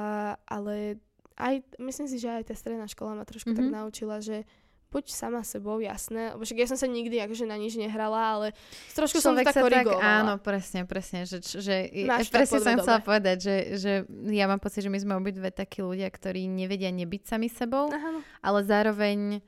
Speaker 3: ale aj, myslím si, že aj tá stredná škola ma trošku mm-hmm. tak
Speaker 1: Mhm.
Speaker 3: naučila, že buď sama sebou, jasné, lebo však ja som sa nikdy akože na nič nehrala, ale trošku som to tak
Speaker 1: sa tak,
Speaker 3: korigovala.
Speaker 1: áno, presne, presne, že, že
Speaker 3: Máš
Speaker 1: presne som chcela povedať, že, že ja mám pocit, že my sme obidve takí ľudia, ktorí nevedia nebyť sami sebou,
Speaker 3: Áno.
Speaker 1: ale zároveň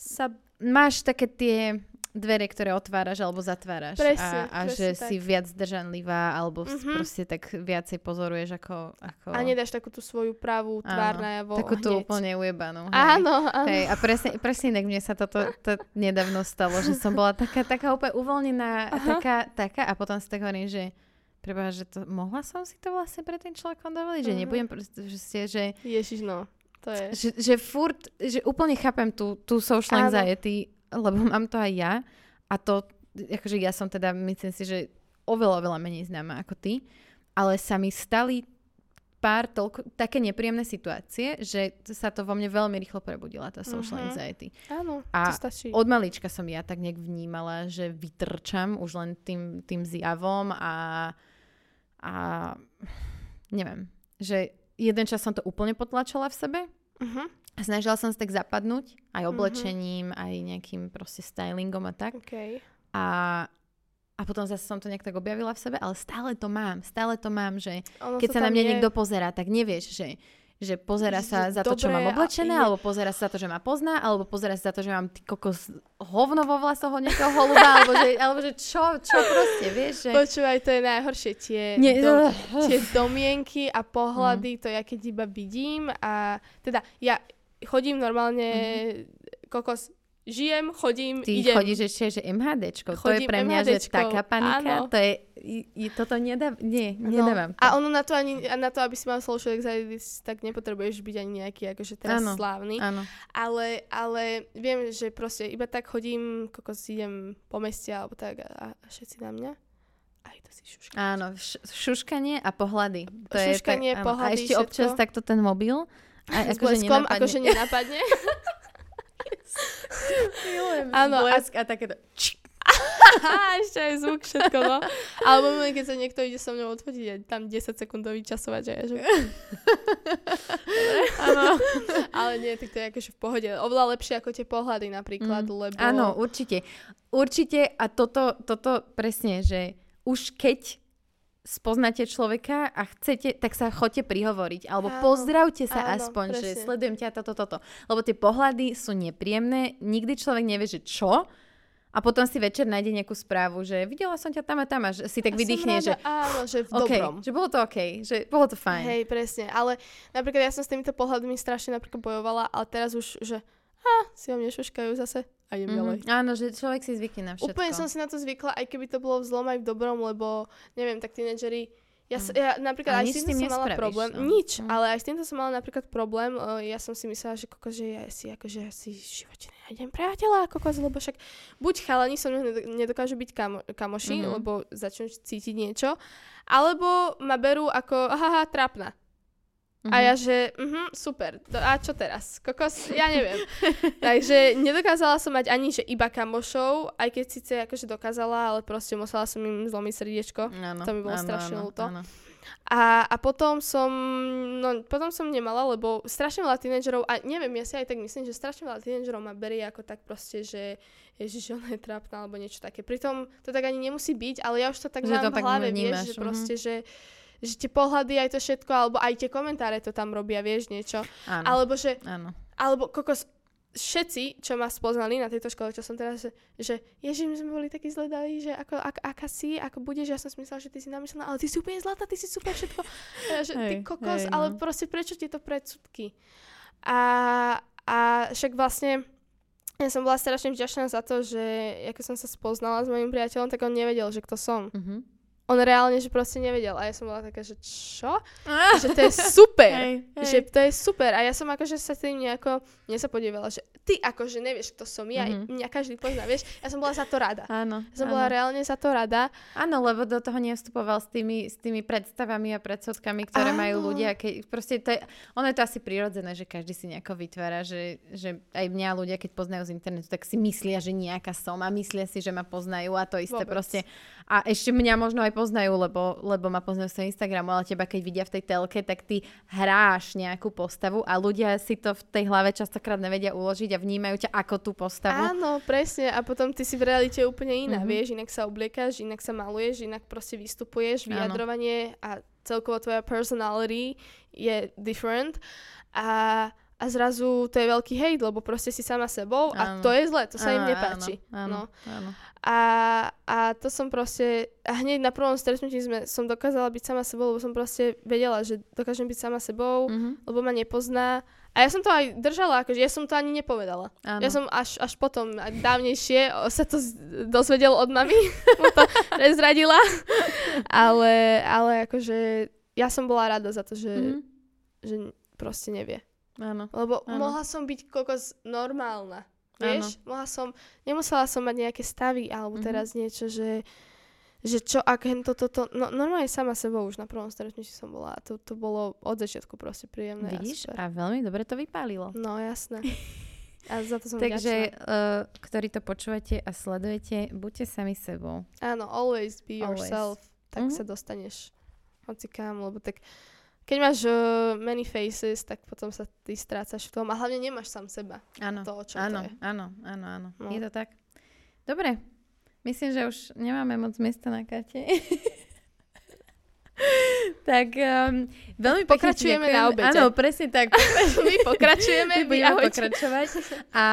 Speaker 3: Sa,
Speaker 1: máš také tie dvere, ktoré otváraš alebo zatváraš
Speaker 3: Presne,
Speaker 1: a, a
Speaker 3: presne
Speaker 1: že
Speaker 3: tak.
Speaker 1: si viac zdržanlivá alebo mm-hmm.
Speaker 3: Mhm.
Speaker 1: proste tak viacej pozoruješ ako... ako
Speaker 3: a nedáš takú tú svoju pravú tvár
Speaker 1: Áno,
Speaker 3: najavo
Speaker 1: takú tú úplne ujebanú. hej.
Speaker 3: Áno, áno.
Speaker 1: Hej, a presne, presne tak mne sa toto to nedávno stalo, že som bola taká, taká úplne uvoľnená, taká, taká a potom si tak hovorím, že preba, že to, mohla som si to vlastne pre tým človekom dovoliť, že
Speaker 3: Mhm.
Speaker 1: nebudem proste, že,
Speaker 3: Ježiš, no. To je...
Speaker 1: že, že furt, že úplne chápem tú, tú social anxiety, lebo *laughs* mám to aj ja a to, akože ja som teda, myslím si, že oveľa, oveľa menej známa ako ty, ale sa mi stali pár toľko, také nepríjemné situácie, že sa to vo mne veľmi rýchlo prebudila, tá social
Speaker 3: Mhm.
Speaker 1: anxiety.
Speaker 3: Áno,
Speaker 1: A
Speaker 3: to stačí.
Speaker 1: Od malička som ja tak nejak vnímala, že vytrčam už len tým, tým zjavom a, a neviem, že jeden čas som to úplne potlačala v sebe
Speaker 3: Uh-huh.
Speaker 1: Snažila som sa tak zapadnúť aj
Speaker 3: Mhm.
Speaker 1: oblečením, aj nejakým proste stylingom a tak.
Speaker 3: OK.
Speaker 1: A, a potom zase som to nejak tak objavila v sebe, ale stále to mám, stále to mám, že
Speaker 3: Ono
Speaker 1: keď sa na mňa
Speaker 3: je.
Speaker 1: niekto pozerá, tak nevieš, že, že pozera
Speaker 3: Že
Speaker 1: sa za to, čo mám oblečené, alebo pozera sa za to, že ma pozná, alebo pozera sa za to, že mám ty kokos hovno vo vlasoch od nejakého holuba, alebo že, alebo že čo, čo proste, vieš, že...
Speaker 3: Počúvaj, to je najhoršie. Tie,
Speaker 1: Nie, ugh.
Speaker 3: tie domienky a pohľady, to ja keď iba vidím a teda ja chodím normálne, kokos, žijem, chodím.
Speaker 1: Ty
Speaker 3: idem.
Speaker 1: chodíš ešte, že MHDčko, to je
Speaker 3: Chodím
Speaker 1: pre mňa, že
Speaker 3: MHDčko,
Speaker 1: taká panika,
Speaker 3: áno.
Speaker 1: to je, i, i, toto nedá, nie,
Speaker 3: No,
Speaker 1: nedávam. to.
Speaker 3: A ono na to ani, na to, aby si mal social anxiety, tak nepotrebuješ byť ani nejaký akože teraz
Speaker 1: Áno,
Speaker 3: slávny.
Speaker 1: Áno,
Speaker 3: Ale, ale viem, že proste iba tak chodím, kokos idem po meste alebo tak a, a všetci na mňa. Aj to si šuška.
Speaker 1: áno, š- šuškanie a pohľady. To je
Speaker 3: Šuškanie,
Speaker 1: tak, áno.
Speaker 3: pohľady,
Speaker 1: A ešte občas
Speaker 3: všetko.
Speaker 1: takto ten mobil. A
Speaker 3: S
Speaker 1: akože
Speaker 3: bleskom,
Speaker 1: nenapadne.
Speaker 3: akože nenapadne. *laughs*
Speaker 1: Milujem
Speaker 3: Áno, a-
Speaker 1: blesk a takéto.
Speaker 3: Á, *laughs* ešte aj zvuk, všetko, no. Alebo moment, keď sa niekto ide so mnou odfotiť a tam 10 sekundový časovač a ja, že... *laughs*
Speaker 1: Áno.
Speaker 3: Ale nie, tak to je akože v pohode. Oveľa lepšie ako tie pohľady napríklad,
Speaker 1: Mm,
Speaker 3: lebo...
Speaker 1: Áno, určite. Určite a toto, toto presne, že už keď spoznáte človeka a chcete, tak sa chodte prihovoriť. Alebo
Speaker 3: Áno,
Speaker 1: pozdravte sa
Speaker 3: áno,
Speaker 1: aspoň, že
Speaker 3: presne.
Speaker 1: sledujem ťa toto, toto. Lebo tie pohľady sú nepríjemné, nikdy človek nevie, že čo. A potom si večer nájde nejakú správu, že videla som ťa tam a tam a že si tak vydýchne, že
Speaker 3: Áno, že v *gasps*
Speaker 1: OK,
Speaker 3: dobrom.
Speaker 1: že bolo to OK, že bolo to fajn.
Speaker 3: Hej, presne. Ale napríklad ja som s týmito pohľadmi strašne napríklad bojovala, ale teraz už, že a, si o mne šuškajú zase a idem ďalej.
Speaker 1: Mhm. Áno, že človek si zvykne na všetko.
Speaker 3: Úplne som si na to zvykla, aj keby to bolo v zlom aj v dobrom, lebo neviem, tak tínedžeri ja, s- ja napríklad
Speaker 1: Ale
Speaker 3: aj s
Speaker 1: tým
Speaker 3: som mala problém.
Speaker 1: no.
Speaker 3: Nič,
Speaker 1: Mm.
Speaker 3: ale aj s týmto som mala napríklad problém. Uh, ja som si myslela, že koko, že ja si akože si v živote nenájdem priateľa, kokos, lebo však buď chalani so mnou nedo- nedokážu byť kamo- kamoši,
Speaker 1: Mhm.
Speaker 3: lebo začnú cítiť niečo, alebo ma berú ako, haha, trapná. A
Speaker 1: Mhm.
Speaker 3: ja, že, mhm, super, to, a čo teraz? Kokos, ja neviem. *laughs* Takže nedokázala som mať ani, že iba kamošov, aj keď síce akože dokázala, ale proste musela som im zlomiť srdiečko.
Speaker 1: Áno,
Speaker 3: to mi bolo strašne ľúto. A, a potom som, no potom som nemala, lebo strašne veľa tínedžerov, a neviem, ja si aj tak myslím, že strašne veľa tínedžerov ma berie ako tak proste, že ježiš, ona je trápna, alebo niečo také. Pritom to tak ani nemusí byť, ale ja už to tak
Speaker 1: Že
Speaker 3: mám
Speaker 1: to
Speaker 3: v
Speaker 1: tak
Speaker 3: hlave,
Speaker 1: vnímaš,
Speaker 3: vieš, že
Speaker 1: mhm.
Speaker 3: proste, že že tie pohľady, aj to všetko, alebo aj tie komentáre to tam robia, vieš, niečo.
Speaker 1: Áno,
Speaker 3: Alebo že,
Speaker 1: áno.
Speaker 3: alebo kokos, všetci, čo ma spoznali na tejto škole, čo som teraz, že, že ježiš, my sme boli takí zledaví, že ako, ak, aká si, ako budeš, ja som si myslela, že ty si namyslená, ale ty si úplne zlatá, ty si super všetko. Že ty
Speaker 1: Hej,
Speaker 3: kokos,
Speaker 1: hej,
Speaker 3: ale
Speaker 1: no.
Speaker 3: proste prečo tieto predsudky? A, a však vlastne ja som bola strašne vďačná za to, že ako som sa spoznala s mojim priateľom, tak on nevedel, že kto som.
Speaker 1: Mhm.
Speaker 3: On reálne, že proste nevedel. A ja som bola taká, že čo? *laughs* že to je super.
Speaker 1: Hej, hej.
Speaker 3: Že to je super. A ja som akože sa tým nejako nesapodievala, že ty akože nevieš, kto som ja,
Speaker 1: Mhm.
Speaker 3: mňa každý pozná, vieš. Ja som bola za to rada.
Speaker 1: Áno,
Speaker 3: Ja som
Speaker 1: áno.
Speaker 3: bola reálne za to rada.
Speaker 1: Áno, lebo do toho nevstupoval s tými, s tými predstavami a predsudkami, ktoré
Speaker 3: Áno.
Speaker 1: majú ľudia. Keď, proste to je, ono je to asi prirodzené, že každý si nejako vytvára, že, že aj mňa ľudia, keď poznajú z internetu, tak si myslia, že nejaká som a myslia si, že ma poznajú a to isté
Speaker 3: Vôbec.
Speaker 1: proste. A ešte mňa možno aj poznajú, lebo, lebo ma poznajú z toho Instagramu, ale teba keď vidia v tej telke, tak ty hráš nejakú postavu a ľudia si to v tej hlave častokrát nevedia uložiť a vnímajú ťa ako tú postavu.
Speaker 3: Áno, presne. A potom ty si v realite úplne iná,
Speaker 1: Mhm.
Speaker 3: vieš. Inak sa obliekaš, inak sa maluješ, inak proste vystupuješ,
Speaker 1: Áno.
Speaker 3: vyjadrovanie a celkovo tvoja personality je different. A, a zrazu to je veľký hate, lebo proste si sama sebou a
Speaker 1: Áno.
Speaker 3: to je zle, to sa im
Speaker 1: Áno,
Speaker 3: nepáči.
Speaker 1: Áno,
Speaker 3: No.
Speaker 1: áno.
Speaker 3: A, a to som proste, a hneď na prvom stretnutí sme, som dokázala byť sama sebou, lebo som proste vedela, že dokážem byť sama sebou,
Speaker 1: Mhm.
Speaker 3: lebo ma nepozná. A ja som to aj držala, akože ja som to ani nepovedala.
Speaker 1: Áno.
Speaker 3: Ja som až, až potom, dávnejšie, sa to dozvedel od mami, *laughs* mu to prezradila. ale, ale akože ja som bola rada za to, že,
Speaker 1: Mhm.
Speaker 3: že proste nevie.
Speaker 1: Áno.
Speaker 3: Lebo
Speaker 1: Áno.
Speaker 3: mohla som byť kokos normálna. Vieš, mohla som, nemusela som mať nejaké stavy alebo
Speaker 1: Mhm.
Speaker 3: teraz niečo, že, že čo, ak hen toto, to, no, normálne sama sebou už na prvom stretnutí som bola a to, to bolo od začiatku proste príjemné.
Speaker 1: Vidíš?
Speaker 3: A super.
Speaker 1: A veľmi dobre to vypálilo.
Speaker 3: No jasné. A za to som *laughs*
Speaker 1: Takže, uh, ktorí to počúvate a sledujete, buďte sami sebou.
Speaker 3: Áno, always be
Speaker 1: Always.
Speaker 3: yourself. Tak
Speaker 1: Mhm.
Speaker 3: sa dostaneš hocikám, lebo tak keď máš uh, many faces, tak potom sa ty strácaš v tom a hlavne nemáš sám seba.
Speaker 1: Áno,
Speaker 3: To, o čom
Speaker 1: áno,
Speaker 3: to je.
Speaker 1: áno, áno, áno.
Speaker 3: No.
Speaker 1: Je to tak. Dobre. Myslím, že už nemáme moc miesta na karte. *laughs* *laughs* tak um, veľmi
Speaker 3: Pokračujeme na obede.
Speaker 1: Áno, presne tak. *laughs*
Speaker 3: My pokračujeme,
Speaker 1: My budeme
Speaker 3: ahojte.
Speaker 1: pokračovať. A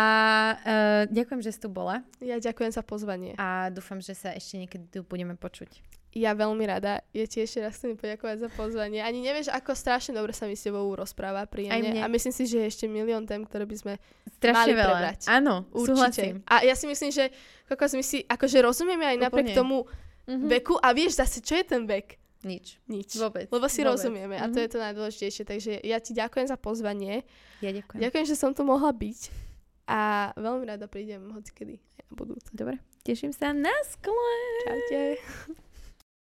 Speaker 1: uh, ďakujem, že si tu bola
Speaker 3: Ja ďakujem za pozvanie.
Speaker 1: a dúfam, že sa ešte niekedy tu budeme počuť.
Speaker 3: Ja veľmi rada. Ja ti ešte raz chcem poďakovať za pozvanie. Ani nevieš, ako strašne dobre sa mi s tebou rozpráva príjemne.
Speaker 1: mne.
Speaker 3: A myslím si, že je ešte milión tém, ktoré by sme
Speaker 1: Strašne
Speaker 3: Mali
Speaker 1: veľa.
Speaker 3: prebrať.
Speaker 1: Áno,
Speaker 3: určite.
Speaker 1: súhlasím.
Speaker 3: A ja si myslím, že kokos my si akože rozumieme aj napriek
Speaker 1: Úplne.
Speaker 3: tomu
Speaker 1: Mhm.
Speaker 3: veku. A vieš zase, čo je ten vek?
Speaker 1: Nič.
Speaker 3: Nič.
Speaker 1: Vôbec.
Speaker 3: Lebo si
Speaker 1: Vôbec.
Speaker 3: rozumieme a to
Speaker 1: Mhm.
Speaker 3: je to najdôležitejšie. Takže ja ti ďakujem za pozvanie.
Speaker 1: Ja ďakujem.
Speaker 3: Ďakujem, že som tu mohla byť. A veľmi rada prídem hocikedy aj na budúce.
Speaker 1: Dobre, teším sa na skle.
Speaker 3: Čaute. *laughs*